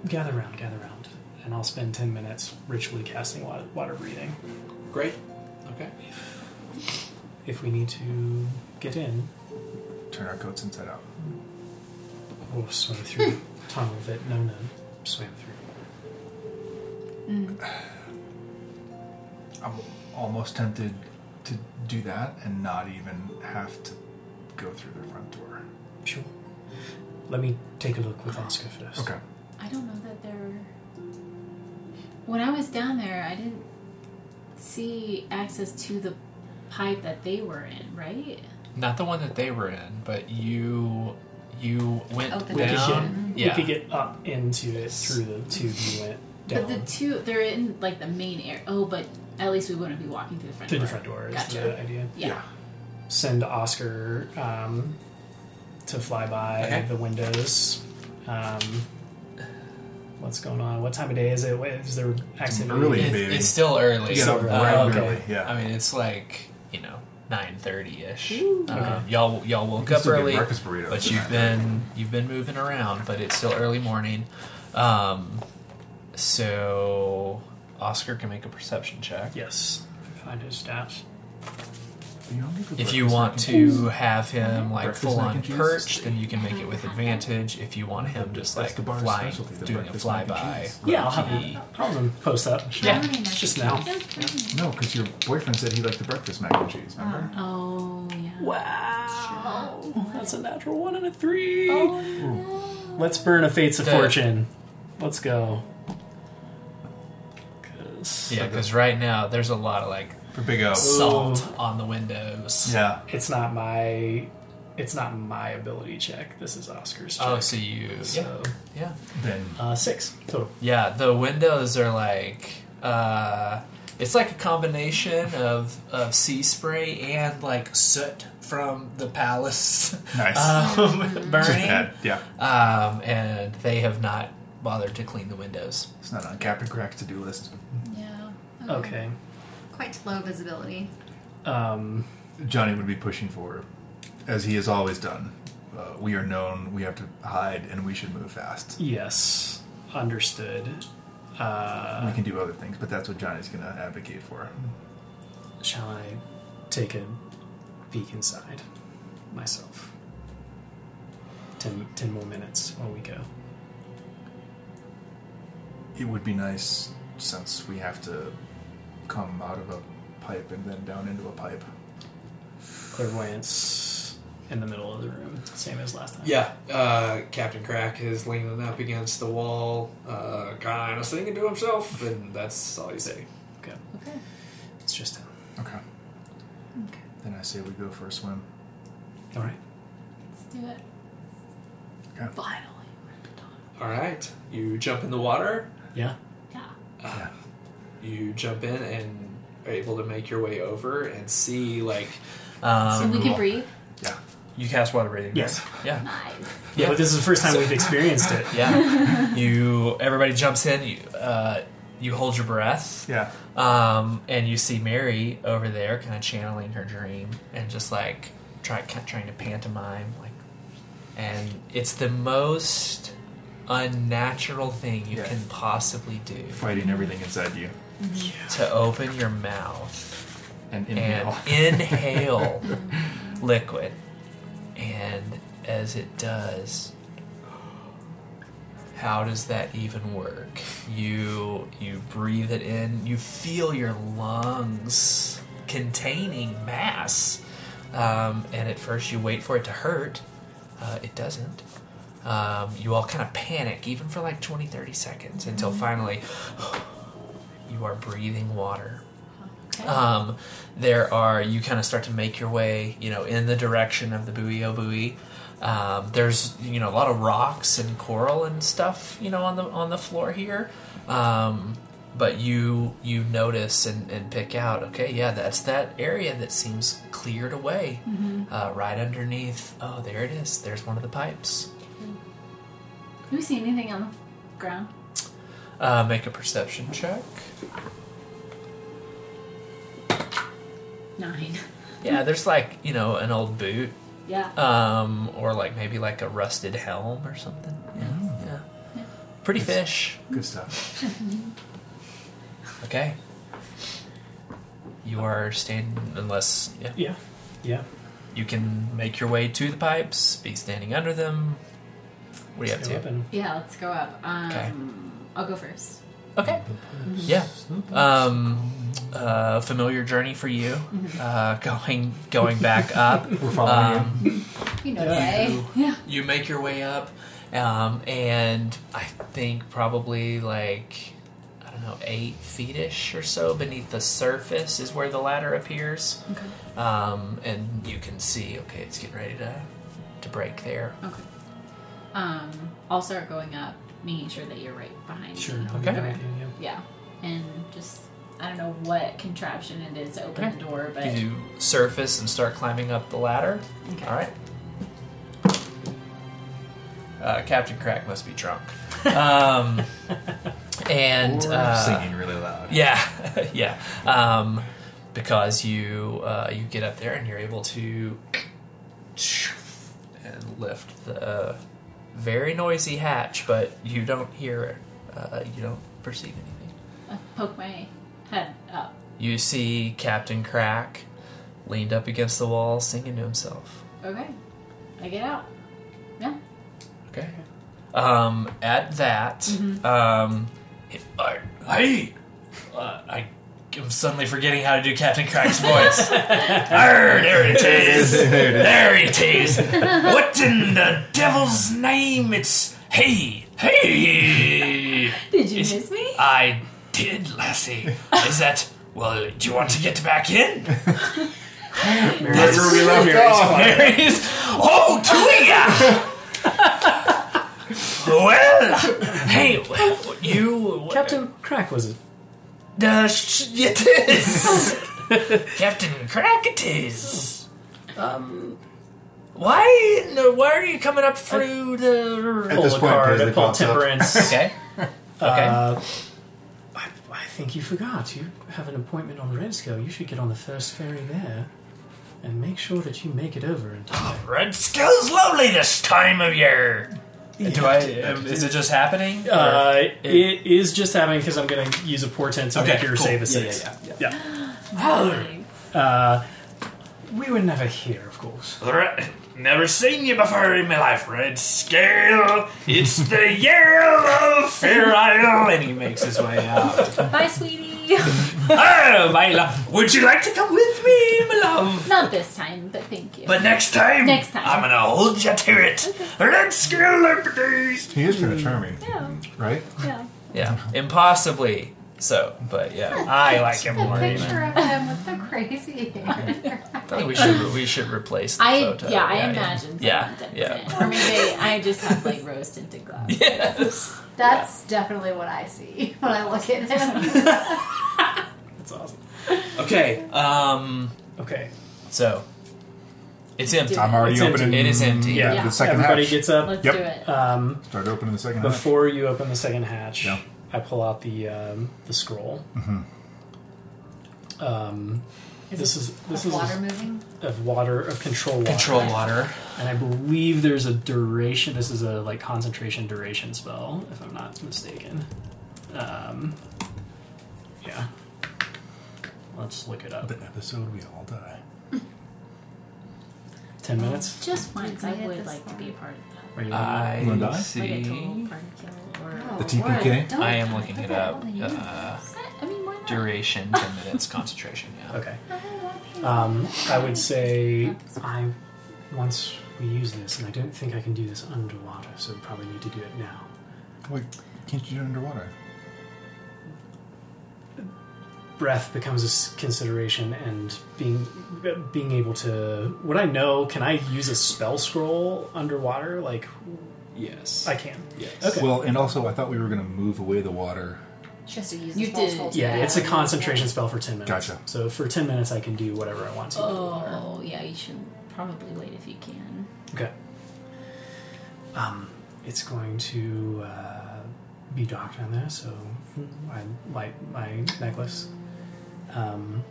gather round, gather round, and I'll spend ten minutes ritually casting water, water breathing. Great. Okay. If we need to get in, Turn our coats inside out. We'll swim through hmm. the tunnel that Nona swam through. Hmm. I'm almost tempted to do that and not even have to go through the front door. Sure. Let me take a look with Oscar first. Okay. I don't know that there. When I was down there, I didn't see access to the pipe that they were in, right? Not the one that they were in, but you you went Oh, the We could, down. we Yeah, could get up into it through the tube you went down. But the two, they're in like the main area. Oh, but at least we wouldn't be walking through the front through door. the front door is Gotcha. the idea. Yeah. Send Oscar um, to fly by Okay. the windows. Um, what's going on? What time of day is it? What- Is there activity? early. It- baby. it's still early. Yeah, So, right uh, okay. early, yeah. I mean, it's like you know nine thirty ish. Y'all y'all woke can up early, breakfast burritos but you've been you've been moving around, but it's still early morning. Um, so Oscar can make a perception check. Yes. Find his stats. If you want to have him like full on and cheese? perched, then you can make it with advantage. If you want him just like flying, doing a breakfast flyby. Yeah, I'll have he- him. I'll have him post up. Yeah. Just now. No, because your boyfriend said he liked the breakfast mac and cheese. Remember? Uh, oh, yeah. Wow. That's a natural one and a three. Oh, Let's burn a Fates of The- Fortune. Let's go. 'Cause Yeah, because right now there's a lot of like For Big O. salt on the windows. Yeah. it's not my it's not my ability check. This is Oscar's check. Oh, so you yeah so yeah Then uh, six total. yeah the windows are like uh, it's like a combination of of sea spray and like soot from the palace nice. um, Just burning, bad. Yeah. um, and they have not bothered to clean the windows. It's not on Captain Crack's to do list. Yeah. Okay. Quite low visibility. Um, Johnny would be pushing for, as he has always done. Uh, we are known. We have to hide, and we should move fast. yes, understood. Uh, we can do other things, but that's what Johnny's going to advocate for. shall I take a peek inside myself? Ten, ten more minutes while we go. It would be nice since we have to come out of a pipe and then down into a pipe. Clairvoyance. in the middle of the room, same as last time. Yeah, uh, Captain Crack is leaning up against the wall, uh, kind of singing to himself, and that's all you say. Okay. Okay. It's just him. Okay. Okay. Then I say we go for a swim. All right. Let's do it. Okay. Finally. All right, you jump in the water. Yeah. Yeah. Yeah. You jump in and are able to make your way over and see like Um, So we can breathe. Yeah. you cast water breathing. Yes. right? Yeah. Nice. Yeah, but this is the first time we've experienced it. Yeah. you. Everybody jumps in. You. Uh, you hold your breath. Yeah. Um, and you see Mary over there, kind of channeling her dream and just like try, trying to pantomime, like, and it's the most unnatural thing you Yeah. can possibly do Fighting everything inside you. To open your mouth And inhale. and inhale liquid, and as it does. How does that even work? You you breathe it in. You feel your lungs containing mass, um, and at first you wait for it to hurt. Uh, it doesn't. Um, you all kind of panic, even for like 20, 30 seconds, until finally you are breathing water. Okay. Um, there are you kind of start to make your way, you know, in the direction of the buoy o buoy. Um, there's you know a lot of rocks and coral and stuff, you know, on the on the floor here. Um, but you you notice and, and pick out, okay, yeah, that's that area that seems cleared away, uh, right underneath. Oh, there it is. There's one of the pipes. Do we see anything on the ground? Uh, make a perception check. Nine. Yeah, there's like you know an old boot Yeah. um, or like maybe like a rusted helm or something. Yeah, yeah. Pretty fish. Good stuff. Okay. You are standing unless yeah, Yeah. Yeah. you can make your way to the pipes, be standing under them. What are you up Go to? up and- yeah. Let's go up. Um, Okay. I'll go first. Okay. Yeah. Um, uh, familiar journey for you. Uh, going going back up. We're following Um, You know the way. Yeah. you make your way up, um, and I think probably like I don't know eight feet-ish or so beneath the surface is where the ladder appears, Okay. um, and you can see okay, it's getting ready to to break there. Okay. Um, I'll start going up, making sure that you're right behind Sure. me. I'll Okay. there with you, yeah. Yeah. And just I don't know what contraption it is to open Okay. the door, but You surface and start climbing up the ladder. okay. All right. Uh, Captain Crack must be drunk. Um, and Or uh, singing really loud. Yeah, yeah. Um, because you uh, you get up there and you're able to and lift the very noisy hatch, but you don't hear, uh, you don't perceive anything. I poke my head up. You see Captain Crack leaned up against the wall, singing to himself. Okay. I get out. Yeah. Okay. Um, at that, um, he- uh, hey, uh, I am suddenly forgetting how to do Captain Crack's voice. Arr, there it is. There it is. What in the devil's name? It's hey, hey. Did you Is- miss me? I did, Lassie. Is that well? Do you want to get back in? That's where we love Mary's. Oh, Tuia! well, hey, you. Captain Crack was it? Uh, sh- it is. Captain Crack it is. Um, Why? No, why are you coming up through the. At this pull point, card, Paisley pull pops up. temperance. Okay. Okay. Uh, I, I think you forgot. You have an appointment on Red Skull. You should get on the first ferry there and make sure that you make it over in time. Red Skull's lovely this time of year. Do I? Um, is it just happening? Uh, it is just happening because I'm going to use a portent to Okay, make your cool. save a Yeah, six. yeah, yeah. Nice. Uh, we were never here, of course. Re- Never seen you before in my life, Red Scale. It's the year of Fair Isle. And he makes his way out. Bye, sweetie. oh, my love. Would you like to come with me, my love? Not this time, but thank you. But next time, Next time. I'm gonna hold you to it. Let's go, liberties. He is kind of charming, yeah, right? yeah. Yeah, impossibly so. But yeah, I like him A more. picture Even. of him with the crazy hair. I think we should we should replace the I photo. yeah, I imagine. Yeah, someone yeah. different. Or maybe I just have like rose tinted glasses. Yes. That's definitely what I see when I look at him. That's awesome. Okay. Um. Okay. So it's empty. I'm already It's empty. opening. It is empty. Yeah. Yeah. The second Everybody hatch. gets up. Let's Yep. do it. Um, Start opening the second hatch. before you open the second hatch, Yeah. I pull out the um, the scroll. Um, this is this is Water moving. of water of control water. Control water. And I believe there's a duration. This is a like concentration duration spell, if I'm not mistaken. Um, yeah. Let's look it up. The episode we all die. Ten minutes. Just once, I made would this like to be a part of Are you I You that. Like a see. total party kill or. The TPK? I am looking Put it up. all in your Uh. I mean, why not? duration ten minutes. Concentration. Yeah. Okay. Um, I would say I once we use this, and I don't think I can do this underwater, so we probably need to do it now. Wait, can't you do it underwater? breath becomes a s- consideration and being being able to would i know can i use a spell scroll underwater like Yes. i can yes. Okay. Well, and also I thought we were going to move away the water. Just to use You the spell did. scroll to yeah it's a that. concentration spell for 10 minutes Gotcha. so for 10 minutes i can do whatever i want to with the water. Oh, yeah, you should probably wait if you can. okay um it's going to uh, be docked on there so i light my necklace um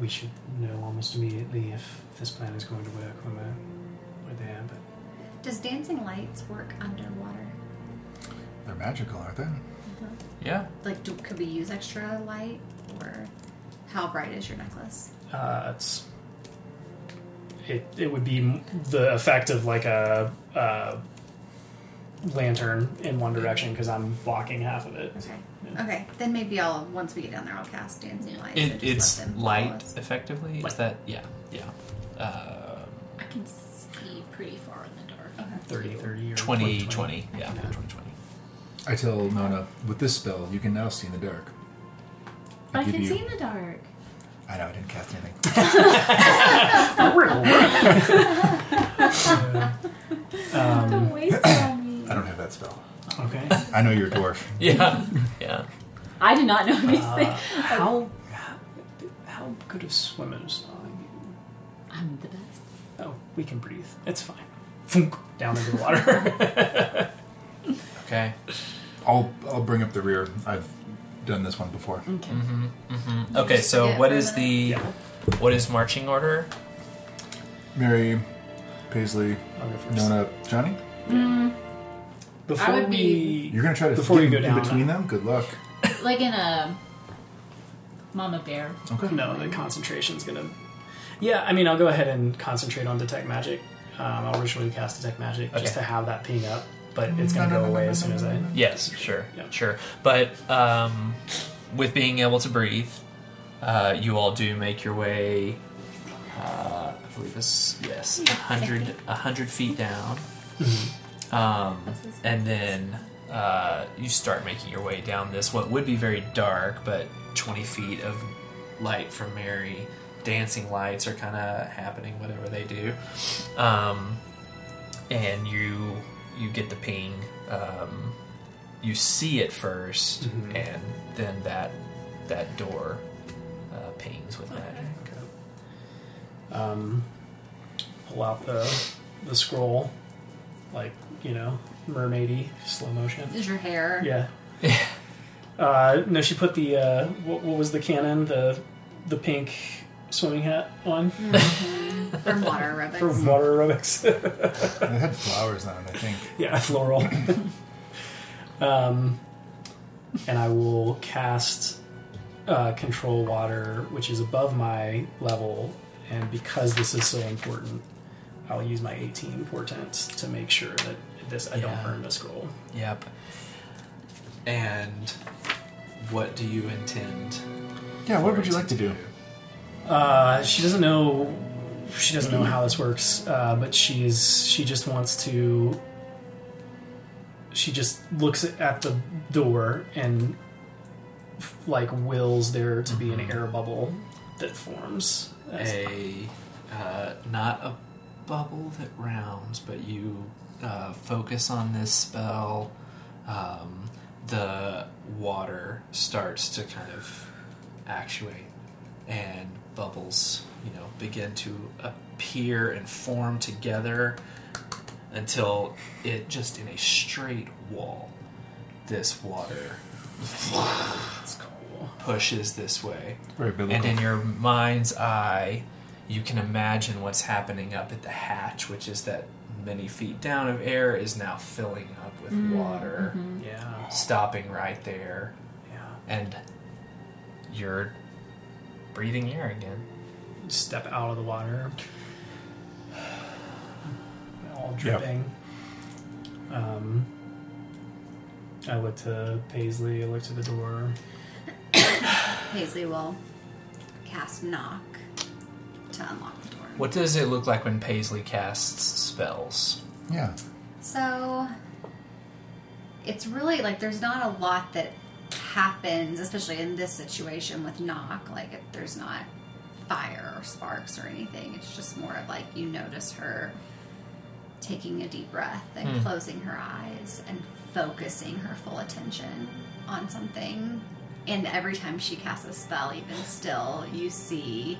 we should know almost immediately if this plan is going to work when we're, we're there but Does dancing lights work underwater? They're magical, aren't they? Yeah. Like, do, could we use extra light, or how bright is your necklace? uh, it's it it would be the effect of like a, uh lantern in one direction because I'm blocking half of it. Okay. Yeah. Okay. Then maybe I'll once we get down there, I'll cast dancing lights. It, just it's let them follow light, effectively. Is that? Yeah. Yeah. Uh, I can see 2020. 2020. Yeah, 2020. I tell Nona, with this spell, you can now see in the dark. I can you- see in the dark. I know I didn't cast anything. Um, Don't waste on me. I don't have that spell. okay. I know you're a dwarf. Yeah, yeah. I do not know these Uh, things. how, how how good of swimmers are you? I'm the best. Oh, we can breathe. It's fine. Thunk, down into the water. Okay. I'll I'll bring up the rear. I've done this one before. Okay. hmm hmm Okay. So, forget what for a is the Yeah. what is marching order? Mary, Paisley, I'll go first. Nona, Johnny. Before I would we be- You're gonna try to Before get you go in down, between uh, them. Good luck. Like in a mama bear. Okay. No, the concentration's gonna. Yeah, I mean, I'll go ahead and concentrate on detect magic. Um, I'll ritually cast detect magic just Okay. to have that ping up, but it's gonna No, no, go no, away no, as no, soon as I. no, no. Yes. Sure. Yeah. Sure. But um, with being able to breathe, uh, you all do make your way. Uh, I believe it's yes, a hundred a hundred feet down. Um, and then uh, you start making your way down this what would be very dark, but twenty feet of light from Mary. Dancing lights are kind of happening, whatever they do, um, and you you get the ping. Um, you see it 1st Mhm. and then that that door uh, pings with magic. Um, pull out the the scroll, like you know, mermaidy slow motion. Is your hair? Yeah. Uh, no, she put the uh, what, what was the canon? The the pink swimming hat on From water aerobics. for water aerobics. It had flowers on it, I think. yeah, floral. um, and I will cast uh, control water, which is above my level, and because this is so important, I'll use my 18 portents to make sure that this I don't burn the scroll. Yep. And what do you intend? Yeah, what would you like to do? Uh, she doesn't know. She doesn't know how this works, uh, but she's she just wants to. She just looks at the door and like wills there to be an air bubble that forms. a uh, not a bubble that rounds, but you uh, focus on this spell. Um, the water starts to kind of actuate, and bubbles, you know, begin to appear and form together until it just in a straight wall. This water cool. pushes this way. Very And in your mind's eye, you can imagine what's happening up at the hatch, which is that many feet down of air is now filling up with mm, water, mm-hmm. Yeah, stopping right there, yeah. and you're breathing air again. Step out of the water, all dripping. Um, I look to Paisley. I look to the door. Paisley will cast knock to unlock the door. What does it look like when Paisley casts spells? yeah. So it's really like there's not a lot that happens, especially in this situation with knock. Like there's not fire or sparks or anything. It's just more of like you notice her taking a deep breath and Hmm. closing her eyes and focusing her full attention on something. And every time she casts a spell, even still, you see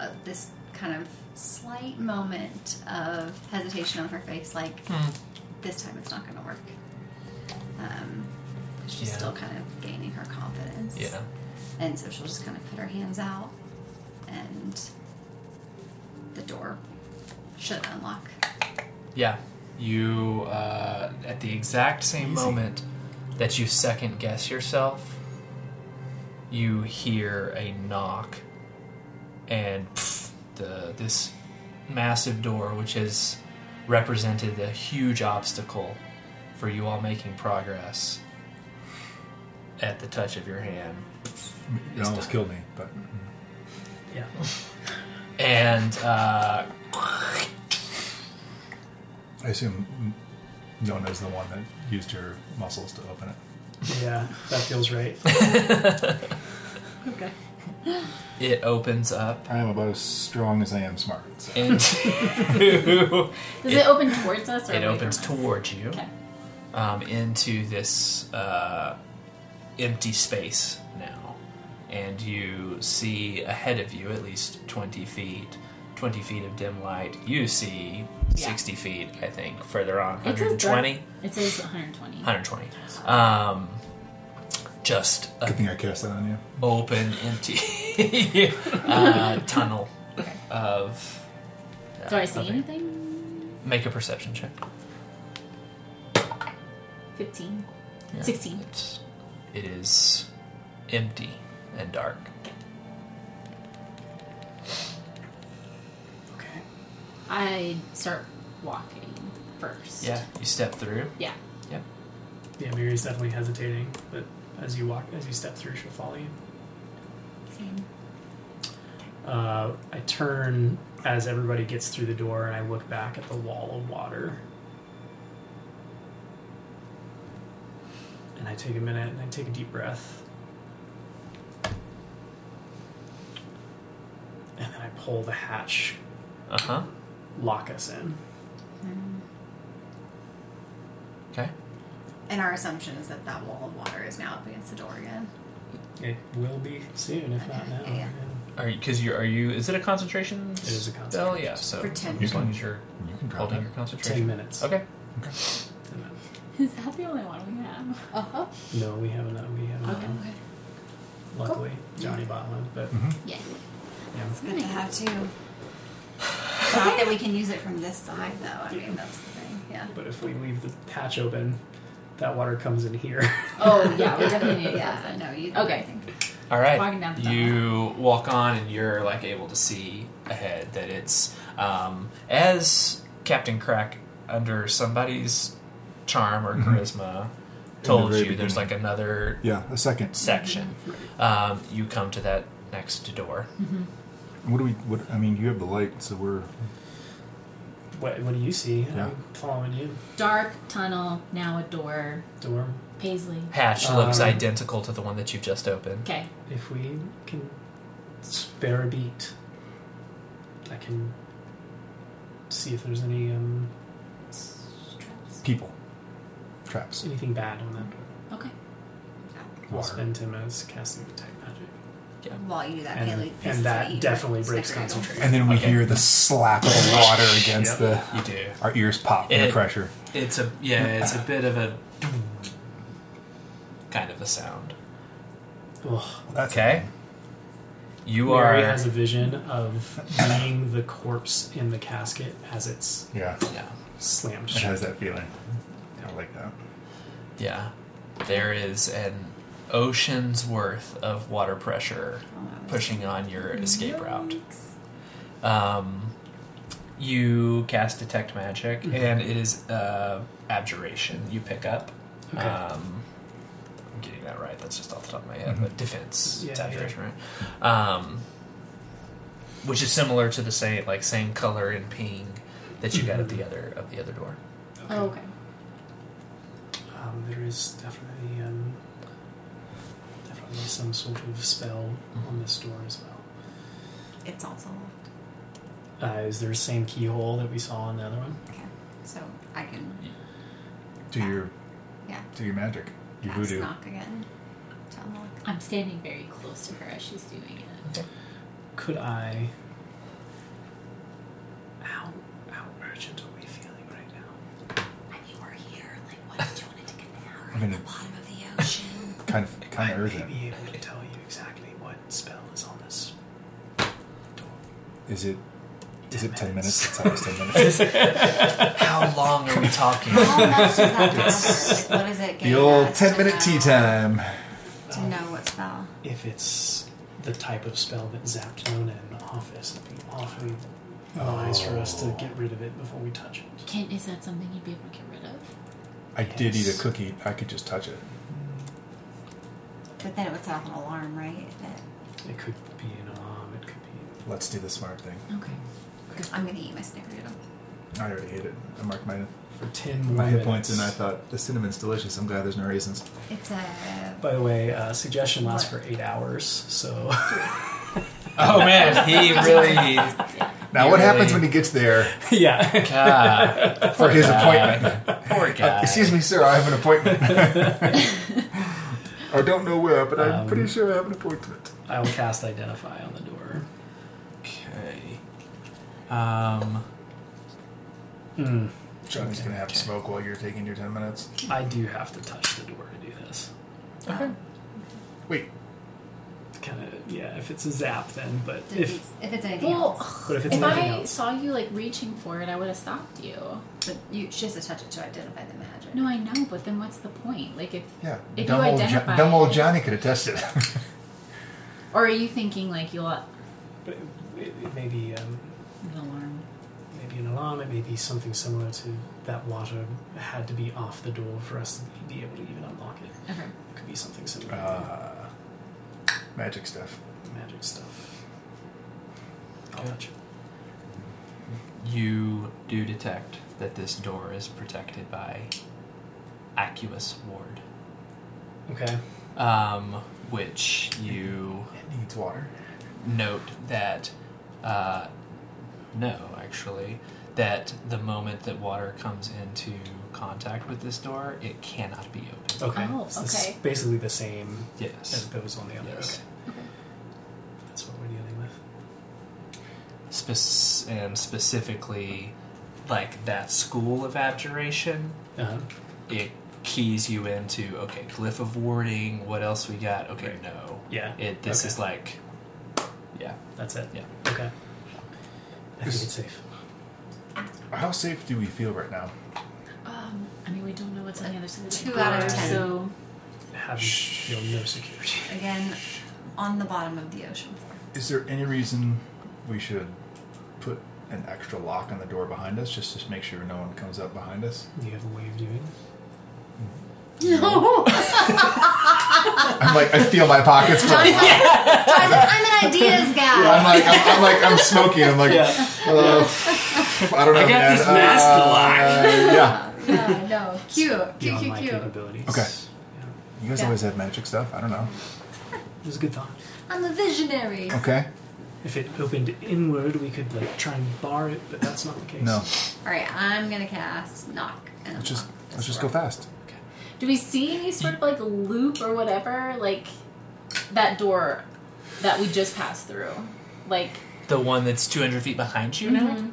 uh, this kind of slight moment of hesitation on her face, like this time it's not going to work. Um, she's Yeah. still kind of gaining her confidence. Yeah. And so she'll just kind of put her hands out, and the door should unlock. Yeah. You, uh, at the exact same moment that you second guess yourself, you hear a knock, and pff, the this massive door, which has represented a huge obstacle for you all making progress, at the touch of your hand, It almost killed me, but Yeah. and uh, I assume Nona's the one that used her muscles to open it. Yeah, that feels right. Okay. it opens up I am about as strong as I am smart. So. into Does it, open towards us or it away opens from us? towards you. Okay. um, into this uh, empty space now. And you see ahead of you, at least 20 feet, 20 feet of dim light. You see Yeah. 60 feet, I think, further on. It says dark- 120? It says 120. 120. Um, just a Good thing I cast that on you. open, empty uh, tunnel Okay. of. Do I see of anything? Make a perception check. 15. Yeah. 16. It's, it is empty and dark. Okay. I start walking first. Yeah, you step through. Yeah. Yep. Yeah, Mary's definitely hesitating, but as you walk, as you step through, she'll follow you. Same. Uh, I turn as everybody gets through the door, and I look back at the wall of water. And I take a minute and I take a deep breath. And then I pull the hatch, Uh huh. lock us in. Okay. And our assumption is that that wall of water is now up against the door again. It will be soon, if not now. Okay, yeah. Are you? Because you are you? Is it a concentration? It is a spell? concentration Yeah. So For 10 as long minutes. as you're You can drop holding it. your concentration. Ten minutes. Okay. Ten minutes. Is that the only one we have? Uh huh. No, we have another. We have Okay. enough. Luckily, Johnny bought one, but Yeah. yeah. It's good to have two. Not that we can use it from this side, though. I mean, that's the thing. Yeah. But if we leave the hatch open, that water comes in here. Oh, yeah, we definitely need Yeah. that. No, you. Okay. I think. All right. Walking down the you walk on, and you're like able to see ahead that it's um, as Captain Crack under somebody's charm or charisma told very you there's like another Yeah, a second. section. Um, you come to that next door. What do we? What I mean, you have the light, so we're. What, what do you see? Yeah. I'm following you. Dark tunnel, now a door. Door. Paisley. Hatch looks Um, identical to the one that you've just opened. Okay. If we can spare a beat, I can see if there's any um, People. Traps. anything bad on that door. Okay. I'll Water. spend him as casting detect magic. Yeah. While you do that, And- Haley, and is that what you definitely breaks snickerdoodle. concentration. And then we Okay. hear the slap of the water against Yep. the. You do. Our ears pop from the It- pressure. It's a yeah. It's a bit of a kind of a sound. Ugh. That's Okay. You are Mary has a vision of being the corpse in the casket as it's Yeah, yeah slammed it shut. has that feeling. I like that. yeah. There is an ocean's worth of water pressure pushing on your escape route. Um, you cast detect magic, and it is uh, abjuration. You pick up. Okay. Um, I'm getting that right. That's just off the top of my head. But defense, it's Yeah, abjuration, right? Um, which is similar to the same like same color and ping that you got at the other of the other door. Oh, okay. Um, there is definitely um, definitely some sort of spell on this door as well. It's also locked. Uh, is there the same keyhole that we saw on the other one? Okay, so I can Do your yeah do your magic. Your cast voodoo. knock again. to unlock. I'm standing very close to her as she's doing it. Could I? How how urgent are we feeling right now? And you were here. Like, what did you want to take a nap? I mean, at the bottom of the ocean. kind of kind I of may urgent. be able to tell you exactly what spell is on this door. Is it? Is it Ten ten minutes. minutes? It's always ten minutes. How long are we talking? How much does that matter? Like, what is it? the getting old us ten to minute know- tea time. To know what spell. If it's the type of spell that zapped Nona in the office, it'd be awfully oh. wise for us to get rid of it before we touch it. Kent, is that something you'd be able to get rid of? I did eat a cookie. I could just touch it. But then it would set off an alarm, right? That It could be an alarm. It could be. Let's do the smart thing. Okay. I'm gonna eat my snickerdoodle. I already ate it. I marked my For ten more my hit points, and I thought the cinnamon's delicious. I'm glad there's no raisins. It's a By the way, uh, suggestion lasts for eight hours, so Oh man, he really. Now, You what really- happens when he gets there yeah. God, for his guy. appointment? poor guy. Uh, excuse me, sir. I have an appointment. I don't know where, but I'm Um, pretty sure I have an appointment. I will cast Identify on the door. Okay. Um. Hmm. Johnny's gonna have to smoke while you're taking your ten minutes. I do have to touch the door to do this. Okay. Wait, Kind of, yeah. If it's a zap, then. But if, if it's, if it's anything Well, else. but if it's if nothing I else, saw you like reaching for it, I would have stopped you. But you, she has to touch it to identify the magic. No, I know, but then what's the point? Like, if yeah, If dumb you old, Jo- dumb old Johnny could have tested it. or are you thinking like you'll an but it, it may be um, an alarm? maybe an alarm. It may be something similar to that water had to be off the door for us to be able to even unlock it. Okay. It could be something similar. uh, magic stuff. Magic stuff. I'll touch it. You do detect that this door is protected by Aqueous Ward, Okay. um, which you It needs water. note that uh, no, actually, that the moment that water comes into contact with this door, it cannot be opened. Okay. Oh, So it's okay. basically the same as Yes. those on the other. Yes. Okay. That's what we're dealing with. Spec- and specifically, like that school of abjuration, Uh-huh. it keys you into okay, glyph of warding. What else we got? Okay, Right. no. Yeah. It. This Okay. is like, yeah. That's it. Yeah. Okay. I think Is- it's safe. How safe do we feel right now? Um, I mean, we don't know what's on the other side of the Two door, out of ten. So Have you feel no security. Again, on the bottom of the ocean floor. Is there any reason we should put an extra lock on the door behind us just to make sure no one comes up behind us? Do you have a way of doing it? No. I'm like, I feel my pockets. full. I'm an ideas guy. I'm like, I'm, I'm like, I'm smoking. I'm like, Yeah. uh, I don't know. I got man. this mask Uh, Yeah. Yeah, no. Cute. Cute, Beyond cute, my cute. capabilities. Okay. You guys Yeah. always have magic stuff. I don't know. It was a good thought. I'm a visionary. Okay. If it opened inward, we could like try and bar it, but that's not the case. No. Alright, I'm gonna cast knock. And Let's just unlock let's just go door. fast. Do we see any sort of like loop or whatever? Like that door that we just passed through? Like, The one that's 200 feet behind you now? Mm-hmm.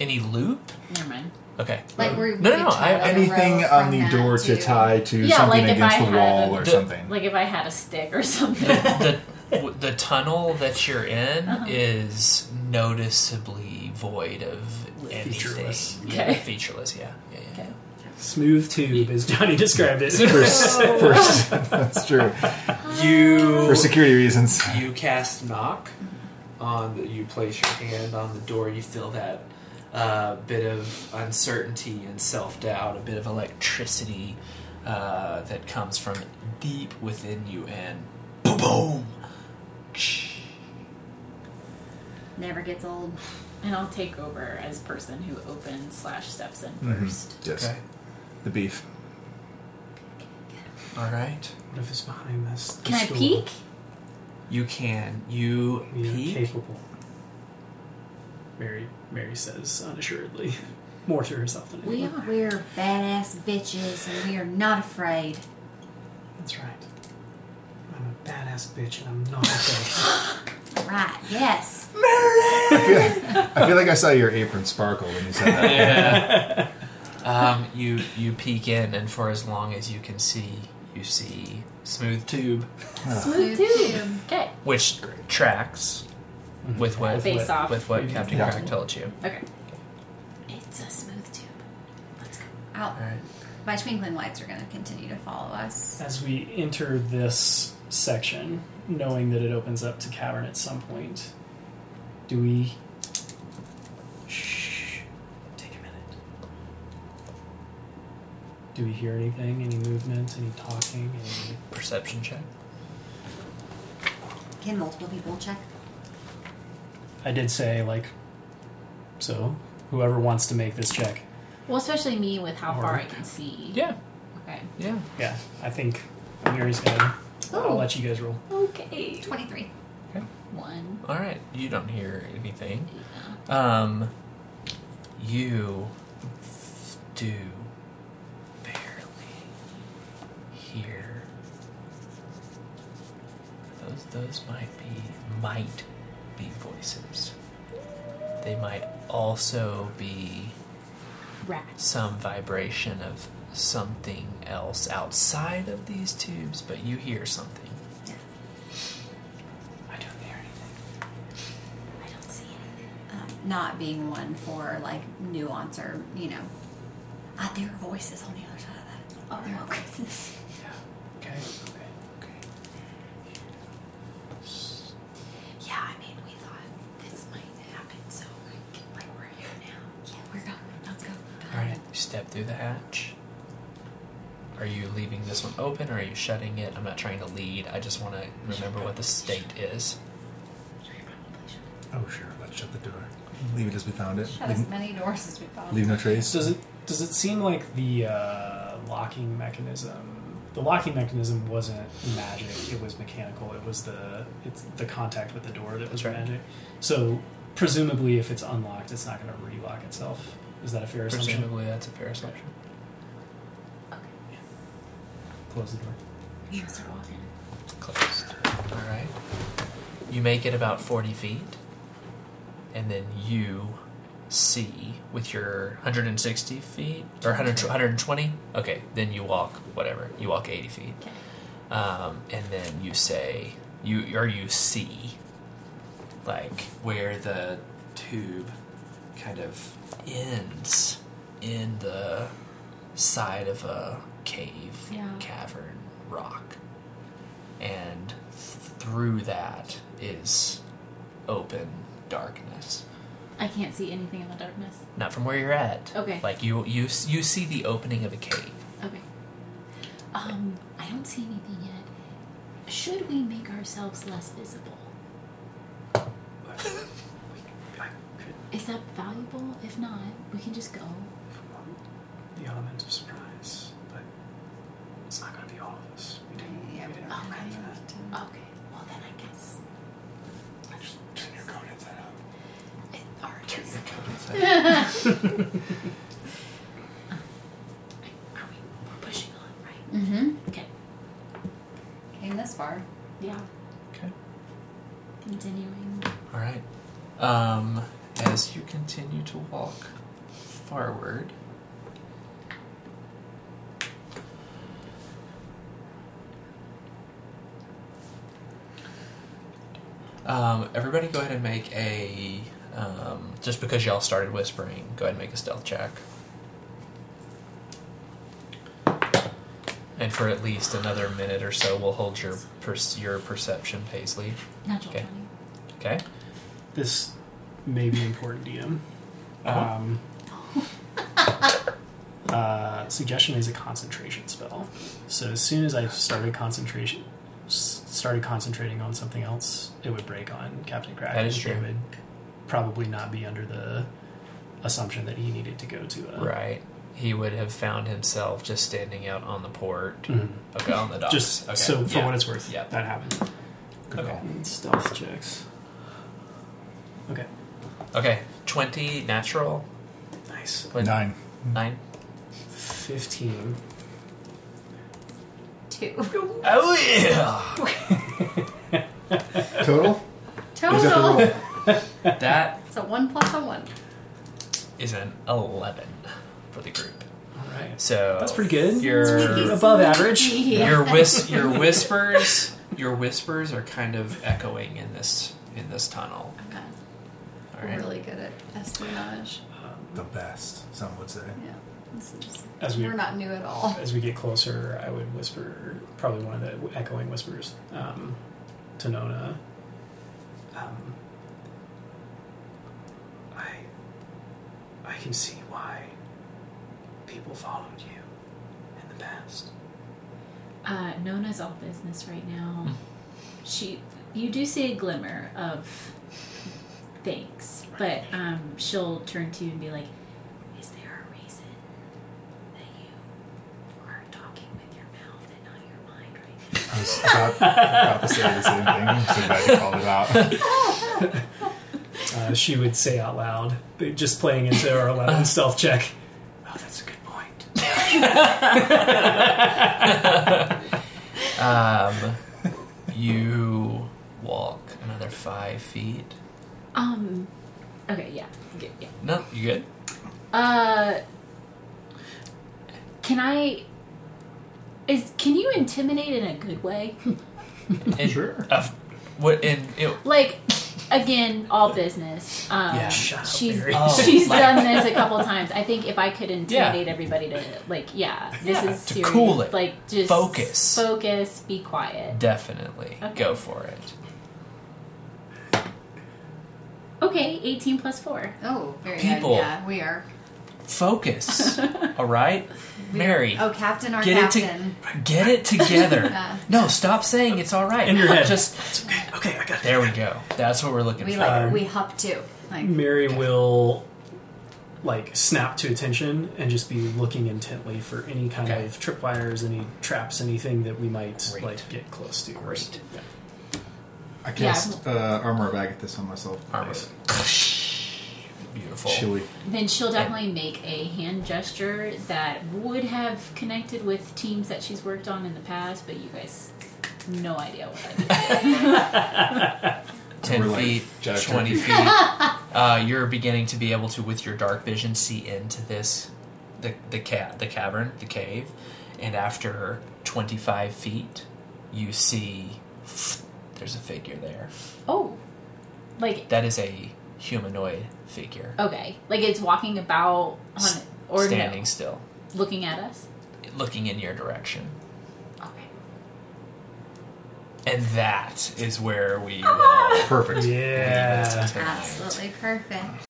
Any loop? never mind. Okay. Like where No, no, no, tie I- a Anything on the door to tie to Yeah, something like against I the wall a- or The- something. Like if I had a stick or something. the w- the tunnel that you're in Uh-huh. is noticeably void of anything. Featureless. Yeah, Okay. featureless. Yeah, yeah, yeah. Okay. Smooth tube, as Johnny described it. First, first, that's true. You For security reasons. you cast knock on the, you place your hand on the door you feel that uh, bit of uncertainty and self-doubt a bit of electricity uh, that comes from deep within you and boom boom Never gets old. and I'll take over as person who opens slash steps in Mhm. first. Yes. okay The beef. all right What if it's behind this? Can this I door? peek? you can you We are peek capable. Mary, Mary says unassuredly, more to herself than We anyone. are. We're badass bitches and we are not afraid. That's right. I'm a badass bitch, and I'm not afraid. Right, yes. I feel, I feel like I saw your apron sparkle when you said that. yeah. um, you you peek in, and for as long as you can see, you see smooth tube, Smooth Smooth tube. tube. Okay. which tracks with what Face with, off. with what Captain Yeah. Crack told you. Okay. It's a smooth tube. Let's go. Out. All right. My twinkling lights are going to continue to follow us. As we enter this section, knowing that it opens up to cavern at some point, do we? Shh. Take a minute. Do we hear anything? Any movement? Any talking? Any? Perception check. Can multiple people check? I did say like. So, whoever wants to make this check. Well, especially me with how far I can see. Yeah. Okay. Yeah. Yeah, I think Mary's gonna. I'll Oh. let you guys roll. Okay. 23. One. All right. You don't hear anything. Yeah. Um, you do barely hear. Those those might be might be voices. They might also be Rats. some vibration of something else outside of these tubes, but you hear something. I don't hear anything. I don't see anything. Um, not being one for like nuance or, you know. Ah, there are voices on the other side of that. Oh, there are voices. Okay. Okay. Yeah, I mean, we thought this might happen, so like, like we're here now. Yeah, we're going. Let's go. All right, you step through the hatch. Are you leaving this one open or are you shutting it? I'm not trying to lead. I just want to remember what the state is. Oh, sure. Let's shut the door. Leave it as we found it. Shut as Leave, many doors as we found. leave no trace. Does it does it seem like the uh, locking mechanism? The locking mechanism wasn't magic; it was mechanical. It was the it's the contact with the door that was That's magic. So presumably, if it's unlocked, it's not going to relock itself. Is that a fair assumption? Presumably, that's a fair assumption. Okay. Close the door. You start walking. Closed. All right. You make it about 40 feet, and then you see with your 160 feet or 100, 120. Okay, then you walk whatever. You walk 80 feet, Okay. um, and then you say you or you see like where the tube kind of ends in the side of a cave, Yeah. cavern, rock. And through that is open darkness. I can't see anything in the darkness. Not from where you're at. Okay. Like you, you, you see the opening of a cave. Okay. Um, I don't see anything yet. Should we make ourselves less visible? I could Is that valuable? If not, we can just go. the element of surprise, but it's not going to be all of us. We didn't, Yeah, we didn't we're not plan ready for that. Okay, well then I guess I Just Turn your code inside out. it already Turn your code inside. Are we? We're pushing on, right? Mm-hmm. Okay. Came this far. Yeah. Okay. Continuing. All right. Um, as you continue to walk forward, um, everybody, go ahead and make a. Um, just because y'all started whispering, go ahead and make a stealth check. And for at least another minute or so, we'll hold your per- your perception, Paisley. Natural Okay. 20. Okay. This may be important, DM. Uh-huh. Um, uh, suggestion is a concentration spell. So as soon as I started concentration, s- started concentrating on something else, it would break on Captain Crack. That is true. would probably not be under the assumption that he needed to go to a Right. He would have found himself just standing out on the port. Mhm. Okay, on the docks. Just okay. so for yeah. what it's worth, Yeah. that happened. Okay. And stealth checks. Okay, Okay. Twenty natural. nice. What- Nine. Nine. Fifteen. Two. Oh yeah. Oh, Total? Total. that It's a one plus a one. is an eleven for the group. All right. So That's pretty good. Your Above average. your whis- your whispers your whispers are kind of echoing in this in this tunnel. Okay. Right. really good at espionage. The best, some would say. Yeah. This is, As we we're not new at all. as we get closer, I would whisper probably one of the echoing whispers um, to Nona. Um, I I can see why people followed you in the past. Uh, Nona's all business right now. Hmm. She, you do see a glimmer of things, but um, she'll turn to you and be like, "Is there a reason that you are talking with your mouth and not your mind right now?" I was about, about to say the same thing. I'm so glad you called it out. Uh, she would say out loud, just playing into our 11 stealth check. Oh, that's a good point. Um, you walk another five feet. Um. Okay. Yeah. Good, yeah. No, you good? Uh. Can I? Is can you intimidate in a good way? And, Sure. Uh, what in it, like again all business um, Yeah. Shut up, she's Oh, she's like- done this a couple times i think if i could intimidate everybody to like yeah this Yeah, is to serious cool it. like just Focus. focus be quiet definitely Okay. go for it. Okay 18 plus 4 Oh, very People. good. Yeah, we are. Focus. all right, Mary. Oh, Captain, our Get it to- captain. Get it together. Yeah. no, stop saying it's all right. In your head. Just It's okay. Okay, I got it. there we go. That's what we're looking for. we for. like Um, we hop too. Like Mary will like snap to attention and just be looking intently for any kind Okay. of tripwires, any traps, anything that we might Great. like get close to. Great. Yeah. I cast uh, armor of Agathys on myself. Armor. Beautiful. Chilly. then she'll definitely make a hand gesture that would have connected with teams that she's worked on in the past but you guys no idea what i did 10 We're like feet, Jack 20 feet. Uh, you're beginning to be able to, with your dark vision, see into this, the, the, ca- the cavern, the cave. And after 25 feet, you see there's a figure there. oh like That is a humanoid figure. okay like it's walking about on or standing no, still, looking at us looking in your direction. okay And that is where we ah! will Perfect. Yeah. leave it tonight. absolutely perfect.